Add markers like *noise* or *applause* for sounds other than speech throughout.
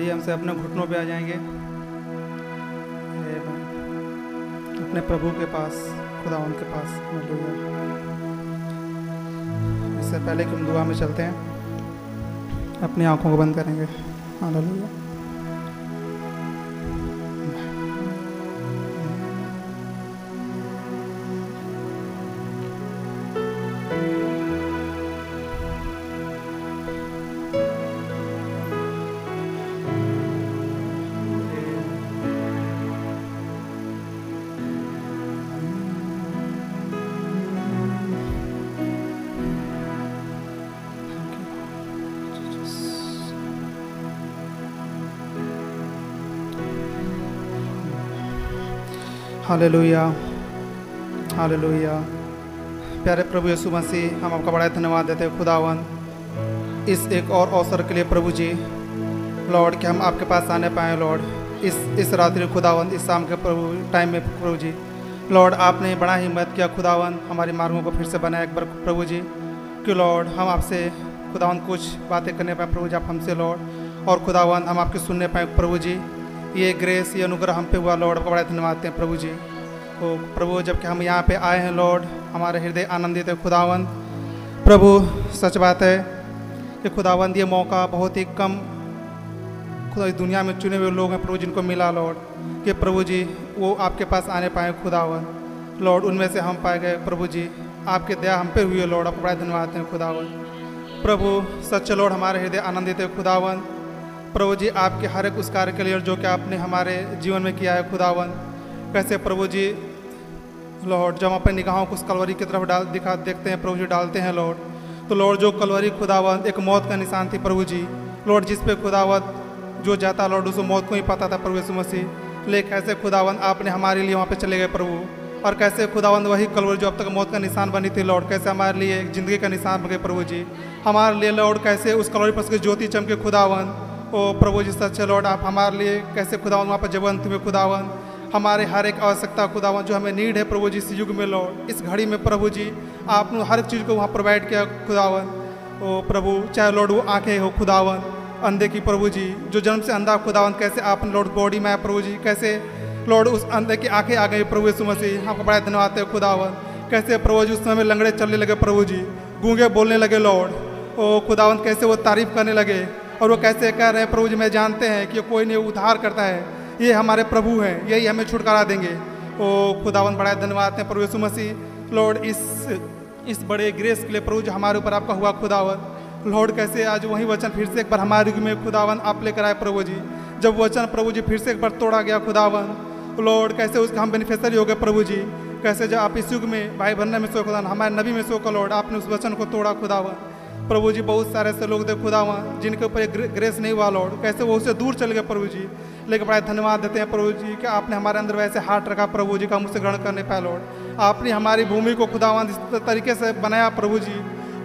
आइए, हमसे अपने घुटनों पे आ जाएँगे। अपने प्रभु के पास, खुदा उनके पास इससे पहले कि हम दुआ में चलते हैं, अपनी आँखों को बंद करेंगे। हालेलुया। हालेलुया हालेलुया प्यारे प्रभु यीशु मसीह, हम आपका बड़ा धन्यवाद देते हैं, खुदावन। इस एक और अवसर के लिए प्रभु जी, लॉर्ड, कि हम आपके पास आने पाए, लॉर्ड। इस इस रात्रि खुदावन, इस शाम के प्रभु, टाइम में प्रभु जी। लॉर्ड, आपने बड़ा ही मदद किया, खुदावन, हमारी मार्गों को फिर से बनाया एक बार, प्रभु जी। कि लॉर्ड, हम आपसे, खुदावन, कुछ बातें करने पाए, प्रभु जी, आप हमसे, लॉर्ड। और खुदावन, हम आपके सुनने पाए, प्रभु जी। ये ग्रेस ये अनुग्रह हम पे हुआ लॉर्ड आपका बड़ा धन्यवाद हैं प्रभु जी। तो प्रभु, जबकि हम यहाँ पे आए हैं लॉर्ड हमारे हृदय आनंदित है खुदावन प्रभु, सच बात है कि खुदावंद, ये मौका बहुत ही कम खुदा दुनिया में चुने हुए लोग हैं प्रभु, जिनको मिला लॉर्ड कि प्रभु जी, वो आपके पास आने पाए खुदावन लॉर्ड उनमें से हम पाए गए, प्रभु जी, आपके दया हम पे हुई है लॉर्ड आपको बड़ा धन्यवाद हैं खुदावन प्रभु सच्चे लॉर्ड हमारे हृदय आनंदित है खुदावन प्रभु जी, आपके हर एक उस कार्य के लिए जो कि आपने हमारे जीवन में किया है खुदावन कैसे प्रभु जी, लॉर्ड, जब अपने निगाहों को उस कलवरी की तरफ़ डाल, दिखा, देखते हैं, प्रभु जी डालते हैं, लॉर्ड तो लॉर्ड, जो कलवरी खुदावत एक मौत का निशान थी प्रभु जी। लॉर्ड, जिस पे खुदावत जो जाता, लॉर्ड उसको मौत को ही पता था प्रभु यीशु मसीह। लेकिन कैसे खुदावन आपने हमारे लिए वहाँ पे चले गए प्रभु? और कैसे खुदावंद वही कलवरी जो अब तक मौत का निशान बनी थी, लॉर्ड, कैसे हमारे लिए ज़िंदगी का निशान बन गए प्रभु जी? हमारे लिए, लॉर्ड, कैसे उस कलवरी पर ज्योति चमके खुदावंद? ओ प्रभु जी सच्चे लॉर्ड, आप हमारे लिए कैसे खुदावन, वहाँ पर जबंत हुए खुदावन। हमारे हर एक आवश्यकता खुदावन जो हमें नीड है प्रभु जी इस युग में, लॉर्ड। इस घड़ी में प्रभु जी, आपने हर एक चीज़ को वहाँ प्रोवाइड किया खुदावन। ओ प्रभु, चाहे लॉर्ड वो आँखें हो खुदावन, अंधे की प्रभु जी, जो जन्म से अंधा खुदावन, कैसे आपने लॉर्ड बॉडी में आया प्रभु जी, कैसे लॉर्ड उस अंधे की आँखें आ गई प्रभु यीशु मसीह। आपको बड़ा धन्यवाद है खुदावन। कैसे प्रभु जी उस समय लंगड़े चलने लगे प्रभु जी, गूँगे बोलने लगे, लॉर्ड। ओ खुदावन, कैसे वो तारीफ़ करने लगे। और वो कैसे कह रहे हैं, प्रभु जी, में जानते हैं कि कोई नहीं उद्धार करता है। ये हमारे प्रभु हैं, यही हमें छुटकारा देंगे। ओ खुदावन बड़ा धन्यवाद है प्रभु यीशु मसीह। लॉर्ड, इस इस बड़े ग्रेस के लिए प्रभु जो, हमारे ऊपर आपका हुआ खुदावन लॉर्ड, कैसे आज वही वचन फिर से एक बार हमारे में खुदावन आप लेकर आए प्रभु जी। जब वचन प्रभु जी फिर से एक बार तोड़ा गया खुदावन लॉर्ड, कैसे उसका हम बेनिफिशरी हो गए प्रभु जी। कैसे जब आप इस युग में भाई बनने में सो खुदा हमारे नबी में सो लॉर्ड, आपने उस वचन को तोड़ा खुदावन प्रभु जी बहुत सारे ऐसे लोग थे खुदावा, जिनके ऊपर ग्रेस नहीं हुआ, लॉर्ड। कैसे वो उससे दूर चले गए प्रभु जी लेकिन बड़ा धन्यवाद देते हैं प्रभु जी कि आपने हमारे अंदर वैसे हाथ रखा प्रभु जी का मुझसे ग्रहण करने पाया लॉर्ड। आपने हमारी भूमि को खुदावन इस तरीके से बनाया प्रभु जी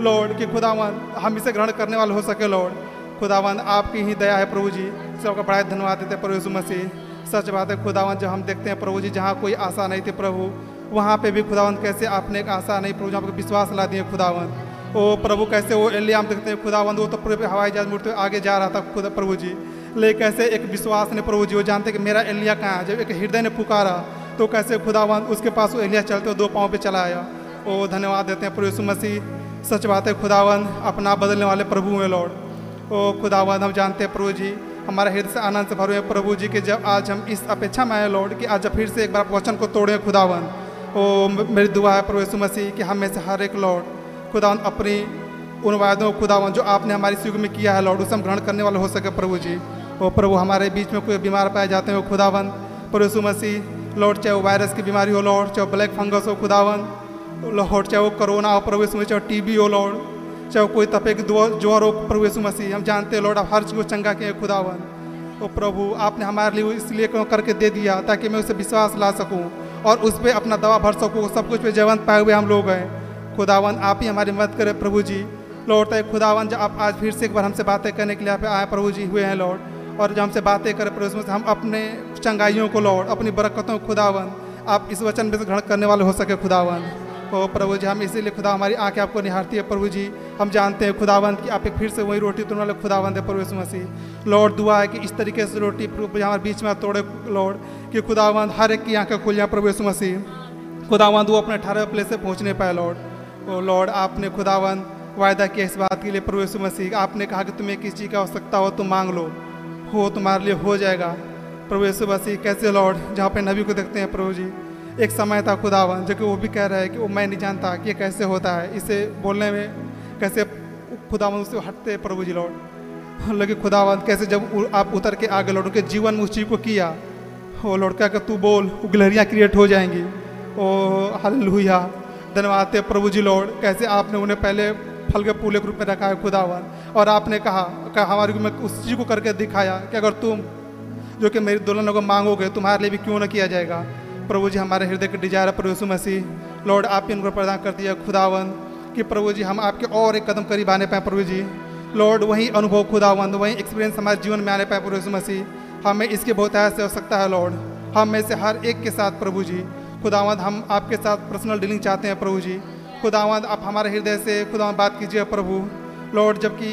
लॉर्ड, कि खुदावन, हम इसे ग्रहण करने वाले हो सके, लॉर्ड। खुदावन, आपकी ही दया है प्रभु जी सबका बड़ा धन्यवाद देते हैं प्रभु मसीह। सच बात है, खुदावन, जब हम देखते हैं प्रभु जी जहाँ कोई आशा नहीं थी प्रभु, वहाँ पे भी खुदावन, कैसे आपने एक आशा नहीं, प्रभु, जहाँ आपको विश्वास ला दिए खुदावन। ओ प्रभु, कैसे वो एलियाम देखते हैं खुदावंद वो तो पूरे हवाई जहाज़ मुड़ते आगे जा रहा था खुदा, प्रभु जी। ले कैसे एक विश्वास ने प्रभु जी, वो जानते कि मेरा एलिया कहाँ है? जब एक हृदय ने पुकारा तो कैसे खुदावंद उसके पास वो एलिया चलते दो पाँव पे चला आया। ओ, धन्यवाद देते हैं प्रभु यीशु मसीह। सच बात है खुदावंद अपना बदलने वाले प्रभु हैं, लॉर्ड। ओ खुदावंद हम जानते हैं प्रभु जी, हमारे हृदय से आनंद से भरे प्रभु जी, के जब आज हम इस अपेक्षा में आए, लॉर्ड, कि आज फिर से एक बार वचन को तोड़े खुदावंद ओ, मेरी दुआ है प्रभु यीशु मसीह, कि हम में से हर एक, लॉर्ड खुदावन अपनी उन वायदों खुदावन जो आपने हमारे युग में किया है, लॉर्ड, उसे हम ग्रहण करने वाले हो सके प्रभु जी। और प्रभु, हमारे बीच में कोई बीमार पाए जाते हैं वो खुदावन यीशु मसीह, लॉर्ड, चाहे वो वायरस की बीमारी हो, लॉर्ड, चाहे ब्लैक फंगस हो खुदावन लॉर्ड, चाहे वो कोरोना हो, प्रभु यीशु चाहे टीबी हो, लॉर्ड, चाहे कोई तपे की ज्वर हो, प्रभु यीशु मसीह, हम जानते हैं, लॉर्ड, आप हर चीज़ को चंगा किए खुदावन ओ प्रभु, आपने हमारे लिए इसलिए करके दे दिया, ताकि मैं उसे विश्वास ला सकूँ और उस पर अपना दवा भर सकूँ, सब कुछ पे जयवंत पाए हुए हम लोग हैं। खुदावन, आप ही हमारी मदद करें, प्रभु जी। लॉर्ड तय खुदावन, जब आप आज फिर से एक बार हमसे बातें करने के लिए आप आए, प्रभु जी हुए हैं, लॉर्ड। और जब हमसे बातें करें, प्रभु उसमें हम अपने चंगाइयों को, लॉर्ड, अपनी बरकतों को खुदावन, आप इस वचन में से ग्रहण करने वाले हो सके, खुदावन। ओ प्रभु जी, हम इसीलिए खुदा, हमारी आँखें आपको निहारती है, प्रभु जी। हम जानते हैं खुदावंत कि आप एक फिर से वही रोटी तोड़ने वाले खुदावंत है प्रभु मसीह। लॉर्ड, दुआ है कि इस तरीके से रोटी प्रभु हमारे बीच में तोड़े, लॉर्ड, कि खुदावंत हर एक की आँखें खुल जाए, प्रभु मसीह। खुदावंत वो अपने अठारह प्लेस से पहुँचने पाए, लॉर्ड। ओ लॉर्ड, आपने खुदावंत वायदा किया इस बात के लिए प्रभु यीशु मसीह, आपने कहा कि तुम्हें किस चीज़ की आवश्यकता हो, तुम मांग लो। हो, तुम्हारे लिए हो जाएगा। प्रभु मसीह, कैसे लॉर्ड, जहाँ पे नबी को देखते हैं प्रभु जी, एक समय था खुदावन, जो कि वो भी कह रहा है कि वो मैं नहीं जानता कि ये कैसे होता है। इसे बोलने में कैसे खुदावन उससे हटते प्रभु जी, लॉर्ड। लेकिन खुदावन, कैसे जब आप उतर के आगे लौट उनके जीवन में उस चीज़ को किया वो लौट क्या तू बोल, वो गिलहरियाँ क्रिएट हो जाएँगी। ओ, हल्लुया। धन्यवाद प्रभु जी लॉर्ड, कैसे आपने उन्हें पहले फल के फूले के रूप में रखा है खुदावन? और आपने कहा कहा, हमारे में उस चीज़ को करके दिखाया कि अगर तुम, जो कि मेरी दुल्हनों को मांगोगे, तुम्हारे लिए भी क्यों ना किया जाएगा? प्रभु जी, हमारे हृदय के डिज़ायर है प्रभु मसीह, लॉर्ड, आप इनको प्रदान कर दिया खुदावन, कि प्रभु जी, हम आपके और एक कदम करीब आने पाए प्रभु जी। लॉर्ड, वही अनुभव खुदावंद वही एक्सपीरियंस हमारे जीवन में आने पाए प्रभु मसीह। हमें इसकी बहुत से आवश्यकता है, लॉर्ड। हम में से हर एक के साथ प्रभु जी खुदावंद, हम आपके साथ पर्सनल डीलिंग चाहते हैं प्रभु जी। खुदावंद, आप हमारे हृदय से खुदावंद बात कीजिए प्रभु। लॉर्ड, जबकि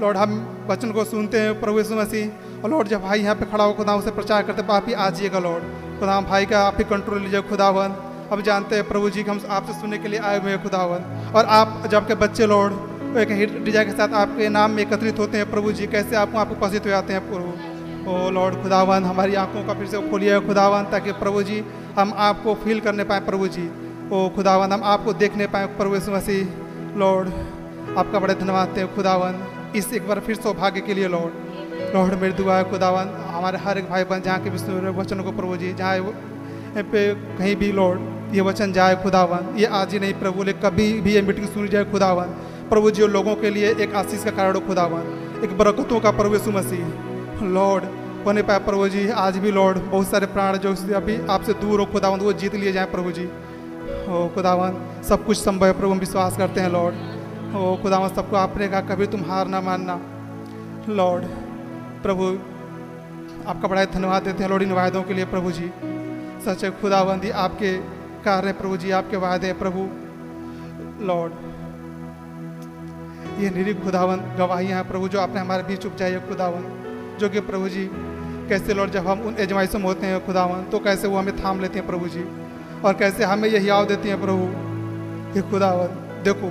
लॉर्ड, हम वचन को सुनते हैं प्रभु यीशु मसीह। और लॉर्ड, जब भाई यहाँ पे खड़ा हो खुदा उसे प्रचार करते आप ही जाइएगा लॉर्ड। खुदा भाई का आप ही कंट्रोल लीजिए खुदावन अब जानते हैं प्रभु जी कि हम आपसे सुनने के लिए आए हुए हैं खुदावन और आप जब आपके बच्चे, लॉर्ड, एक डिज़ाइन के साथ आपके नाम में एकत्रित होते हैं प्रभु जी, कैसे आपको आप उपस्थित हो जाते हैं प्रभु? ओ लॉर्ड खुदावन हमारी आँखों का फिर से खोलिए खुदावन ताकि प्रभु जी, हम आपको फील करने पाए प्रभु जी। ओ खुदावन हम आपको देखने पाए प्रभु यीशु मसीह। लॉर्ड आपका बड़े धन्यवाद थे खुदावन इस एक बार फिर सौभाग्य के लिए लॉर्ड लॉर्ड मेरी दुआ है खुदावन हमारे हर एक भाई बहन जहाँ के विष्णु वचन को प्रभु जी, जहाँ पे कहीं भी लॉर्ड ये वचन जाए खुदावन ये आज ही नहीं, प्रभु ले कभी भी ये मीटिंग सुनी जाए खुदावन प्रभु जी लोगों के लिए एक आशीष का कारण हो खुदावन एक बरकतों का प्रभु यीशु मसीह। लॉर्ड होने पाए प्रभु जी, आज भी लॉर्ड बहुत सारे प्राण जो अभी आपसे दूर हो खुदावन वो जीत लिए जाए प्रभु जी। ओ खुदावन सब कुछ संभव है, प्रभु हम विश्वास करते हैं लॉर्ड ओ खुदावन सबको आपने कहा, कभी तुम हार ना मानना। लॉर्ड प्रभु, आपका बड़ा धन्यवाद देते हैं लॉर्ड इन वायदों के लिए प्रभु जी। सच खुदाबंदी आपके कार्य प्रभु जी, आपके वायदे प्रभु। लॉर्ड ये निरी खुदावन गवाहियाँ हैं, प्रभु, जो आपने हमारे बीच उपजाई है खुदावन जो कि प्रभु जी, कैसे लॉर्ड जब हम उन एजमाइशों में होते हैं खुदावन तो कैसे वो हमें थाम लेते हैं प्रभु जी? और कैसे हमें यही याव देती हैं प्रभु? ये खुदावन, देखो,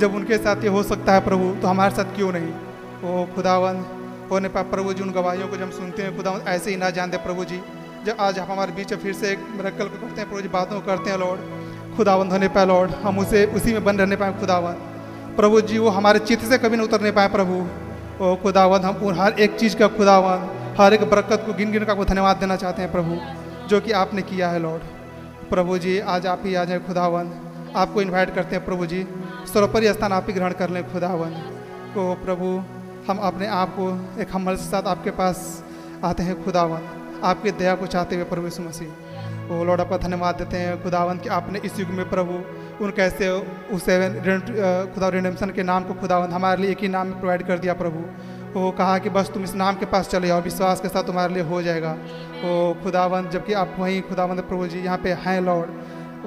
जब उनके साथ ये हो सकता है प्रभु तो हमारे साथ क्यों नहीं? ओ खुदावन होने पर प्रभु जी, उन गवाहियों को जब सुनते हैं, खुदावन, ऐसे ही ना जानते प्रभु जी, जब आज हम हमारे बीच फिर से एक मरकल को करते हैं, प्रभु जी, बातों को करते हैं लॉर्ड खुदावन होने पाए लॉर्ड हम उसे, उसी में बन रहने पाए, खुदावन। प्रभु जी, वो हमारे चित्त से कभी नहीं उतरने पाए, प्रभु। ओ खुदावन हम उन हर एक चीज़ का खुदावन हर एक बरकत को गिन गिन का आपको धन्यवाद देना चाहते हैं प्रभु, जो कि आपने किया है लॉर्ड। प्रभु जी, आज आप ही आ जाए खुदावन आपको इनवाइट करते हैं प्रभु जी, सर्वोपरि स्थान आप ही ग्रहण कर लें खुदावन को प्रभु, हम अपने आप को एक हमल के साथ आपके पास आते हैं खुदावन आपकी दया को चाहते हुए प्रभु यीशु मसीह। वो लॉर्ड, आपका धन्यवाद देते हैं खुदावन कि आपने इस युग में प्रभु उन कैसे उसे खुदा रिडेम्सन के नाम को खुदावन हमारे लिए एक ही नाम प्रोवाइड कर दिया प्रभु। वो कहा कि बस तुम इस नाम के पास चले और विश्वास के साथ तुम्हारे लिए हो जाएगा। वो खुदावन जबकि आप वहीं, खुदावंद प्रभु जी, यहाँ पे हैं लॉर्ड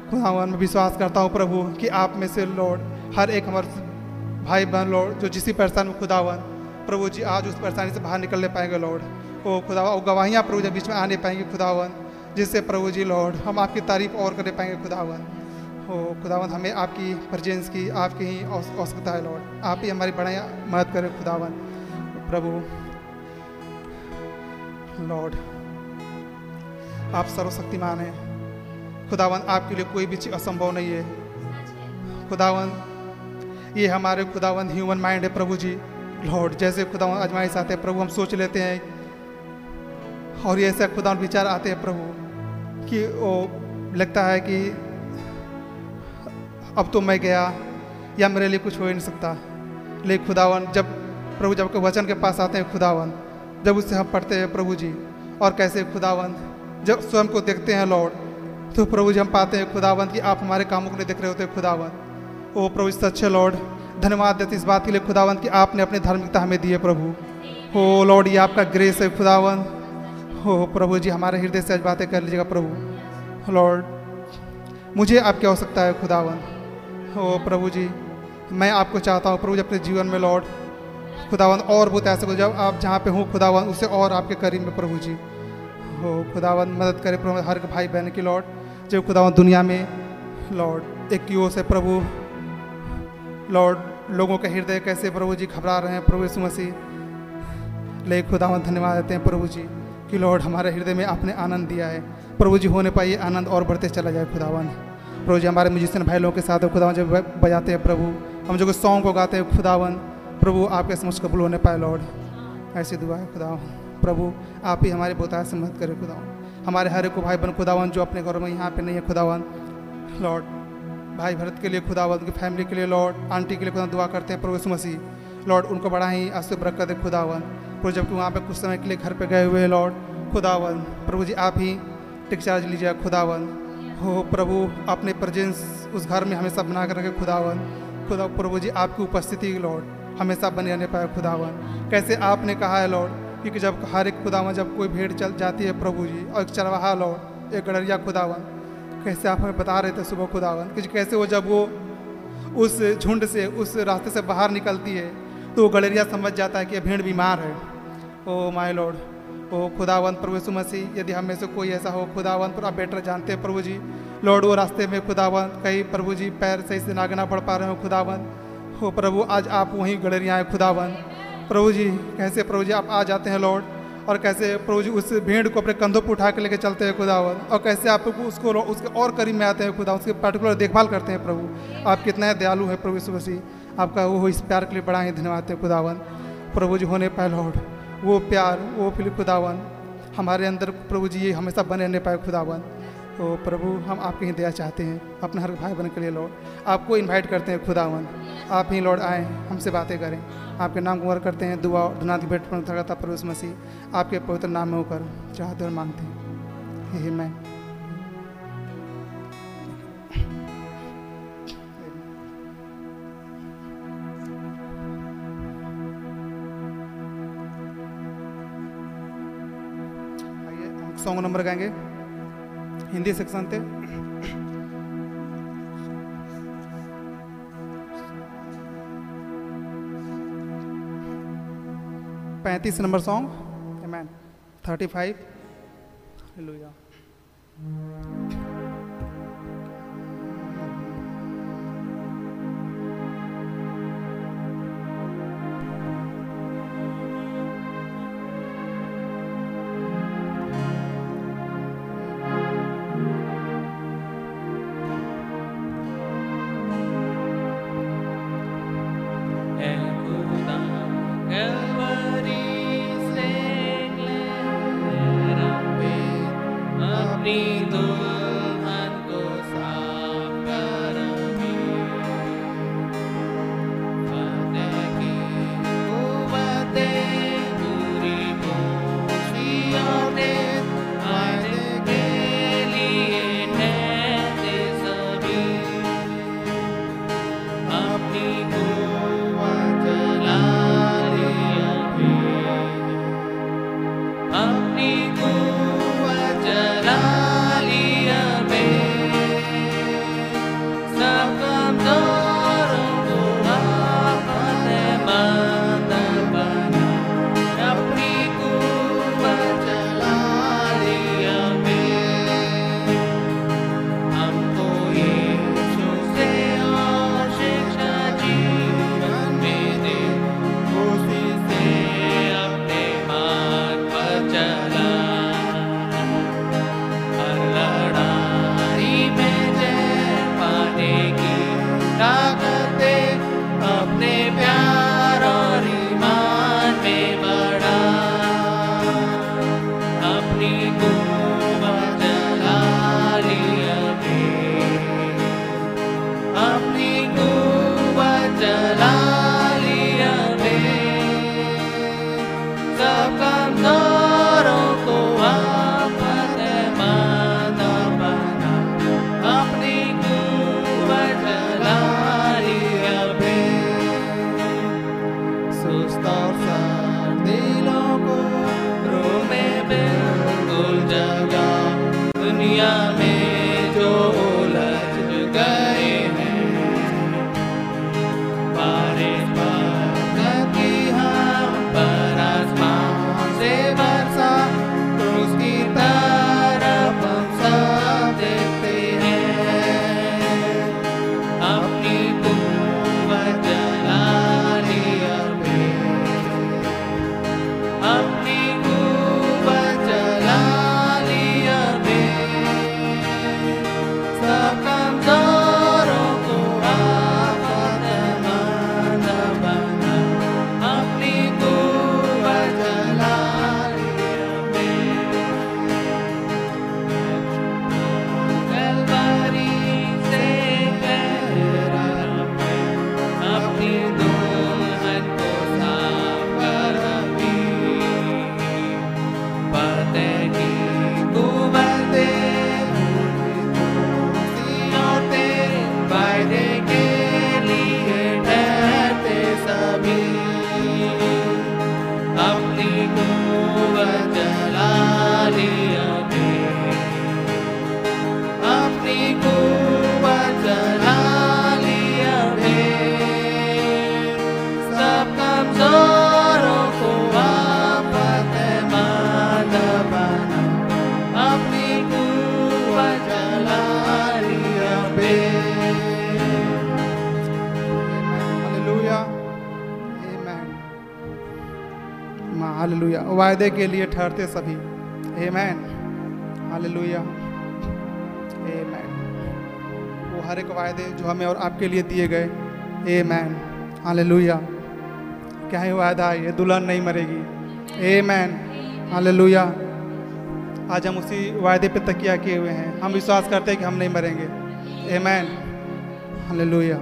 खुदावन में विश्वास करता हूँ प्रभु कि आप में से लॉर्ड हर एक हमारे भाई बहन लॉर्ड जो जिसी परेशान में खुदावन प्रभु जी आज उस परेशानी से बाहर निकलने पाएँगे लॉर्ड ओ, खुदा वो गवाहियाँ प्रभु जी, बीच में आने पाएँगे खुदावन जिससे प्रभु जी लॉर्ड हम आपकी तारीफ़ और करने पाएँगे खुदावन ओ खुदावन हमें आपकी प्रजेंस की, आपकी ही आवश्यकता है लॉर्ड आप ही हमारी बड़ा मदद करें खुदावन प्रभु लॉर्ड आप सर्वशक्तिमान हैं। खुदावन आपके लिए कोई भी चीज़ असंभव नहीं है। खुदावन ये हमारे खुदावन ह्यूमन माइंड है, प्रभु जी। लॉर्ड जैसे खुदावन आजमाइश आते हैं, प्रभु, हम सोच लेते हैं। और ये ऐसे खुदावन विचार आते हैं, प्रभु, कि वो लगता है कि अब तो मैं गया, या मेरे लिए कुछ हो ही नहीं सकता। लेकिन खुदावन, जब प्रभु, जब वचन के पास आते हैं, खुदावन, जब उससे हम पढ़ते हैं, प्रभु जी, और कैसे खुदावन, जब स्वयं को देखते हैं, लॉर्ड तो प्रभु जी हम पाते हैं, खुदावन, कि आप हमारे कामों को नहीं देख रहे होते, खुदावन। ओ प्रभु सच्चे लॉर्ड, धन्यवाद देते इस बात के लिए, खुदावन, कि आपने अपनी धार्मिकता हमें दी है, प्रभु। हो लॉर्ड, ये आपका ग्रेस है, खुदावन। हो प्रभु जी, हमारे हृदय से आज बातें कर लीजिएगा, प्रभु। लॉर्ड, मुझे आपकी आवश्यकता है, खुदावन। ओ प्रभु जी। मैं आपको चाहता हूँ, प्रभु जी, अपने जीवन में लौट। खुदावन और बहुत ऐसे जब आप जहाँ पे हूँ खुदावन उसे और आपके करीब में, प्रभु जी। हो खुदावन मदद करे प्रभु, हर भाई बहन की लौट। जब खुदावन दुनिया में लॉर्ड एक की ओर से प्रभु लॉर्ड लोगों के हृदय कैसे प्रभु जी घबरा रहे हैं, प्रभु यीशु मसीह। ले खुदावन धन्यवाद देते हैं प्रभु जी, कि लॉर्ड हमारे हृदय में आपने आनंद दिया है। प्रभु जी होने पाइए आनंद और बढ़ते चला जाए खुदावन प्रभु जी, हमारे म्यूजिशियन भाई लोगों के साथ खुदावन जब बजाते हैं प्रभु। हम जो सॉन्ग को गाते हैं खुदावन प्रभु आपके समझ कबूल होने पाए, लॉर्ड। ऐसी दुआ है खुदावन प्रभु, आप ही हमारे बोता से मदद करें खुदावन हमारे हर एक भाई बन खुदावन जो अपने घरों में यहाँ पे नहीं है खुदावन लॉर्ड, भाई भरत के लिए खुदावन उनकी फैमिली के लिए लॉर्ड, आंटी के लिए खुदा दुआ करते हैं, प्रभु मसीह। लॉर्ड, उनको बड़ा ही अस्त बरकत है खुदावन प्रभु, जबकि वहाँ पे कुछ समय के लिए घर पे गए हुए हैं, लॉर्ड खुदावन प्रभु जी, आप ही टिक चार्ज लीजिए खुदावन हो प्रभु अपने प्रेजेंस उस घर में हमेशा बना कर रखे खुदावन। खुदा, प्रभु जी, आपकी उपस्थिति लॉर्ड हमेशा बने रहने पाए खुदावन। कैसे आपने कहा है लॉर्ड क्योंकि जब हर एक खुदावन, जब कोई भीड़ चल, जाती है प्रभु जी, और एक चरवाहा लॉर्ड एक गडरिया खुदावन, कैसे आप हमें बता रहे थे सुबह खुदावन? कि कैसे वो जब वो उस झुंड से, उस रास्ते से बाहर निकलती है तो वो गडरिया समझ जाता है कि भीड़ बीमार है। ओ माय लॉर्ड ओ खुदावन प्रभु यीशु मसीह, यदि हमें से कोई ऐसा हो खुदावन पर आप बेटर जानते हैं प्रभु जी। लॉर्ड, वो रास्ते में खुदावन कहीं प्रभु जी पैर सही से नागना पढ़ पा रहे हो खुदावन हो प्रभु, आज आप वहीं गडरिया हैं खुदावन प्रभु जी, कैसे प्रभु जी, आप आ जाते हैं, लॉर्ड, और कैसे प्रभु जी उस भीड़ को अपने कंधों पर उठा के लेके चलते हैं खुदावन और कैसे आप उसको, उसके और करीब में आते हैं खुदा उसकी पर्टिकुलर देखभाल करते हैं, प्रभु। आप कितना दयालु है, प्रभु यीशु मसीह। आपका वो इस प्यार के लिए बड़ा ही धन्यवाद है खुदावन प्रभु जी होने पाए लॉर्ड। वो प्यार, वो फिर खुदावन। हमारे अंदर प्रभु जी ये हमेशा बने रहने पाए खुदावन। तो प्रभु, हम आपके ही दया चाहते हैं, अपने हर भाई बहन के लिए लॉर्ड। आपको इनवाइट करते हैं खुदावन। आप ही लॉर्ड आए, हमसे बातें करें। आपके नाम गुमर करते हैं, दुआ धुना भेंट प्रभु मसीह। आपके पवित्र नाम में होकर चाहते और मांगते हे। मैं सॉन्ग नंबर गाएँगे। हिंदी सेक्शन थे पैंतीस number song man thirty five Lohia वायदे के लिए ठहरते सभी। आमेन हालेलुया आमेन वो हर एक वायदे जो हमें और आपके लिए दिए गए। आमेन हालेलुया क्या है वायदा है? ये दुल्हन नहीं मरेगी। आमेन हालेलुया आज हम उसी वायदे पे तकिया किए हुए हैं। हम विश्वास करते हैं कि हम नहीं मरेंगे। आमेन हालेलुया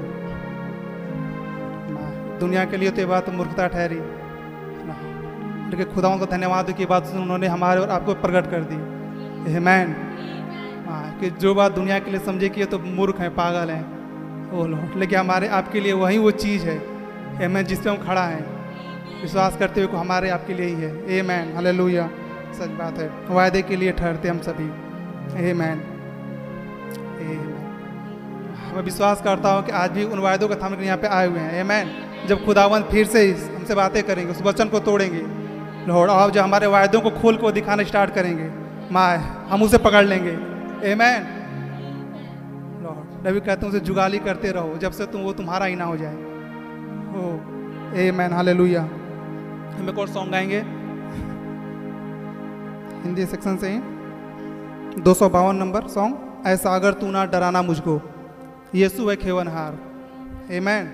दुनिया के लिए तो ये बात मूर्खता ठहरी। लेकिन खुदाओं का धन्यवाद की बात उन्होंने हमारे और आपको प्रकट कर दी। हेमैन हाँ कि जो बात दुनिया के लिए समझे कि ये तो मूर्ख हैं, पागल हैं। वो लोग लेकिन हमारे, आपके लिए वही वो चीज़ है। हेमैन जिस पर हम खड़ा हैं। विश्वास करते हुए को हमारे आपके लिए ही है। ए मैन हले सच बात है। वायदे के लिए ठहरते हम सभी। ए मैन ए मैं विश्वास करता हूँ कि आज भी उन वायदों का थाम यहाँ पे आए हुए हैं। ए मैन जब खुदावंत फिर से हमसे बातें करेंगे, उस वचन को तोड़ेंगे। लॉर्ड और जो हमारे वायदों को खोल को दिखाना स्टार्ट करेंगे। माँ, हम उसे पकड़ लेंगे। ए मैन लॉर्ड नबी कहते हैं उसे जुगाली करते रहो। जब से तुम, वो तुम्हारा ही ना हो जाए। ओ ए मैन हाले हम एक और सॉन्ग गाएँगे। हिंदी सेक्शन से ही। दो सौ बावन नंबर सॉन्ग ऐसा अगर तू ना डराना मुझको, यीशु है खेवन हार ए मैन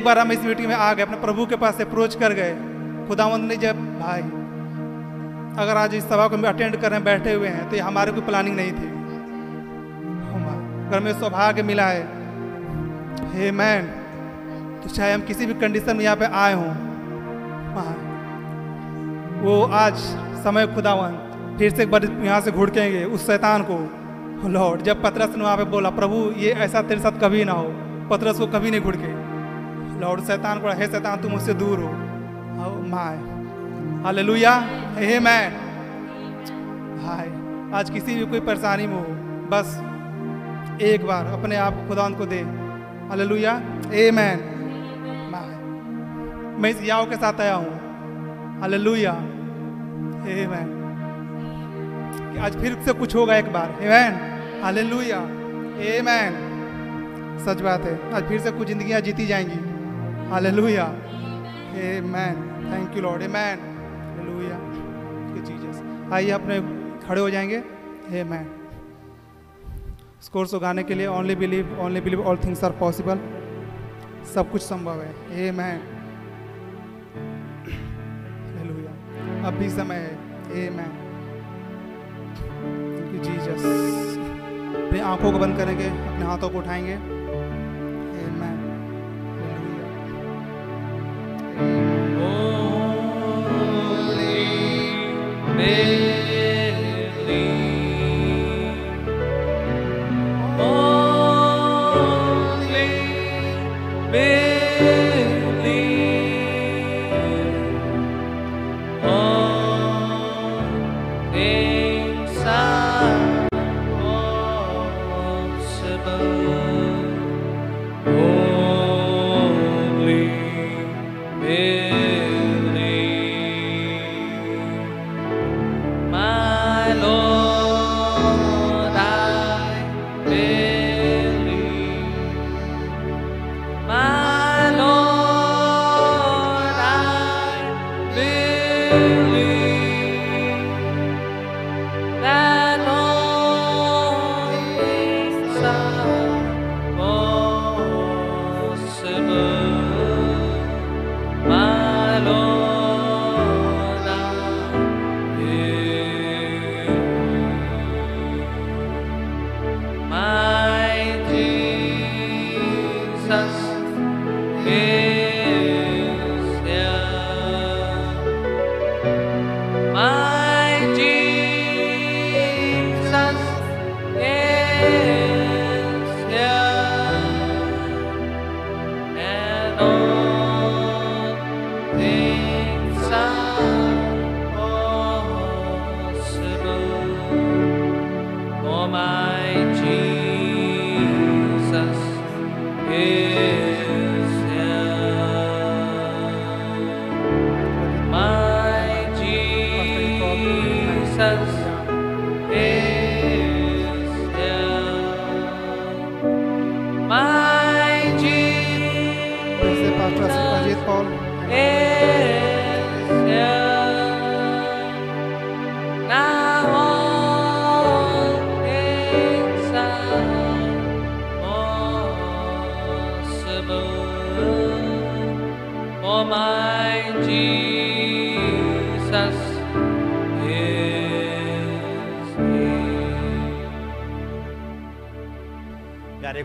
एक बार हम इस मीटिंग में आ गए, अपने प्रभु के पास अप्रोच कर गए। खुदावंद ने जब, भाई, अगर आज इस सभा को हम अटेंड कर रहे हैं, बैठे हुए हैं तो ये हमारे कोई प्लानिंग नहीं थी। अगर हमें सौभाग्य मिला है। हे मैन तो चाहे हम किसी भी कंडीशन में यहाँ पे आए हों वो आज समय खुदावन फिर से एक बार यहाँ से घुड़केंगे उस शैतान को। लॉर्ड, जब पतरस ने वहाँ पे बोला, प्रभु, ये ऐसा तेरे साथ कभी ना हो। पतरस को कभी नहीं घुड़के लॉर्ड शैतान को हे शैतान तुम मुझसे दूर हो। Oh my. Hallelujah hey man हाय आज किसी भी कोई परेशानी में हो बस एक बार अपने आप को खुदा को दे। हालेलुया आमेन मैं इस याव के साथ आया हूँ। हालेलुया आमेन कि आज फिर से कुछ होगा एक बार। आमेन हालेलुया आमेन सच बात है। आज फिर से कुछ जिंदगियाँ जीती जाएँगी। Hallelujah amen thank you Lord amen hallelujah Jesus आइए अपने खड़े हो जाएँगे। आमेन इस कोर्स को गाने के लिए only believe only believe all things are possible सब कुछ संभव है। ए मैन अब भी समय है। ए मैन जीसस अपनी आँखों को बंद करेंगे, अपने हाथों को उठाएँगे।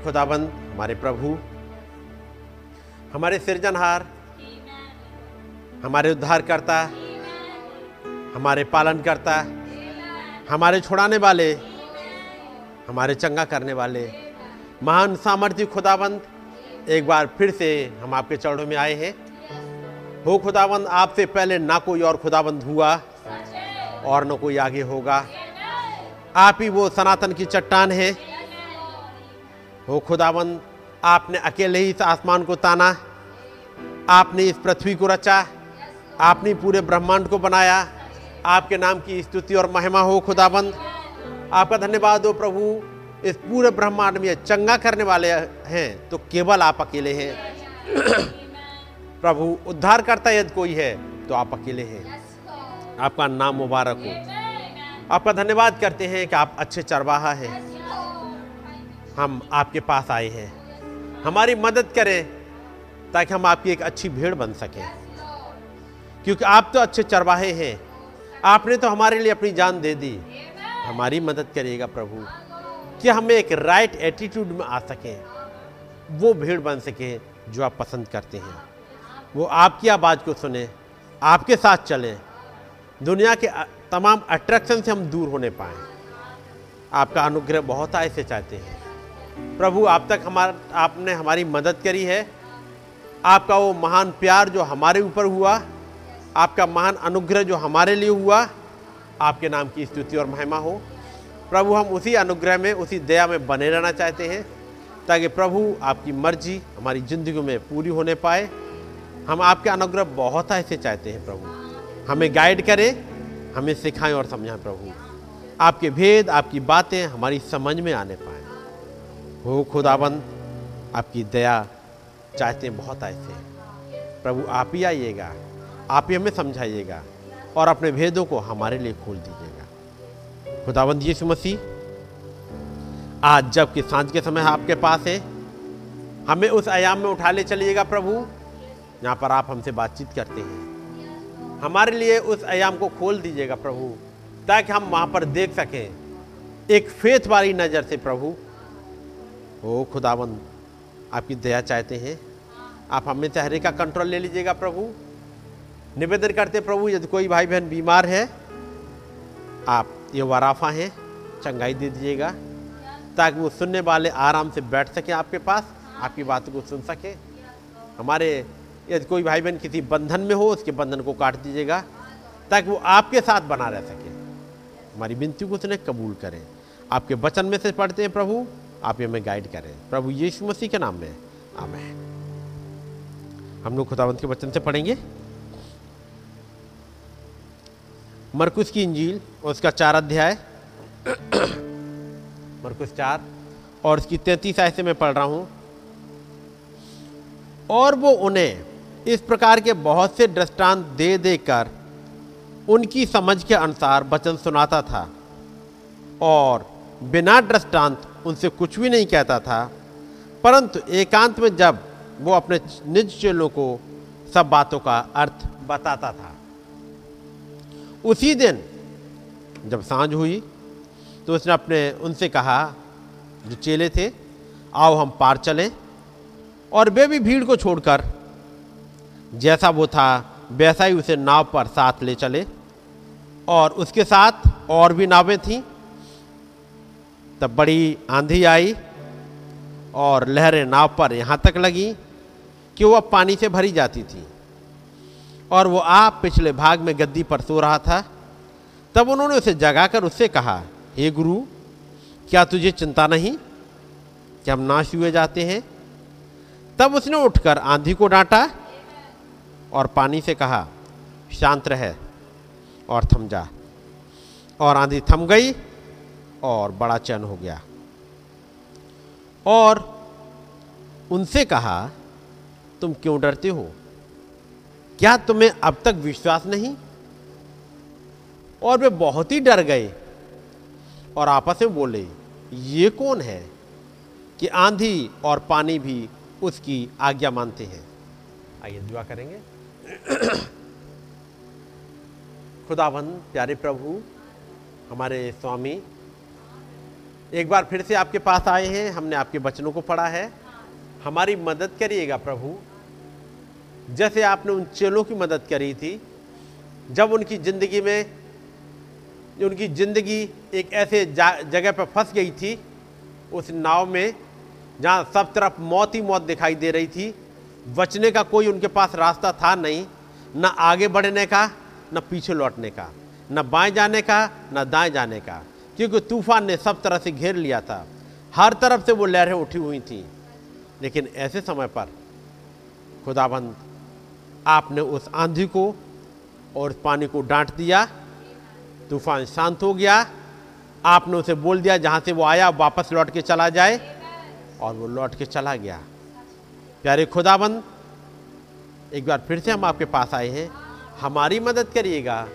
खुदाबंद, हमारे प्रभु, हमारे सृजनहार, हमारे उद्धारकर्ता, हमारे पालनकर्ता, हमारे छुड़ाने वाले, हमारे चंगा करने वाले, महान सामर्थ्य खुदाबंद, एक बार फिर से हम आपके चरणों में आए हैं। हो खुदाबंद, आपसे पहले ना कोई और खुदाबंद हुआ, और न कोई आगे होगा। आप ही वो सनातन की चट्टान है हो खुदाबंद आपने अकेले ही इस आसमान को ताना, आपने इस पृथ्वी को रचा, आपने पूरे ब्रह्मांड को बनाया। आपके नाम की स्तुति और महिमा हो खुदाबंद आपका धन्यवाद हो प्रभु, इस पूरे ब्रह्मांड में चंगा करने वाले हैं तो केवल आप अकेले हैं। *clears throat* प्रभु उद्धार करता यदि कोई है तो आप अकेले हैं। आपका नाम मुबारक हो। आपका धन्यवाद करते हैं कि आप अच्छे चरवाहा हैं। हम आपके पास आए हैं। हमारी मदद करें ताकि हम आपकी एक अच्छी भीड़ बन सकें। क्योंकि आप तो अच्छे चरवाहे हैं। आपने तो हमारे लिए अपनी जान दे दी। हमारी मदद करिएगा प्रभु, कि हम एक राइट एटीट्यूड में आ सकें। वो भीड़ बन सके जो आप पसंद करते हैं। वो आपकी आवाज़ को सुने, आपके साथ चलें। दुनिया के तमाम अट्रैक्शन से हम दूर होने पाएँ। आपका अनुग्रह बहुत आय से चाहते हैं। प्रभु, आप तक हमारा, आपने हमारी मदद करी है। आपका वो महान प्यार जो हमारे ऊपर हुआ, आपका महान अनुग्रह जो हमारे लिए हुआ, आपके नाम की स्तुति और महिमा हो। प्रभु, हम उसी अनुग्रह में, उसी दया में बने रहना चाहते हैं, ताकि प्रभु आपकी मर्ज़ी, हमारी ज़िंदगी में पूरी होने पाए। हम आपके अनुग्रह बहुत ऐसे चाहते हैं, प्रभु। हमें गाइड करें, हमें सिखाएँ और समझाएँ, प्रभु। आपके भेद, आपकी बातें हमारी समझ में आने पाए। हो खुदाबंद, आपकी दया चाहते बहुत ऐसे प्रभु, आप ही आइएगा, आप ही हमें समझाइएगा और अपने भेदों को हमारे लिए खोल दीजिएगा। खुदाबंद यीशु मसीह, आज जबकि साँझ के समय आपके पास है, हमें उस आयाम में उठा ले चलिएगा प्रभु। यहाँ पर आप हमसे बातचीत करते हैं। हमारे लिए उस आयाम को खोल दीजिएगा प्रभु, ताकि हम वहाँ पर देख सकें। एक फेथ वाली नज़र से प्रभु ओ खुदाबंद आपकी दया चाहते हैं। आप हमें चेहरे का कंट्रोल ले लीजिएगा प्रभु। निवेदन करते प्रभु, यदि कोई भाई बहन बीमार है, आप ये वराफा हैं, चंगाई दे दीजिएगा, ताकि वो सुनने वाले आराम से बैठ सकें आपके पास, आपकी बात को सुन सके। हमारे, यदि कोई भाई बहन किसी बंधन में हो, उसके बंधन को काट दीजिएगा, ताकि वो आपके साथ बना रह सके। हमारी विनती को उसने कबूल करें। आपके वचन में से पढ़ते हैं, प्रभु आप ये हमें गाइड करें। प्रभु यीशु मसीह के नाम में। आमेन। हम लोग खुदावंत के वचन से पढ़ेंगे। मरकुस की इंजील और उसका चार अध्याय। *coughs* मरकुस चार और उसकी तैंतीस आय से मैं पढ़ रहा हूँ। और वो उन्हें इस प्रकार के बहुत से दृष्टांत दे देकर उनकी समझ के अनुसार वचन सुनाता था। और बिना दृष्टांत उनसे कुछ भी नहीं कहता था, परंतु एकांत में जब वो अपने निज चेलों को सब बातों का अर्थ बताता था। उसी दिन जब साँझ हुई तो उसने अपने, उनसे कहा, जो चेले थे, आओ हम पार चलें और वे भी भीड़ को छोड़कर, जैसा वो था, वैसा ही उसे नाव पर साथ ले चले और उसके साथ और भी नावें थीं तब बड़ी आंधी आई और लहरें नाव पर यहाँ तक लगी कि वो अब पानी से भरी जाती थी। और वो आप पिछले भाग में गद्दी पर सो रहा था। तब उन्होंने उसे जगाकर उससे कहा, हे गुरु, क्या तुझे चिंता नहीं कि हम नाश हुए जाते हैं? तब उसने उठकर आंधी को डांटा और पानी से कहा, शांत रह और थम जा। और आंधी थम गई और बड़ा चैन हो गया। और उनसे कहा, तुम क्यों डरते हो? क्या तुम्हें अब तक विश्वास नहीं? और वे बहुत ही डर गए और आपस में बोले, ये कौन है कि आंधी और पानी भी उसकी आज्ञा मानते हैं? आइए दुआ करेंगे। *clears throat* खुदाबंद प्यारे प्रभु, हमारे स्वामी एक बार फिर से आपके पास आए हैं, हमने आपके वचनों को पढ़ा है। हमारी मदद करिएगा प्रभु। जैसे आपने उन चेलों की मदद करी थी, जब उनकी ज़िंदगी में, उनकी ज़िंदगी एक ऐसे जगह पर फंस गई थी, उस नाव में जहाँ सब तरफ़ मौत ही मौत दिखाई दे रही थी, बचने का कोई उनके पास रास्ता था नहीं, न आगे बढ़ने का, न पीछे लौटने का, न बाएँ जाने का, न दाएँ जाने का। क्योंकि तूफ़ान ने सब तरह से घेर लिया था। हर तरफ़ से वो लहरें उठी हुई थीं। लेकिन ऐसे समय पर खुदाबंद, आपने उस आंधी को और पानी को डांट दिया, तूफ़ान शांत हो गया, आपने उसे बोल दिया जहाँ से वो आया वापस लौट के चला जाए, और वो लौट के चला गया। प्यारे खुदाबंद, एक बार फिर से हम आपके पास आए हैं। हमारी मदद करिएगा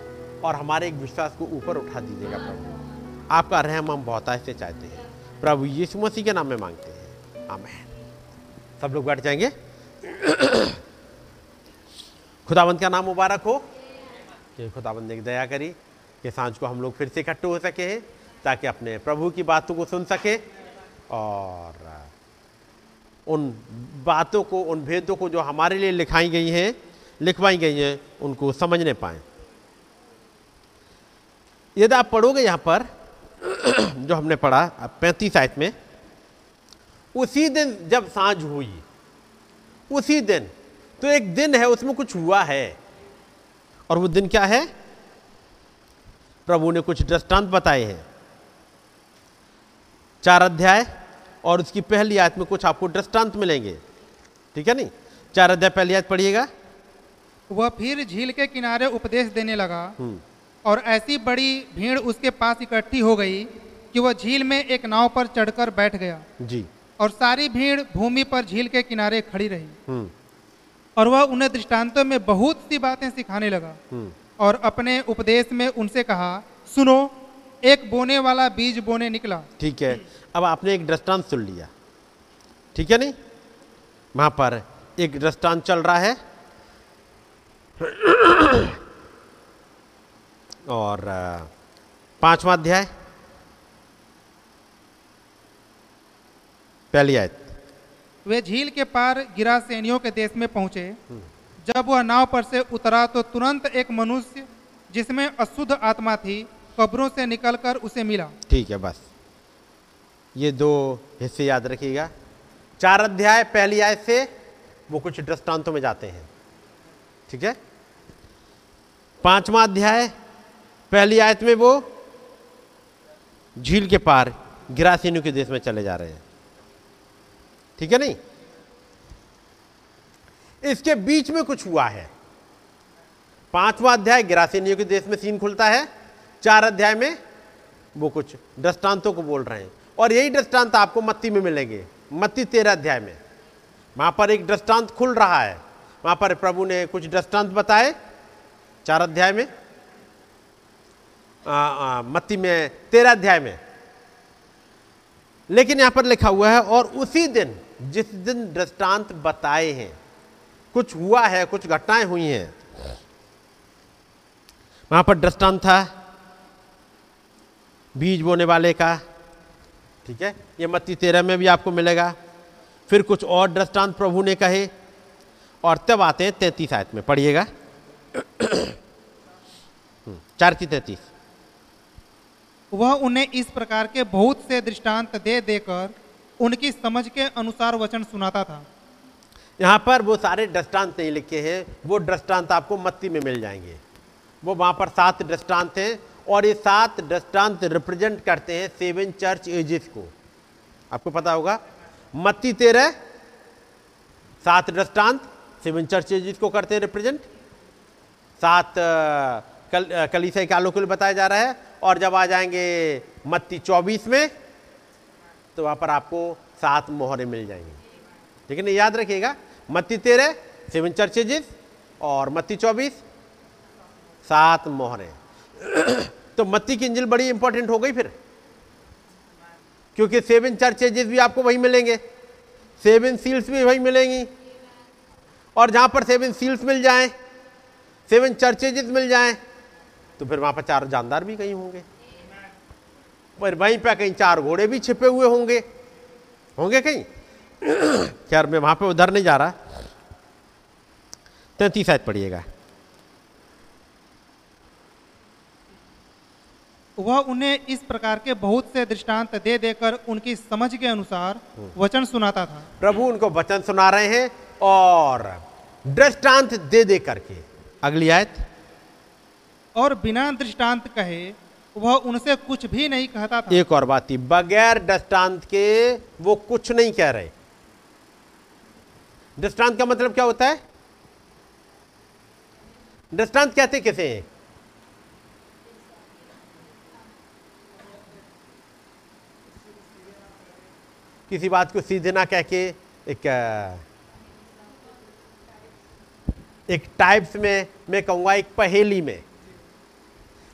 और हमारे एक विश्वास को ऊपर उठा दीजिएगा प्रभु। आपका रहम हम बहुत से चाहते हैं। प्रभु यीशु मसीह के नाम में मांगते हैं। आमेन। सब लोग बैठ जाएँगे। *clears throat* खुदाबंद का नाम मुबारक हो। कि खुदावंत ने दया करी कि साँझ को हम लोग फिर से इकट्ठे हो सके हैं, ताकि अपने प्रभु की बातों को सुन सके और उन बातों को, उन भेदों को जो हमारे लिए लिखाई गई हैं, लिखवाई गई हैं, उनको समझने पाए। यदि आप पढ़ोगे यहाँ पर *clears throat* जो हमने पढ़ा पैंतीस आयत में उसी दिन जब साँझ हुई उसी दिन तो एक दिन है उसमें कुछ हुआ है। और वो दिन क्या है? प्रभु ने कुछ दृष्टांत बताए हैं। चार अध्याय और उसकी पहली आयत में कुछ आपको दृष्टांत मिलेंगे। ठीक है नहीं? चार अध्याय पहली आयत पढ़िएगा। वह फिर झील के किनारे उपदेश देने लगा। हम्म, और ऐसी बड़ी भीड़ उसके पास इकट्ठी हो गई कि वह झील में एक नाव पर चढ़कर बैठ गया। जी। और सारी भीड़ भूमि पर झील के किनारे खड़ी रही। हम्म। और वह उन्हें दृष्टांतों में बहुत सी बातें सिखाने लगा। हम्म। और अपने उपदेश में उनसे कहा सुनो एक बोने वाला बीज बोने निकला। ठीक है। अब आपने एक दृष्टांत सुन लिया। ठीक है नहीं? वहाँ पर एक दृष्टांत चल रहा है। और पांचवा अध्याय। पहली आयत। वे झील के पार गिरा सैनियों के देश में पहुँचे। जब वह नाव पर से उतरा तो तुरंत एक मनुष्य जिसमें अशुद्ध आत्मा थी कब्रों से निकलकर उसे मिला। ठीक है बस। ये दो हिस्से याद रखिएगा। चार अध्याय पहली आयत से वो कुछ दृष्टांतों में जाते हैं। ठीक है? पांचवा अध्याय पहली आयत में वो झील के पार गिरासीनु के देश में चले जा रहे हैं। ठीक है नहीं? इसके बीच में कुछ हुआ है। पांचवा अध्याय गिरासीनियों के देश में सीन खुलता है। चार अध्याय में वो कुछ दृष्टांतों को बोल रहे हैं। और यही दृष्टांत आपको मत्ती में मिलेंगे। मत्ती तेरह अध्याय में। वहाँ पर एक दृष्टांत खुल रहा है। वहाँ पर प्रभु ने कुछ दृष्टांत बताए। चार अध्याय में मत्ती में तेरह अध्याय में। लेकिन यहाँ पर लिखा हुआ है और उसी दिन जिस दिन दृष्टांत बताए हैं कुछ हुआ है कुछ घटनाएँ हुई हैं वहाँ पर दृष्टांत था बीज बोने वाले का ठीक है ये मत्ती तेरह में भी आपको मिलेगा। फिर कुछ और दृष्टांत प्रभु ने कहे और तब आते हैं तैतीस आयत में पढ़िएगा। हम्म, चार की तैतीस। वह उन्हें इस प्रकार के बहुत से दृष्टांत दे देकर उनकी समझ के अनुसार वचन सुनाता था। यहाँ पर वो सारे दृष्टांत नहीं लिखे हैं, वो दृष्टांत आपको मत्ती में मिल जाएँगे। वो वहाँ पर सात दृष्टांत हैं और ये सात दृष्टांत रिप्रेजेंट करते हैं सेवन चर्च एजिस को। आपको पता होगा, मत्ती तेरह, सात दृष्टांत सेवन चर्च एजिस को करते हैं रिप्रेजेंट। सात कल कलीसिया कालों के लिए बताया जा रहा है। और जब आ जाएँगे मत्ती चौबीस में तो वहाँ पर आपको सात मोहरें मिल जाएँगी। लेकिन याद रखिएगा, मत्ती तेरह, सेवन चर्चेजेस और मत्ती चौबीस, सात मोहरें। *clears throat* तो मत्ती की इंजिल बड़ी इंपॉर्टेंट हो गई फिर। क्योंकि सेवन चर्चेजेस भी आपको वही मिलेंगे, सेवन सील्स भी वही मिलेंगी। और जहाँ पर सेवन सील्स मिल जाएँ, सेवन चर्चेजेस मिल जाएँ तो फिर वहाँ पर चार जानदार भी कहीं होंगे। पर वहीं पे कहीं चार घोड़े भी छिपे हुए होंगे। होंगे कहीं? *clears throat* खैर मैं वहाँ पे उधर नहीं जा रहा। तैतीस आयत पढ़िएगा। वह उन्हें इस प्रकार के बहुत से दृष्टांत दे देकर उनकी समझ के अनुसार वचन सुनाता था। प्रभु उनको वचन सुना रहे हैं और दृष्टांत दे दे करके अगली आयत। और बिना दृष्टांत कहे, वह उनसे कुछ भी नहीं कहता था। एक और बात थी, बगैर दृष्टांत के वो कुछ नहीं कह रहे। दृष्टांत का मतलब क्या होता है? दृष्टांत कहते किसे? किसी बात को सीधे ना कह के, एक एक टाइप्स में, मैं कहूँगा एक पहेली में।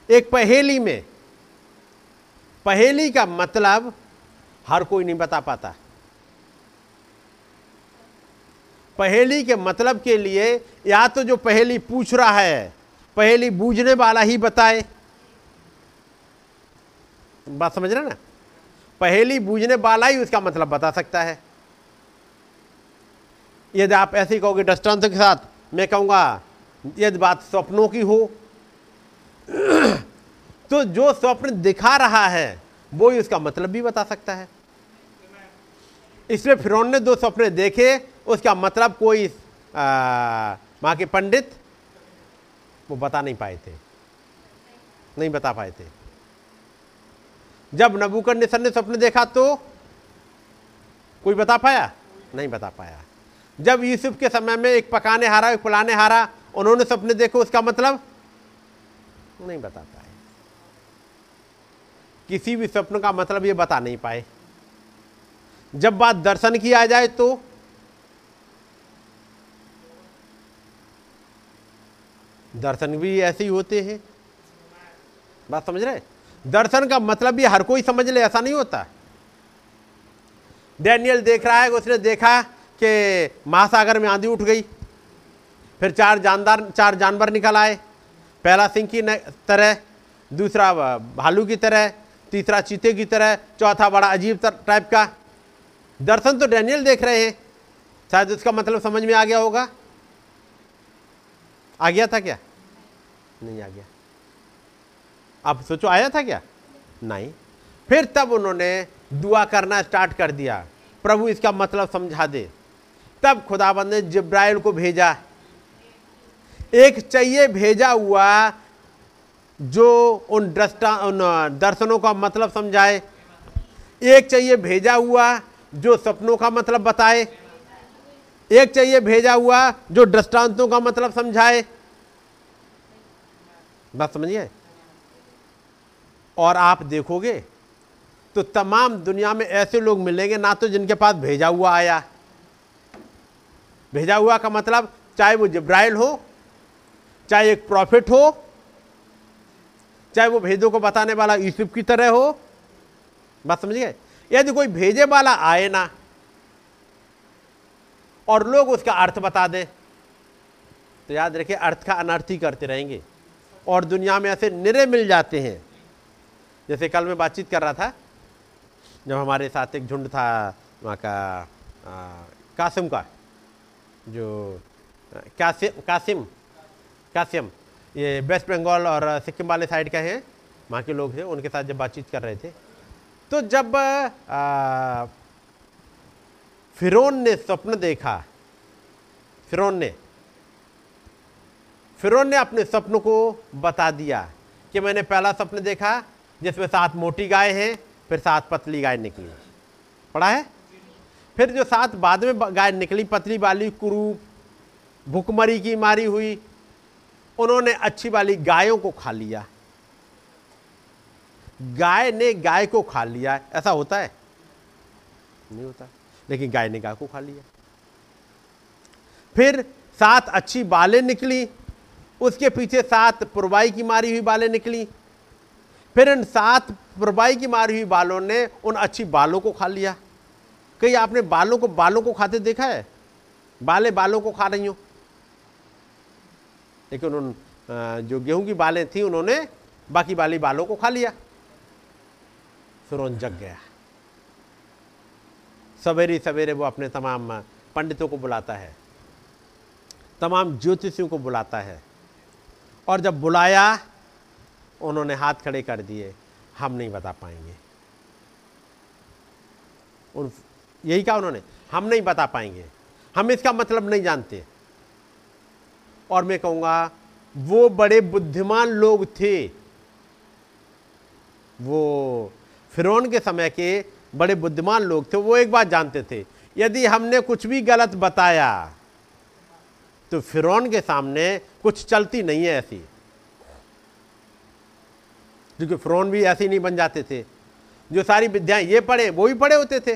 एक पहेली में। पहेली का मतलब हर कोई नहीं बता पाता। पहेली के मतलब के लिए या तो जो पहेली पूछ रहा है, पहेली बूझने वाला ही बताए। बात समझ रहे ना? पहेली बूझने वाला ही उसका मतलब बता सकता है। यदि आप ऐसे कहोगे दृष्टांत के साथ, मैं कहूँगा, यदि बात स्वप्नों की हो *coughs* तो जो स्वप्न दिखा रहा है, वो ही उसका मतलब भी बता सकता है। इसलिए फिर ने दो सपने देखे, उसका मतलब कोई वहाँ के पंडित, वो बता नहीं पाए थे। नहीं बता पाए थे। जब नबूकन निसर ने स्वप्न देखा तो कोई बता पाया? नहीं बता पाया। जब यूसुफ के समय में एक पकाने हारा, एक पुलाने हारा, उन्होंने सपने देखे, उसका मतलब नहीं बता पाए किसी भी स्वप्न का मतलब ये बता नहीं पाए। जब बात दर्शन की आ जाए तो दर्शन भी ऐसे ही होते हैं। बात समझ रहे दर्शन का मतलब भी हर कोई समझ ले, ऐसा नहीं होता। डैनियल देख रहा है, उसने देखा कि महासागर में आंधी उठ गई। फिर चार जानदार, चार जानवर निकल आए। पहला सिंह की तरह, दूसरा भालू की तरह, तीसरा चीते की तरह, चौथा बड़ा अजीब टाइप का। दर्शन तो डैनियल देख रहे हैं। शायद उसका मतलब समझ में आ गया होगा। आ गया था क्या? नहीं आ गया। आप सोचो, आया था क्या? नहीं। फिर तब उन्होंने दुआ करना स्टार्ट कर दिया। प्रभु इसका मतलब समझा दे। तब खुदाबंद ने जिब्राइल को भेजा। एक चाहिए भेजा हुआ जो उन दृष्टा, उन दर्शनों का मतलब समझाए। एक चाहिए भेजा हुआ जो सपनों का मतलब बताए। एक चाहिए भेजा हुआ जो दृष्टांतों का मतलब समझाए। बात समझिए और आप देखोगे तो तमाम दुनिया में ऐसे लोग मिलेंगे ना तो जिनके पास भेजा हुआ आया। भेजा हुआ का मतलब चाहे वो जिब्राइल हो चाहे एक प्रॉफिट हो चाहे वो भेदों को बताने वाला यूसुफ की तरह हो बात समझ गए? यदि कोई भेजे वाला आए ना और लोग उसका अर्थ बता दें तो याद रखिए अर्थ का अनर्थ ही करते रहेंगे। और दुनिया में ऐसे निरे मिल जाते हैं। जैसे कल मैं बातचीत कर रहा था जब हमारे साथ एक झुंड था वहाँ का आ, कासिम का जो कासिम कासिम कासिम ये वेस्ट बंगाल और सिक्किम वाले साइड का है। वहाँ के लोग थे उनके साथ जब बातचीत कर रहे थे। तो जब फिरौन ने स्वप्न देखा, फिरौन ने फिरौन ने अपने स्वप्न को बता दिया कि मैंने पहला स्वप्न देखा, जिसमें सात मोटी गाय हैं, फिर सात पतली गाय निकली। पढ़ा है? फिर जो सात बाद में गाय निकली, पतली वाली कुरूप, भुखमरी की मारी हुई उन्होंने अच्छी वाली गायों को खा लिया। गाय ने गाय को खा लिया। ऐसा होता है? नहीं होता। लेकिन गाय ने गाय को खा लिया। फिर सात अच्छी बालें निकली। उसके पीछे सात पुरवाई की मारी हुई बालें निकली। फिर इन सात पुरवाई की मारी हुई बालों ने उन अच्छी बालों को खा लिया। कहीं आपने बालों को बालों को खाते देखा है? बाले बालों को खा रही हो। लेकिन उन जो गेहूँ की बालें थी, उन्होंने बाकी बाली बालों को खा लिया। फिर उन जग गया। सवेरे सवेरे वो अपने तमाम पंडितों को बुलाता है। तमाम ज्योतिषियों को बुलाता है। और जब बुलाया, उन्होंने हाथ खड़े कर दिए। हम नहीं बता पाएँगे। उन, यही कहा उन्होंने, हम नहीं बता पाएँगे। हम इसका मतलब नहीं जानते। और मैं कहूँगा, वो बड़े बुद्धिमान लोग थे। वो फिरौन के समय के बड़े बुद्धिमान लोग थे, वो एक बात जानते थे, यदि हमने कुछ भी गलत बताया तो फिरौन के सामने कुछ चलती नहीं है ऐसी। क्योंकि फिरौन भी ऐसे नहीं बन जाते थे। जो सारी विद्याएँ ये पढ़े, वो भी पढ़े होते थे।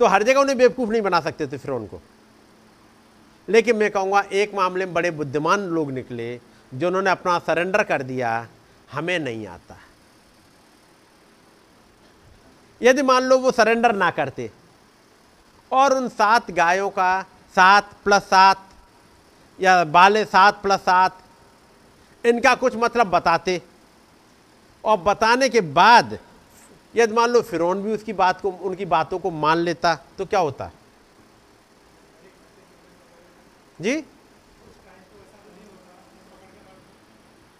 तो हर जगह उन्हें बेवकूफ़ नहीं बना सकते थे फिरौन को। लेकिन मैं कहूँगा, एक मामले में बड़े बुद्धिमान लोग निकले जो उन्होंने अपना सरेंडर कर दिया, हमें नहीं आता। यदि मान लो वो सरेंडर ना करते, और उन सात गायों का सात प्लस सात, या बाले सात प्लस सात, इनका कुछ मतलब बताते। और बताने के बाद, यदि मान लो फिरौन भी उसकी बात को, उनकी बातों को मान लेता तो क्या होता? जी?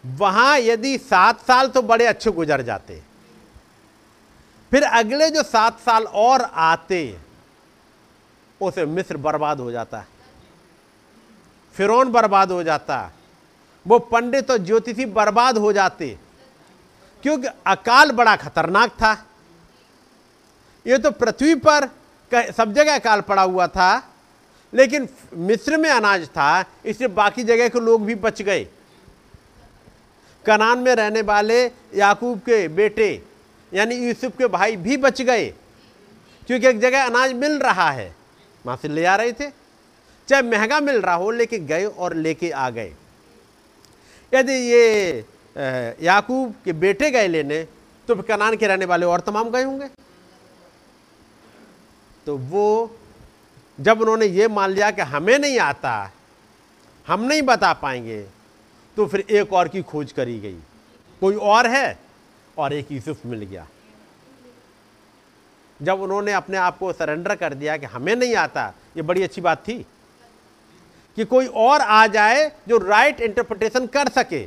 वहाँ यदि सात साल तो बड़े अच्छे गुजर जाते। फिर अगले जो सात साल और आते, उसे मिस्र बर्बाद हो जाता। फिरौन बर्बाद हो जाता। वो पंडित और ज्योतिषी बर्बाद हो जाते। क्योंकि अकाल बड़ा खतरनाक था। ये तो पृथ्वी पर सब जगह अकाल पड़ा हुआ था। लेकिन मिस्र में अनाज था, इसलिए बाकी जगह के लोग भी बच गए। कनान में रहने वाले याकूब के बेटे, यानी यूसुफ के भाई भी बच गए, क्योंकि एक जगह अनाज मिल रहा है। वहाँ से ले आ रहे थे। चाहे महँगा मिल रहा हो, लेके गए और लेके आ गए। यदि ये याकूब के बेटे गए लेने तो कनान के रहने वाले और तमाम गए होंगे। तो वो जब उन्होंने ये मान लिया कि हमें नहीं आता, हम नहीं बता पाएँगे तो फिर एक और की खोज करी गई। कोई और है? और एक यूसुफ मिल गया। जब उन्होंने अपने आप को सरेंडर कर दिया कि हमें नहीं आता, ये बड़ी अच्छी बात थी कि कोई और आ जाए जो राइट इंटरप्रिटेशन कर सके।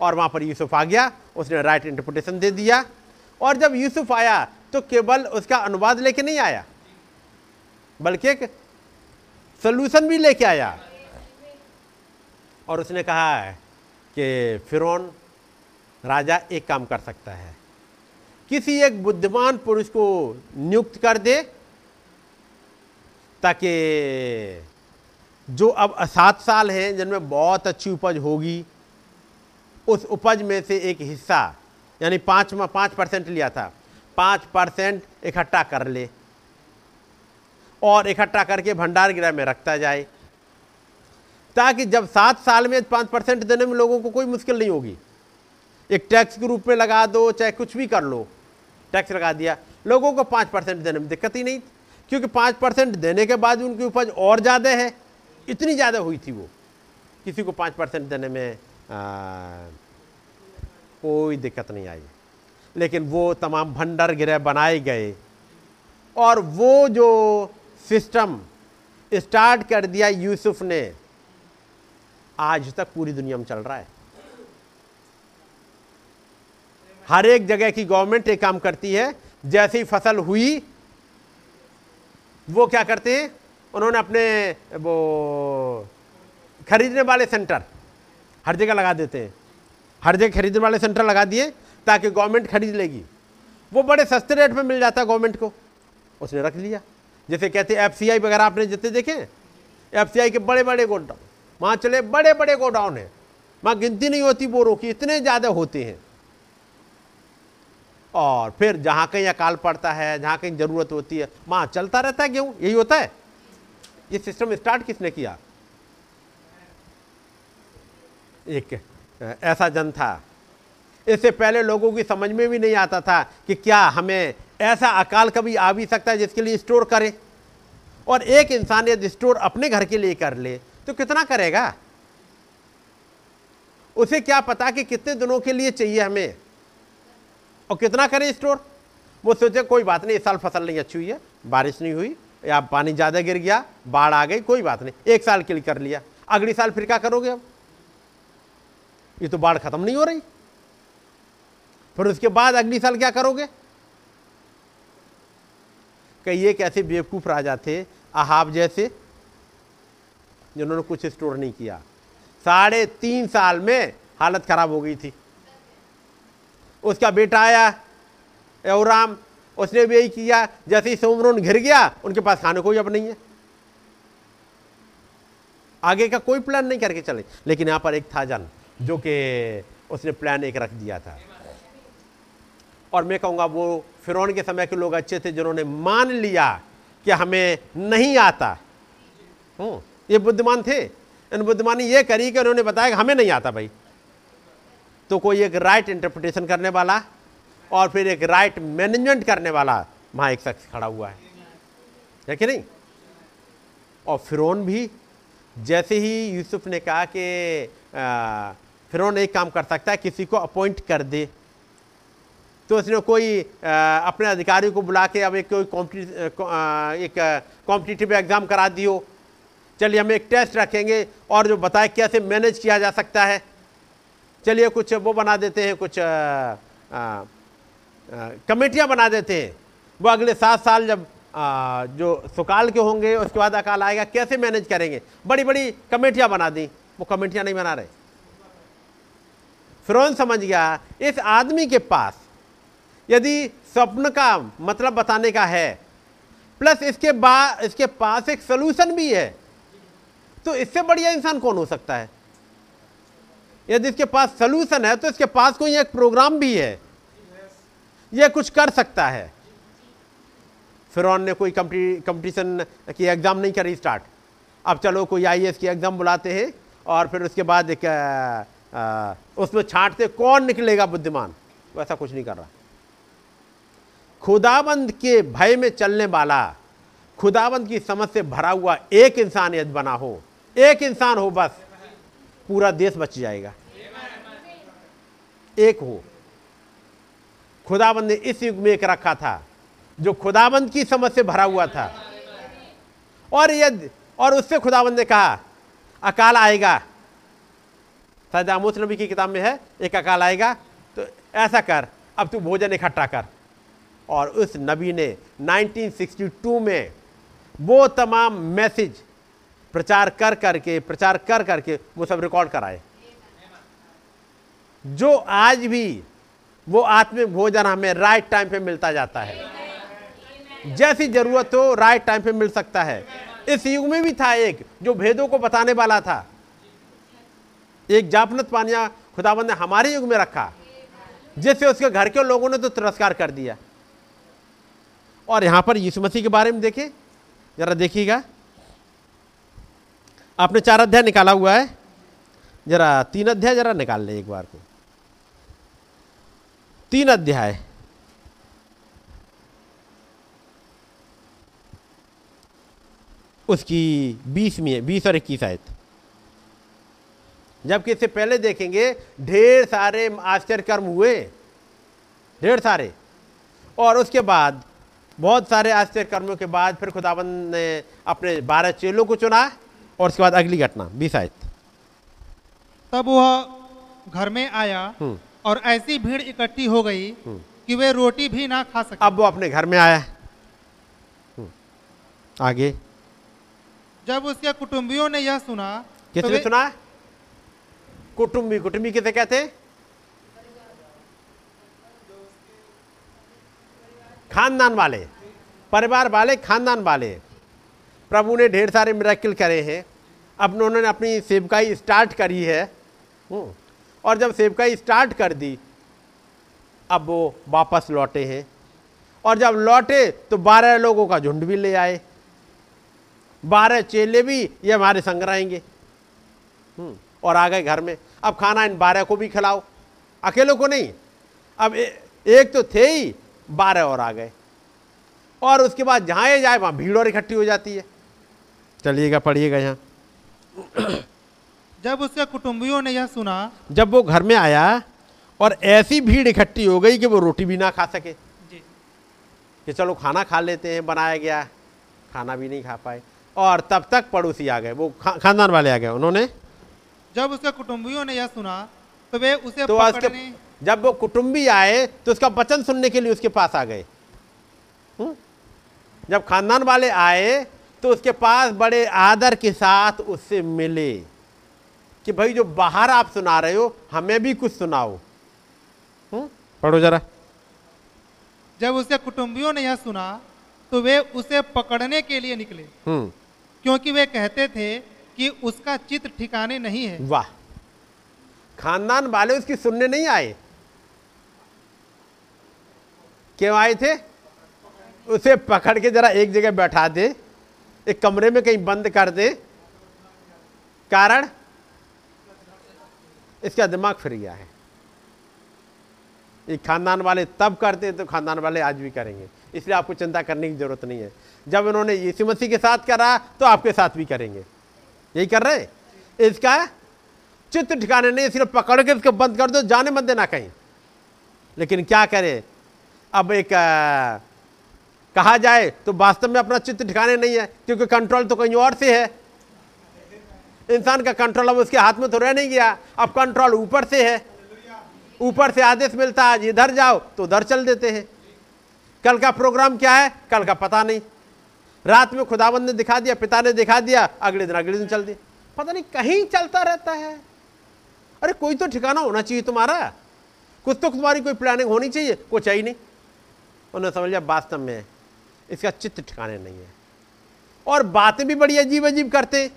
और वहाँ पर यूसुफ आ गया, उसने राइट इंटरप्रिटेशन दे दिया। और जब यूसुफ आया तो केवल उसका अनुवाद लेके नहीं आया। बल्कि एक सोल्यूशन भी लेके आया। और उसने कहा है कि फिरौन राजा एक काम कर सकता है। किसी एक बुद्धिमान पुरुष को नियुक्त कर दे, ताकि जो अब सात साल हैं, जिनमें बहुत अच्छी उपज होगी, उस उपज में से एक हिस्सा, यानी पाँच पाँच परसेंट लिया था, पाँच परसेंट इकट्ठा कर ले। और इकट्ठा करके भंडार गृह में रखता जाए। ताकि जब सात साल में पाँच परसेंट देने में लोगों को कोई मुश्किल नहीं होगी। एक टैक्स के रूप में लगा दो चाहे कुछ भी कर लो टैक्स लगा दिया लोगों को पाँच परसेंट देने में दिक्कत ही नहीं। क्योंकि पाँच परसेंट देने के बाद उनकी उपज और ज़्यादा है इतनी ज़्यादा हुई थी वो। किसी को पाँच परसेंट देने में आ, कोई दिक्कत नहीं आई। लेकिन वो तमाम भंडार गृह बनाए गए। और वो जो सिस्टम स्टार्ट कर दिया यूसुफ ने। आज तक पूरी दुनिया में चल रहा है। हर एक जगह की गवर्नमेंट एक काम करती है, जैसी फ़सल हुई, वो क्या करते हैं? उन्होंने अपने, वो खरीदने वाले सेंटर हर जगह लगा देते हैं। हर जगह खरीदने वाले सेंटर लगा दिए ताकि गवर्नमेंट खरीद लेगी। वो बड़े सस्ते रेट में मिल जाता है गवर्नमेंट को। उसने रख लिया। जैसे कहते हैं एफ़ वगैरह आपने जितने देखे एफसीआई के बड़े बड़े गोडाउन, वहाँ चले बड़े बड़े गोडाउन है। वहाँ गिनती नहीं होती बोरों की, इतने ज़्यादा होते हैं। और फिर जहाँ कहीं अकाल पड़ता है, जहाँ कहीं ज़रूरत होती है, वहाँ चलता रहता है गेहूँ, यही होता है। ये सिस्टम स्टार्ट किसने किया? एक, ऐसा जन था। इससे पहले लोगों की समझ में भी नहीं आता था कि क्या हमें ऐसा अकाल कभी आ भी सकता है जिसके लिए स्टोर करे। और एक इंसान यदि स्टोर अपने घर के लिए कर ले तो कितना करेगा? उसे क्या पता कि कितने दिनों के लिए चाहिए हमें? और कितना करें स्टोर? वो सोचे, कोई बात नहीं, इस साल फ़सल नहीं अच्छी हुई है, बारिश नहीं हुई, या पानी ज़्यादा गिर गया, बाढ़ आ गई, कोई बात नहीं, एक साल के लिए कर लिया, अगली साल फिर क्या करोगे अब? ये तो बाढ़ खत्म नहीं हो रही। फिर उसके बाद अगली साल क्या करोगे? कई एक ऐसे बेवकूफ़ राजा थे, अहाब जैसे, जिन्होंने कुछ स्टोर नहीं किया। साढ़े तीन साल में हालत खराब हो गई थी। उसका बेटा आया, एवराम, उसने भी यही किया, जैसे ही सोमरोन घिर गया, उनके पास खाने को अब नहीं है। आगे का कोई प्लान नहीं करके चले। लेकिन यहाँ पर एक था जन, जो कि उसने प्लान एक रख दिया था। और मैं कहूँगा वो फिरौन के समय के लोग अच्छे थे जिन्होंने मान लिया कि हमें नहीं आता। हूँ ये बुद्धिमान थे। इन बुद्धिमानी ये करी कि उन्होंने बताया कि हमें नहीं आता भाई। तो कोई एक राइट इंटरप्रिटेशन करने वाला और फिर एक राइट मैनेजमेंट करने वाला वहाँ एक शख्स खड़ा हुआ है। है कि नहीं? और फिरौन भी, जैसे ही यूसुफ ने कहा कि फिरौन एक काम कर सकता है, किसी को अपॉइंट कर दे। तो उसने कोई अपने अधिकारी को बुला के अब एक कोई कॉम्पिटि- एक कॉम्पिटिटिव एग्ज़ाम करा दियो चलिए हम एक टेस्ट रखेंगे और जो बताए कैसे मैनेज किया जा सकता है। चलिए कुछ वो बना देते हैं कुछ कमेटियाँ बना देते हैं। वो अगले सात साल जब आ, जो सुकाल के होंगे उसके बाद अकाल आएगा कैसे मैनेज करेंगे? बड़ी बड़ी कमेटियाँ बना दी। वो कमेटियाँ नहीं बना रहे। फिरौन समझ गया इस आदमी के पास यदि स्वप्न का मतलब बताने का है, प्लस इसके बाद इसके पास एक सोल्यूशन भी है तो इससे बढ़िया इंसान कौन हो सकता है? यदि इसके पास सोल्यूशन है तो इसके पास कोई एक प्रोग्राम भी है। यह कुछ कर सकता है। फिर ने कोई कंपटीशन की एग्ज़ाम नहीं करी स्टार्ट अब चलो कोई आईएएस की एग्ज़ाम बुलाते हैं, और फिर उसके बाद एक उसमें छांटते कौन निकलेगा बुद्धिमान? वैसा कुछ नहीं कर रहा। खुदाबंद के भय में चलने वाला, खुदाबंद की समझ से भरा हुआ एक इंसान यदि बना हो, एक इंसान हो बस, पूरा देश बच जाएगा। एक हो। खुदाबंद ने इस युग में एक रखा था, जो खुदाबंद की समझ से भरा हुआ था। और यदि, और उससे खुदाबंद ने कहा, अकाल आएगा। आमोस नबी की किताब में है, एक अकाल आएगा तो ऐसा कर, अब तू भोजन इकट्ठा कर। और उस नबी ने 1962 में वो तमाम मैसेज प्रचार कर करके, प्रचार कर करके वो सब रिकॉर्ड कराए। जो आज भी वो आत्मिक भोजन हमें राइट टाइम पे मिलता जाता है। जैसी ज़रूरत हो राइट टाइम पे मिल सकता है। इस युग में भी था एक जो भेदों को बताने वाला था। एक जापनत पानिया खुदाबंद ने हमारे युग में रखा, जिससे उसके घर के लोगों ने तो तिरस्कार कर दिया। और यहाँ पर यीशु मसीह के बारे में देखें। जरा देखिएगा। आपने चार अध्याय निकाला हुआ है। जरा तीन अध्याय, जरा निकाल ले एक बार को। तीन अध्याय। उसकी बीस में बीस और इक्कीस आयत। जबकि इससे पहले देखेंगे, ढेर सारे आश्चर्य कर्म हुए। ढेर सारे। और उसके बाद बहुत सारे आश्चर्य कर्मों के बाद फिर खुदाबंद ने अपने बारह चेलों को चुना और उसके बाद अगली घटना बीस आयत। तब वह घर में आया हम्म। और ऐसी भीड़ इकट्ठी हो गई कि वे रोटी भी ना खा सके। अब वो अपने घर में आया। हम्म। आगे। जब उसके कुटुंबियों ने यह सुना तो किसने वे- सुना? कुटुंबी कुटुंबी किसे कहते हैं? खानदान वाले परिवार वाले खानदान वाले। प्रभु ने ढेर सारे मिराकिल करे हैं। अब उन्होंने अपनी सेवकाई स्टार्ट करी है। हम्म, और जब सेवकाई स्टार्ट कर दी अब वो वापस लौटे हैं। और जब लौटे तो बारह लोगों का झुंड भी ले आए। बारह चेले भी ये हमारे संग रहेंगे। हम्म, और आ गए घर में। अब खाना इन बारह को भी खिलाओ। अकेलों को नहीं। अब ए, एक तो थे ही बारह और आ गए। और उसके बाद जहाँ ये जाए वहाँ भीड़ और इकट्ठी हो जाती है। चलिएगा पढ़िएगा यहाँ। जब उसके कुटुंबियों ने यह सुना जब वो घर में आया और ऐसी भीड़ इकट्ठी हो गई कि वो रोटी भी ना खा सके। जी। कि चलो खाना खा लेते हैं बनाया गया। खाना भी नहीं खा पाए। और तब तक पड़ोसी आ गए। वो खा, खानदान वाले आ गए। उन्होंने जब उसके कुटुंबियों ने यह सुना तो वे उसे तो पकड़ने जब वो कुटुंबी आए तो उसका वचन सुनने के लिए उसके पास आ गए। हम्म? जब खानदान वाले आए तो उसके पास बड़े आदर के साथ उससे मिले कि भाई जो बाहर आप सुना रहे हो हमें भी कुछ सुनाओ। हम्म? पढ़ो जरा। जब उसे कुटुंबियों ने यह सुना तो वे उसे पकड़ने के लिए निकले। हम्म क्योंकि वे कहते थे कि उसका चित्र ठिकाने नहीं है। वाह। खानदान वाले उसकी सुनने नहीं आए। क्यों आए थे? उसे पकड़ के जरा एक जगह बैठा दे। एक कमरे में कहीं बंद कर दे। कारण? इसका दिमाग फिर गया है। ये खानदान वाले तब करते हैं तो खानदान वाले आज भी करेंगे। इसलिए आपको चिंता करने की ज़रूरत नहीं है। जब इन्होंने यीशु मसीह के साथ करा तो आपके साथ भी करेंगे। यही कर रहे हैं? इसका चित्त ठिकाने नहीं सिर्फ़ पकड़ के इसको बंद कर दो, जाने मत देना कहीं। लेकिन क्या करें? अब एक आ, कहा जाए तो वास्तव में अपना चित्त ठिकाने नहीं है क्योंकि कंट्रोल तो कहीं और से है। इंसान का कंट्रोल अब उसके हाथ में तो रह नहीं गया अब कंट्रोल ऊपर से है। ऊपर से आदेश मिलता है आज इधर जाओ तो उधर चल देते हैं। कल का प्रोग्राम क्या है? कल का पता नहीं। रात में खुदाबंद ने दिखा दिया पिता ने दिखा दिया अगले दिन अगले दिन चल दिया। पता नहीं कहीं चलता रहता है। अरे कोई तो ठिकाना होना चाहिए तुम्हारा। कुछ तो तुम्हारी कोई प्लानिंग होनी चाहिए कुछ है ही नहीं। उन्होंने समझ लिया, वास्तव में इसका चित्त ठिकाने नहीं है। और बातें भी बड़ी अजीब अजीब करते।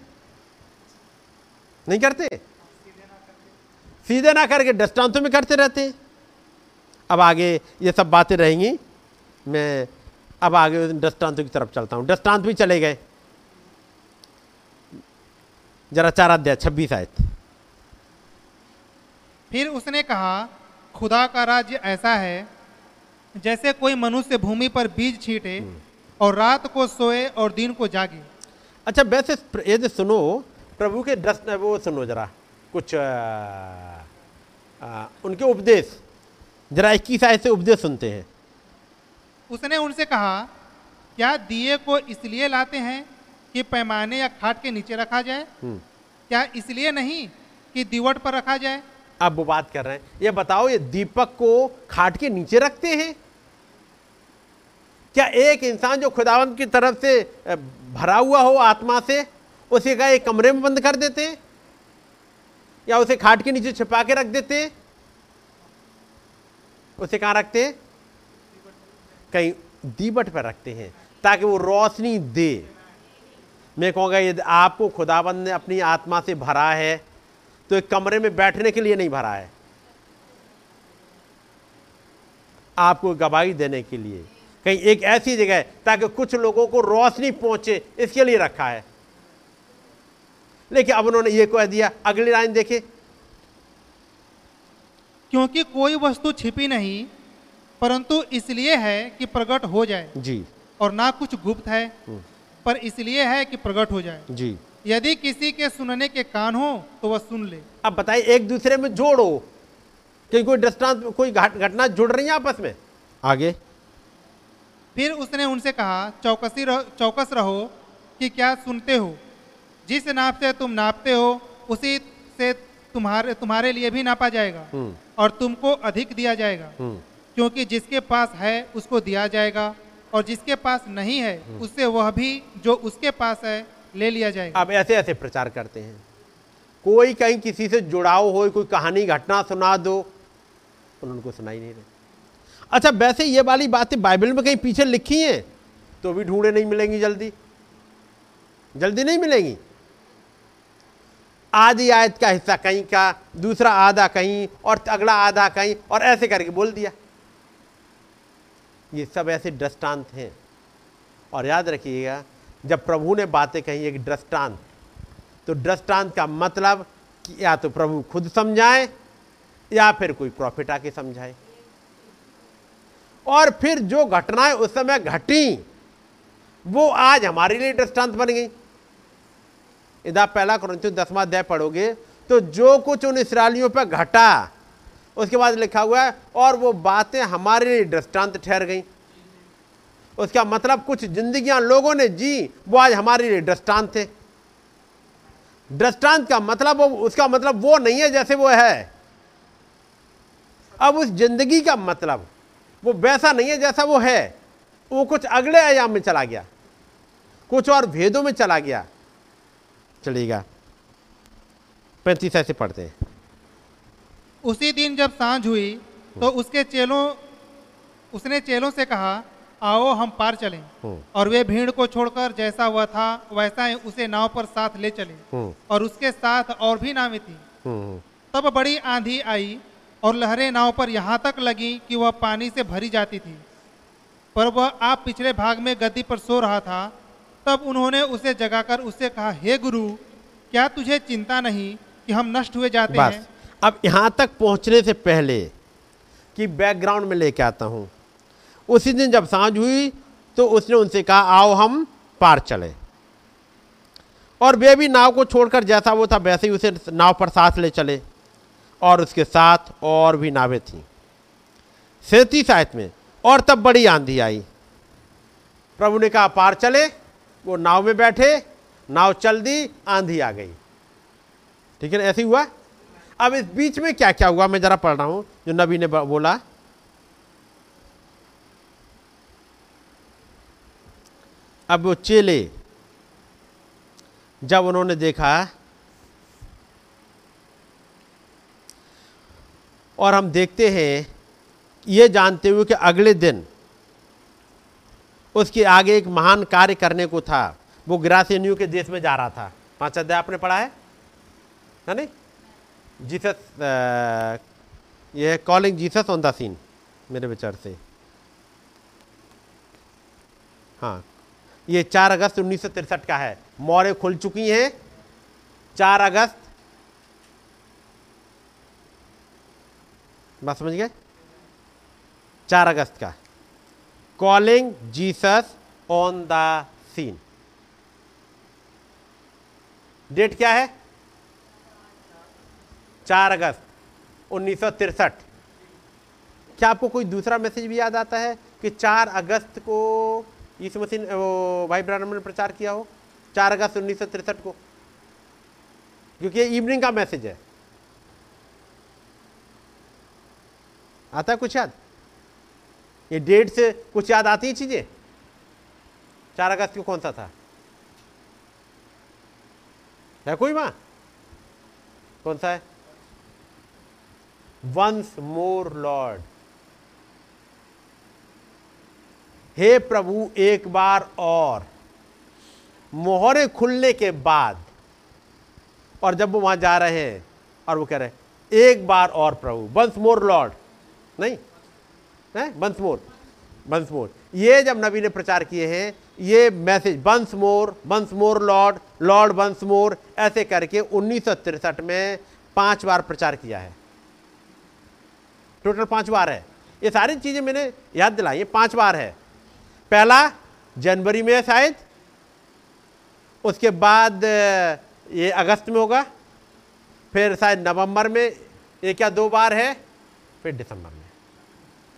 नहीं करते? सीधे ना करके दृष्टांतों में करते रहते। अब आगे ये सब बातें रहेंगी। मैं अब आगे दृष्टांतों की तरफ़ चलता हूँ। दृष्टांत भी चले गए। जरा चार अध्याय, छब्बीस आयत। फिर उसने कहा, खुदा का राज्य ऐसा है जैसे कोई मनुष्य भूमि पर बीज छींटे और रात को सोए और दिन को जागे। अच्छा वैसे यदि सुनो प्रभु के दस वो सुनो जरा कुछ आ, आ, उनके उपदेश जरा इक्कीस आय से उपदेश सुनते हैं। उसने उनसे कहा क्या दिए को इसलिए लाते हैं कि पैमाने या खाट के नीचे रखा जाए? हम्म। क्या इसलिए नहीं कि दीवट पर रखा जाए? अब वो बात कर रहे हैं। ये बताओ, ये दीपक को खाट के नीचे रखते हैं? क्या एक इंसान जो खुदावंत की तरफ़ से भरा हुआ हो आत्मा से, उसे का एक कमरे में बंद कर देते हैं? या उसे खाट के नीचे छिपा के रख देते हैं? उसे कहाँ रखते हैं? कहीं दीवट पर रखते हैं, ताकि वो रोशनी दे। मैं कहूँगा, यदि आपको खुदाबंद ने अपनी आत्मा से भरा है तो एक कमरे में बैठने के लिए नहीं भरा है। आपको गवाही देने के लिए। कहीं एक ऐसी जगह है ताकि कुछ लोगों को रोशनी पहुँचे इसके लिए रखा है। लेकिन अब उन्होंने ये कह दिया अगली लाइन देखे क्योंकि कोई वस्तु छिपी नहीं परंतु इसलिए है कि प्रकट हो जाए जी। और ना कुछ गुप्त है पर इसलिए है कि प्रकट हो जाए। जी। यदि किसी के सुनने के कान हो तो वह सुन ले। अब बताइए एक दूसरे में जोड़ो। कि कोई दृष्टांत कोई घटना जुड़ रही है आपस में? आगे। फिर उसने उनसे कहा चौकसी रहो चौकस रहो कि क्या सुनते हो। जिस नाप से तुम नापते हो उसी से तुम्हारे तुम्हारे लिए भी नापा जाएगा हम्म। और तुमको अधिक दिया जाएगा। हम्म। क्योंकि जिसके पास है उसको दिया जाएगा और जिसके पास नहीं है उससे वह भी जो उसके पास है ले लिया जाएगा। अब ऐसे ऐसे प्रचार करते हैं। कोई कहीं किसी से जुड़ाव हो, कोई कहानी, घटना सुना दो उनको सुनाई नहीं रहे अच्छा वैसे ये वाली बातें बाइबल में कहीं पीछे लिखी हैं तो भी ढूंढे नहीं मिलेंगी जल्दी। जल्दी नहीं मिलेंगी। आधी आयत का हिस्सा कहीं का, दूसरा आधा कहीं, और अगला आधा कहीं, और ऐसे करके बोल दिया। ये सब ऐसे दृष्टांत हैं। और याद रखिएगा जब प्रभु ने बातें कही एक दृष्टांत तो दृष्टांत का मतलब कि या तो प्रभु खुद समझाए, या फिर कोई प्रॉफिट आके समझाए। और फिर जो घटनाएँ उस समय घटी, वो आज हमारे लिए दृष्टांत बन गई। इधर पहला क्रंथियो दसवा अध्याय पढ़ोगे तो जो कुछ उन इसराइलियों पर घटा, उसके बाद लिखा हुआ है, और वो बातें हमारे लिए दृष्टांत ठहर गई। उसका मतलब कुछ जिंदगियाँ लोगों ने जी वो आज हमारे लिए दृष्टांत थे। दृष्टांत का मतलब वो उसका मतलब वो नहीं है जैसे वो है। अब उस ज़िंदगी का मतलब वो वैसा नहीं है जैसा वो है। वो कुछ अगले आयाम में चला गया कुछ और भेदों में चला गया। चलेगा पैंतीस ऐसे पढ़ते हैं। उसी दिन जब साँझ हुई तो उसके चेलों उसने चेलों से कहा आओ हम पार चलें। हम्म। और वे भीड़ को छोड़कर जैसा हुआ था वैसा ही उसे नाव पर साथ ले चले। हम्म, और उसके साथ और भी नावें थी। हम्म, तब बड़ी आंधी आई और लहरें नाव पर यहाँ तक लगी कि वह पानी से भरी जाती थी। पर वह आप पिछले भाग में गद्दी पर सो रहा था तब उन्होंने उसे जगाकर उससे कहा हे गुरु क्या तुझे चिंता नहीं कि हम नष्ट हुए जाते हैं? अब यहाँ तक पहुँचने से पहले की बैकग्राउंड में लेके आता हूँ। उसी दिन जब साँझ हुई तो उसने उनसे कहा, आओ हम पार चले। और वे भी नाव को छोड़कर जैसा वो था, वैसे ही उसे नाव पर साथ ले चले और उसके साथ और भी नावें थीं। सैतीस आयत में, और तब बड़ी आंधी आई। प्रभु ने कहा, पार चले। वो नाव में बैठे, नाव चल दी, आंधी आ गई। ठीक है ऐसे हुआ? अब इस बीच में क्या क्या हुआ? मैं जरा पढ़ रहा हूँ, जो नबी ने बोला। अब वो चेले, जब उन्होंने देखा, और हम देखते हैं, ये जानते हुए कि अगले दिन, उसके आगे एक महान कार्य करने को था, वो ग्रासेनियों के देश में जा रहा था। पाँच अध्याय आपने पढ़ा है? है नहीं? जीसस ये calling Jesus on the scene, मेरे विचार से। हाँ ये चार अगस्त उन्नीस का है। मोहरें खुल चुकी हैं। चार अगस्त। बात समझ गए? चार अगस्त का। Calling Jesus on the scene date क्या है? चार अगस्त उन्नीस क्या आपको कोई दूसरा मैसेज भी याद आता है कि चार अगस्त को यीशु मसीह वो भाई ब्राह्मण ने प्रचार किया हो, चार अगस्त उन्नीस को। क्योंकि ये इवनिंग का मैसेज है। आता है कुछ याद? ये डेट से कुछ याद आती है चीज़ें? चार अगस्त को कौन सा था? है कोई वहाँ? कौन सा है? वंस मोर लॉर्ड हे प्रभु, एक बार और। मोहरे खुलने के बाद, और जब वो वहाँ जा रहे हैं, और वो कह रहे हैं, एक बार और प्रभु बंस मोर लॉर्ड। नहीं, है? वंस मोर बंस मोर ये जब नबी ने प्रचार किए हैं, ये message once more once more lord lord once more ऐसे करके उन्नीस में पाँच बार प्रचार किया है। टोटल पाँच बार है। ये सारी चीज़ें मैंने याद दिलाई, ये पाँच बार है। पहला, जनवरी में है शायद। उसके बाद ये अगस्त में होगा। फिर शायद नवंबर में एक या दो बार है? फिर दिसंबर में।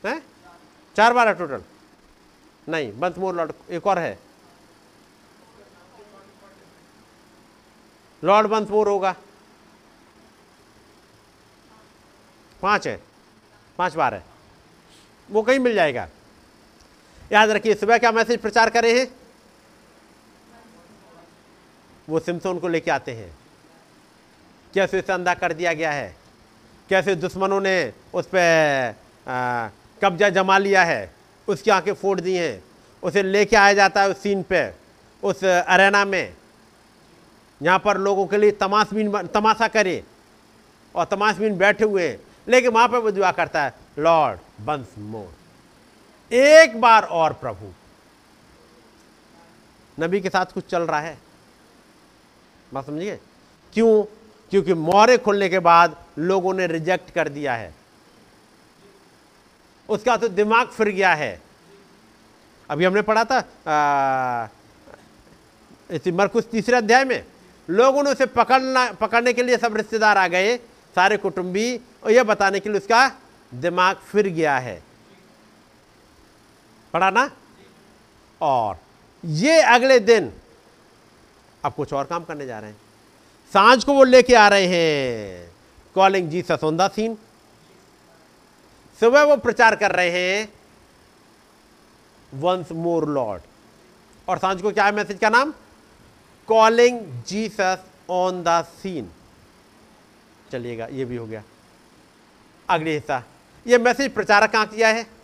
है? चार बार है टोटल नहीं बंस मोर लॉर्ड, एक और है। लॉर्ड बंस मोर होगा। पाँच है। पाँच बार है। वो कहीं मिल जाएगा। याद रखिए, सुबह क्या मैसेज प्रचार करे हैं? वो सिमसोन को लेके आते हैं। कैसे उसे अंधा कर दिया गया है? कैसे दुश्मनों ने उस पर कब्जा जमा लिया है? उसकी आँखें फोड़ दी हैं। उसे लेके आया जाता है उस सीन पे, उस अरेना में। यहाँ पर लोगों के लिए तमाशबीन तमाशा करे और तमाशबीन बैठे हुए हैं। लेकिन वहाँ पर वो दुआ करता है, लॉर्ड बंस मोर। एक बार और प्रभु। नबी के साथ कुछ चल रहा है। बात समझिए? क्यों? क्योंकि मोहरे खुलने के बाद लोगों ने रिजेक्ट कर दिया है। उसका तो दिमाग फिर गया है। अभी हमने पढ़ा था मरकुस तीसरे अध्याय में, लोगों ने उसे पकड़ना, पकड़ने के लिए सब रिश्तेदार आ गए, सारे कुटुंबी, और यह बताने के लिए उसका दिमाग फिर गया है। पढ़ा ना? और ये अगले दिन अब कुछ और काम करने जा रहे हैं। साँझ को वो लेके आ रहे हैं। Calling Jesus on the scene. सुबह वो प्रचार कर रहे हैं। Once more Lord. और साँझ को क्या है मैसेज का नाम? Calling Jesus on the scene. चलिएगा, ये भी हो गया। अगले हिस्सा। ये मैसेज प्रचारक कहाँ किया है?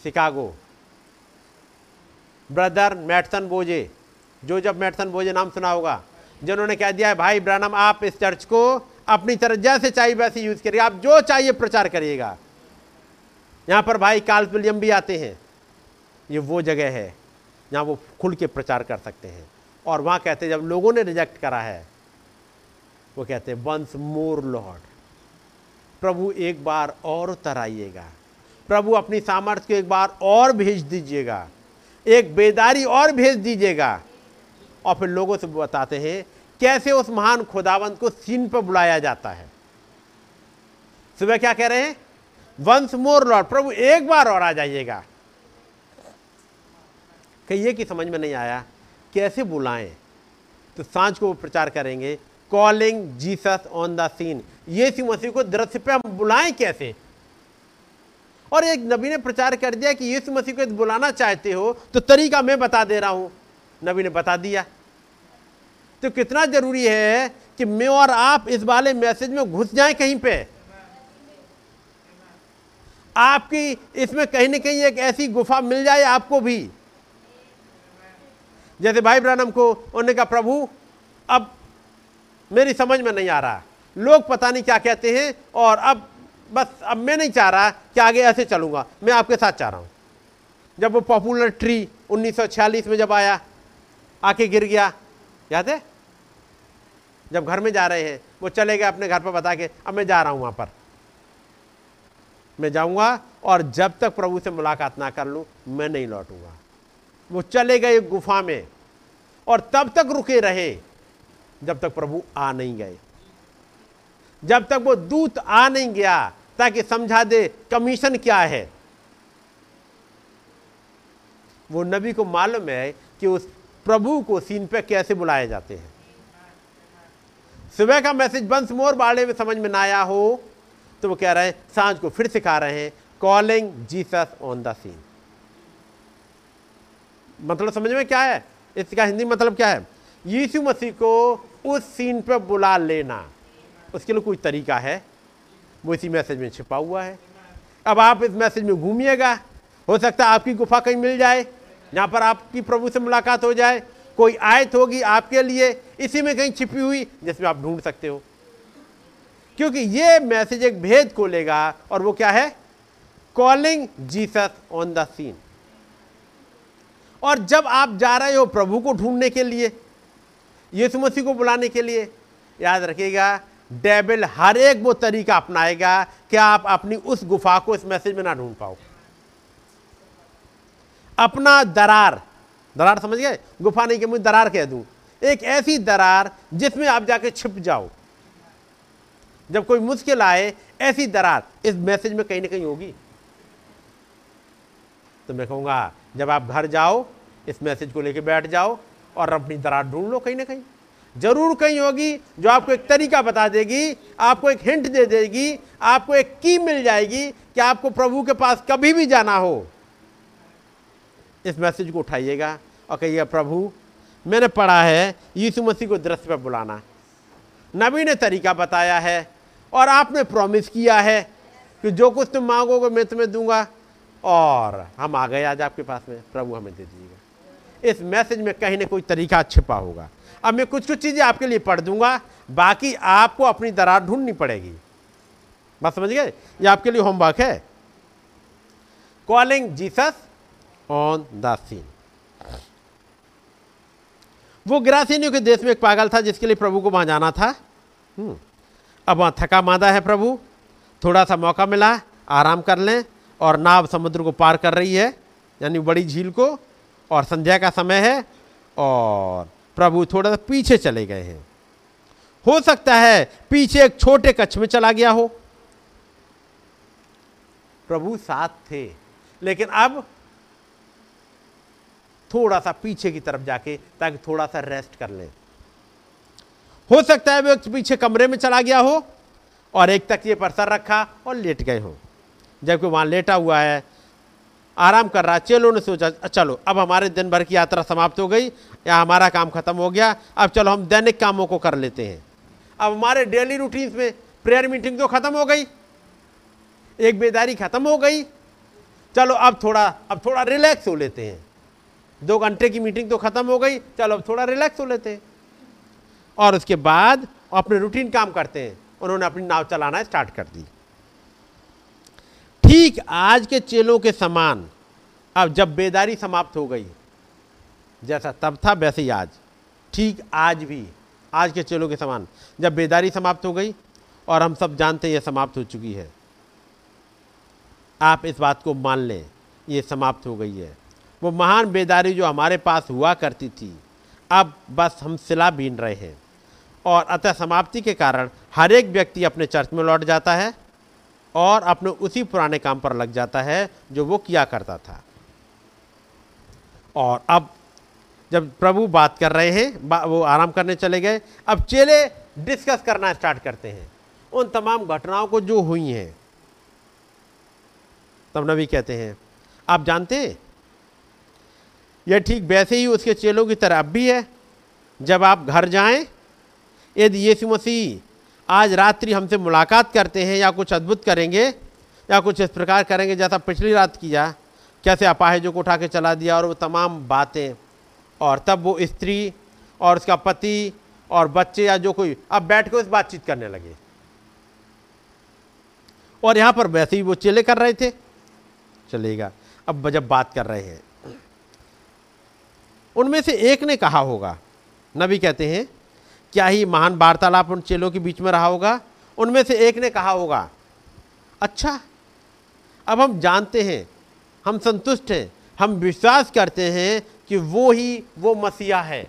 शिकागो ब्रदर मैटसन बोजे जो जब मैटसन बोजे नाम सुना होगा, जिन्होंने कह दिया है, भाई ब्रानम आप इस चर्च को अपनी तरह जैसे चाहिए वैसे यूज़ करिए आप जो चाहिए प्रचार करिएगा। यहाँ पर भाई कार्ल विलियम भी आते हैं। ये वो जगह है, जहाँ वो खुल के प्रचार कर सकते हैं। और वहाँ कहते हैं, जब लोगों ने रिजेक्ट करा है, वो कहते हैं वंस मोर लॉर्ड प्रभु एक बार और उतर आइएगा। प्रभु अपनी सामर्थ्य को एक बार और भेज दीजिएगा। एक बेदारी और भेज दीजिएगा। और फिर लोगों से बताते हैं, कैसे उस महान खुदावंत को सीन पर बुलाया जाता है। सुबह क्या कह रहे हैं? वंस मोर लॉर्ड, प्रभु एक बार और आ जाइएगा। कहिए कि समझ में नहीं आया, कैसे बुलाएँ? तो साँझ को वो प्रचार करेंगे calling Jesus on the scene यीशु मसीह को दृश्य पे हम बुलाएँ कैसे? और एक नबी ने प्रचार कर दिया कि यीशु मसीह को बुलाना चाहते हो तो तरीका मैं बता दे रहा हूँ। नबी ने बता दिया। तो कितना ज़रूरी है कि मैं और आप इस वाले मैसेज में घुस जाएँ कहीं पे? आपकी इसमें कहीं ना कहीं एक ऐसी गुफा मिल जाए आपको भी। जैसे भाई ब्रानम को उन्होंने कहा, प्रभु, अब मेरी समझ में नहीं आ रहा। लोग पता नहीं क्या कहते हैं और अब बस अब मैं नहीं चाह रहा कि आगे ऐसे चलूँगा। मैं आपके साथ चाह रहा हूँ। जब वो पॉपुलर ट्री 1946 में जब आया, आके गिर गया, याद है? जब घर में जा रहे हैं, वो चले गए अपने घर पर बता के, अब मैं जा रहा हूँ वहाँ पर। मैं जाऊँगा और जब तक प्रभु से मुलाकात ना कर लूँ, मैं नहीं लौटूँगा। वो चले गए गुफा में और तब तक रुके रहे। जब तक प्रभु आ नहीं गए। जब तक वो दूत आ नहीं गया, ताकि समझा दे कमीशन क्या है। वो नबी को मालूम है कि उस प्रभु को सीन पे कैसे बुलाए जाते हैं। सुबह का मैसेज बंस मोर बाड़े में समझ में ना आया हो तो वो कह रहे हैं, साँझ को फिर सिखा रहे हैं calling Jesus on the scene मतलब समझ में क्या है? इसका हिंदी मतलब क्या है? यीशु मसीह को उस सीन पर बुला लेना। उसके लिए कोई तरीका है? वो इसी मैसेज में छिपा हुआ है। अब आप इस मैसेज में घूमिएगा। हो सकता है आपकी गुफा कहीं मिल जाए, जहाँ पर आपकी प्रभु से मुलाकात हो जाए। कोई आयत होगी आपके लिए, इसी में कहीं छिपी हुई, जिसमें आप ढूंढ सकते हो। क्योंकि ये मैसेज एक भेद खोलेगा और वो क्या है? Calling Jesus on the scene और जब आप जा रहे हो प्रभु को ढूँढने के लिए यीशु मसीह को बुलाने के लिए। याद रखिएगा, डेबिल हर एक वो तरीका अपनाएगा कि आप अपनी उस गुफा को इस मैसेज में ना ढूंढ पाओ। अपना दरार दरार समझ गए? गुफा नहीं कि मुझे दरार कह दूँ। एक ऐसी दरार जिसमें आप जाके छिप जाओ। जब कोई मुश्किल आए ऐसी दरार इस मैसेज में कहीं ना कहीं होगी। तो मैं कहूँगा, जब आप घर जाओ, इस मैसेज को लेके बैठ जाओ और अपनी दरार ढूंढ लो कहीं ना कहीं। ज़रूर कहीं होगी जो आपको एक तरीका बता देगी, आपको एक हिंट दे देगी, आपको एक की मिल जाएगी कि आपको प्रभु के पास कभी भी जाना हो। इस मैसेज को उठाइएगा और कहिएगा, प्रभु, मैंने पढ़ा है, यीशु मसीह को दृश्य पर बुलाना। नबी ने तरीका बताया है और आपने प्रॉमिस किया है कि जो कुछ तुम मांगोगे मैं तुम्हें दूँगा और हम आ गए आज आपके पास में। प्रभु हमें दे दीजिएगा। इस मैसेज में कहीं ना कोई तरीका छिपा होगा। अब मैं कुछ कुछ चीज़ें आपके लिए पढ़ दूँगा बाकी आपको अपनी दरार ढूंढनी पड़ेगी। बात समझ गए? ये आपके लिए होमवर्क है। Calling Jesus on the scene वो गिरासीनियों के देश में एक पागल था जिसके लिए प्रभु को वहाँ जाना था। हम्म, अब वहाँ थका मादा है प्रभु। थोड़ा सा मौका मिला आराम कर लें और नाव समुद्र को पार कर रही है यानी बड़ी झील को। और संध्या का समय है और प्रभु थोड़ा सा पीछे चले गए हैं। हो सकता है पीछे एक छोटे कच्छ में चला गया हो। प्रभु साथ थे, लेकिन अब थोड़ा सा पीछे की तरफ़ जाके ताकि थोड़ा सा रेस्ट कर ले। हो सकता है वो पीछे कमरे में चला गया हो और एक तकिए पर सर रखा और लेट गए हो। जबकि वहाँ लेटा हुआ है आराम कर रहा चलो ने सोचा, चलो, अब हमारे दिन भर की यात्रा समाप्त हो गई या हमारा काम खत्म हो गया, अब चलो हम दैनिक कामों को कर लेते हैं। अब हमारे डेली रूटीन में प्रेयर मीटिंग तो खत्म हो गई, एक बेदारी खत्म हो गई। चलो, अब थोड़ा अब थोड़ा रिलैक्स हो लेते हैं। दो घंटे की मीटिंग तो खत्म हो गई, चलो, अब थोड़ा रिलैक्स हो लेते हैं। और उसके बाद अपने रूटीन काम करते हैं। उन्होंने अपनी नाव चलाना स्टार्ट कर दी। ठीक आज के चेलों के समान। अब जब बेदारी समाप्त हो गई, जैसा तब था, वैसे ही आज। ठीक आज भी आज के चेलों के समान। जब बेदारी समाप्त हो गई, और हम सब जानते हैं ये समाप्त हो चुकी है। आप इस बात को मान लें, ये समाप्त हो गई है। वो महान बेदारी जो हमारे पास हुआ करती थी, अब बस हम सिला बीन रहे हैं। और अतः समाप्ति के कारण हर एक व्यक्ति अपने चर्च में लौट जाता है। और अपने उसी पुराने काम पर लग जाता है जो वो किया करता था। और अब जब प्रभु बात कर रहे हैं वो आराम करने चले गए, अब चेले डिस्कस करना स्टार्ट करते हैं। उन तमाम घटनाओं को जो हुई हैं, तब नबी कहते हैं, आप जानते हैं? यह ठीक वैसे ही उसके चेलों की तरह अब भी है। जब आप घर जाएँ, यदि यीशु मसीह आज रात्रि हमसे मुलाकात करते हैं, या कुछ अद्भुत करेंगे, या कुछ इस प्रकार करेंगे जैसा पिछली रात किया। कैसे अपाहिजों को उठा के चला दिया और वो तमाम बातें। और तब वो स्त्री और उसका पति और बच्चे या जो कोई, अब बैठ के उस बातचीत करने लगे। और यहाँ पर वैसे ही वो चेले कर रहे थे। चलेगा, अब जब बात कर रहे हैं। उनमें से एक ने कहा होगा, नबी कहते हैं क्या ही महान वार्तालाप उन चेलों के बीच में रहा होगा? उनमें से एक ने कहा होगा अच्छा अब हम जानते हैं, हम संतुष्ट हैं, हम विश्वास करते हैं कि वो ही, वो मसीहा है।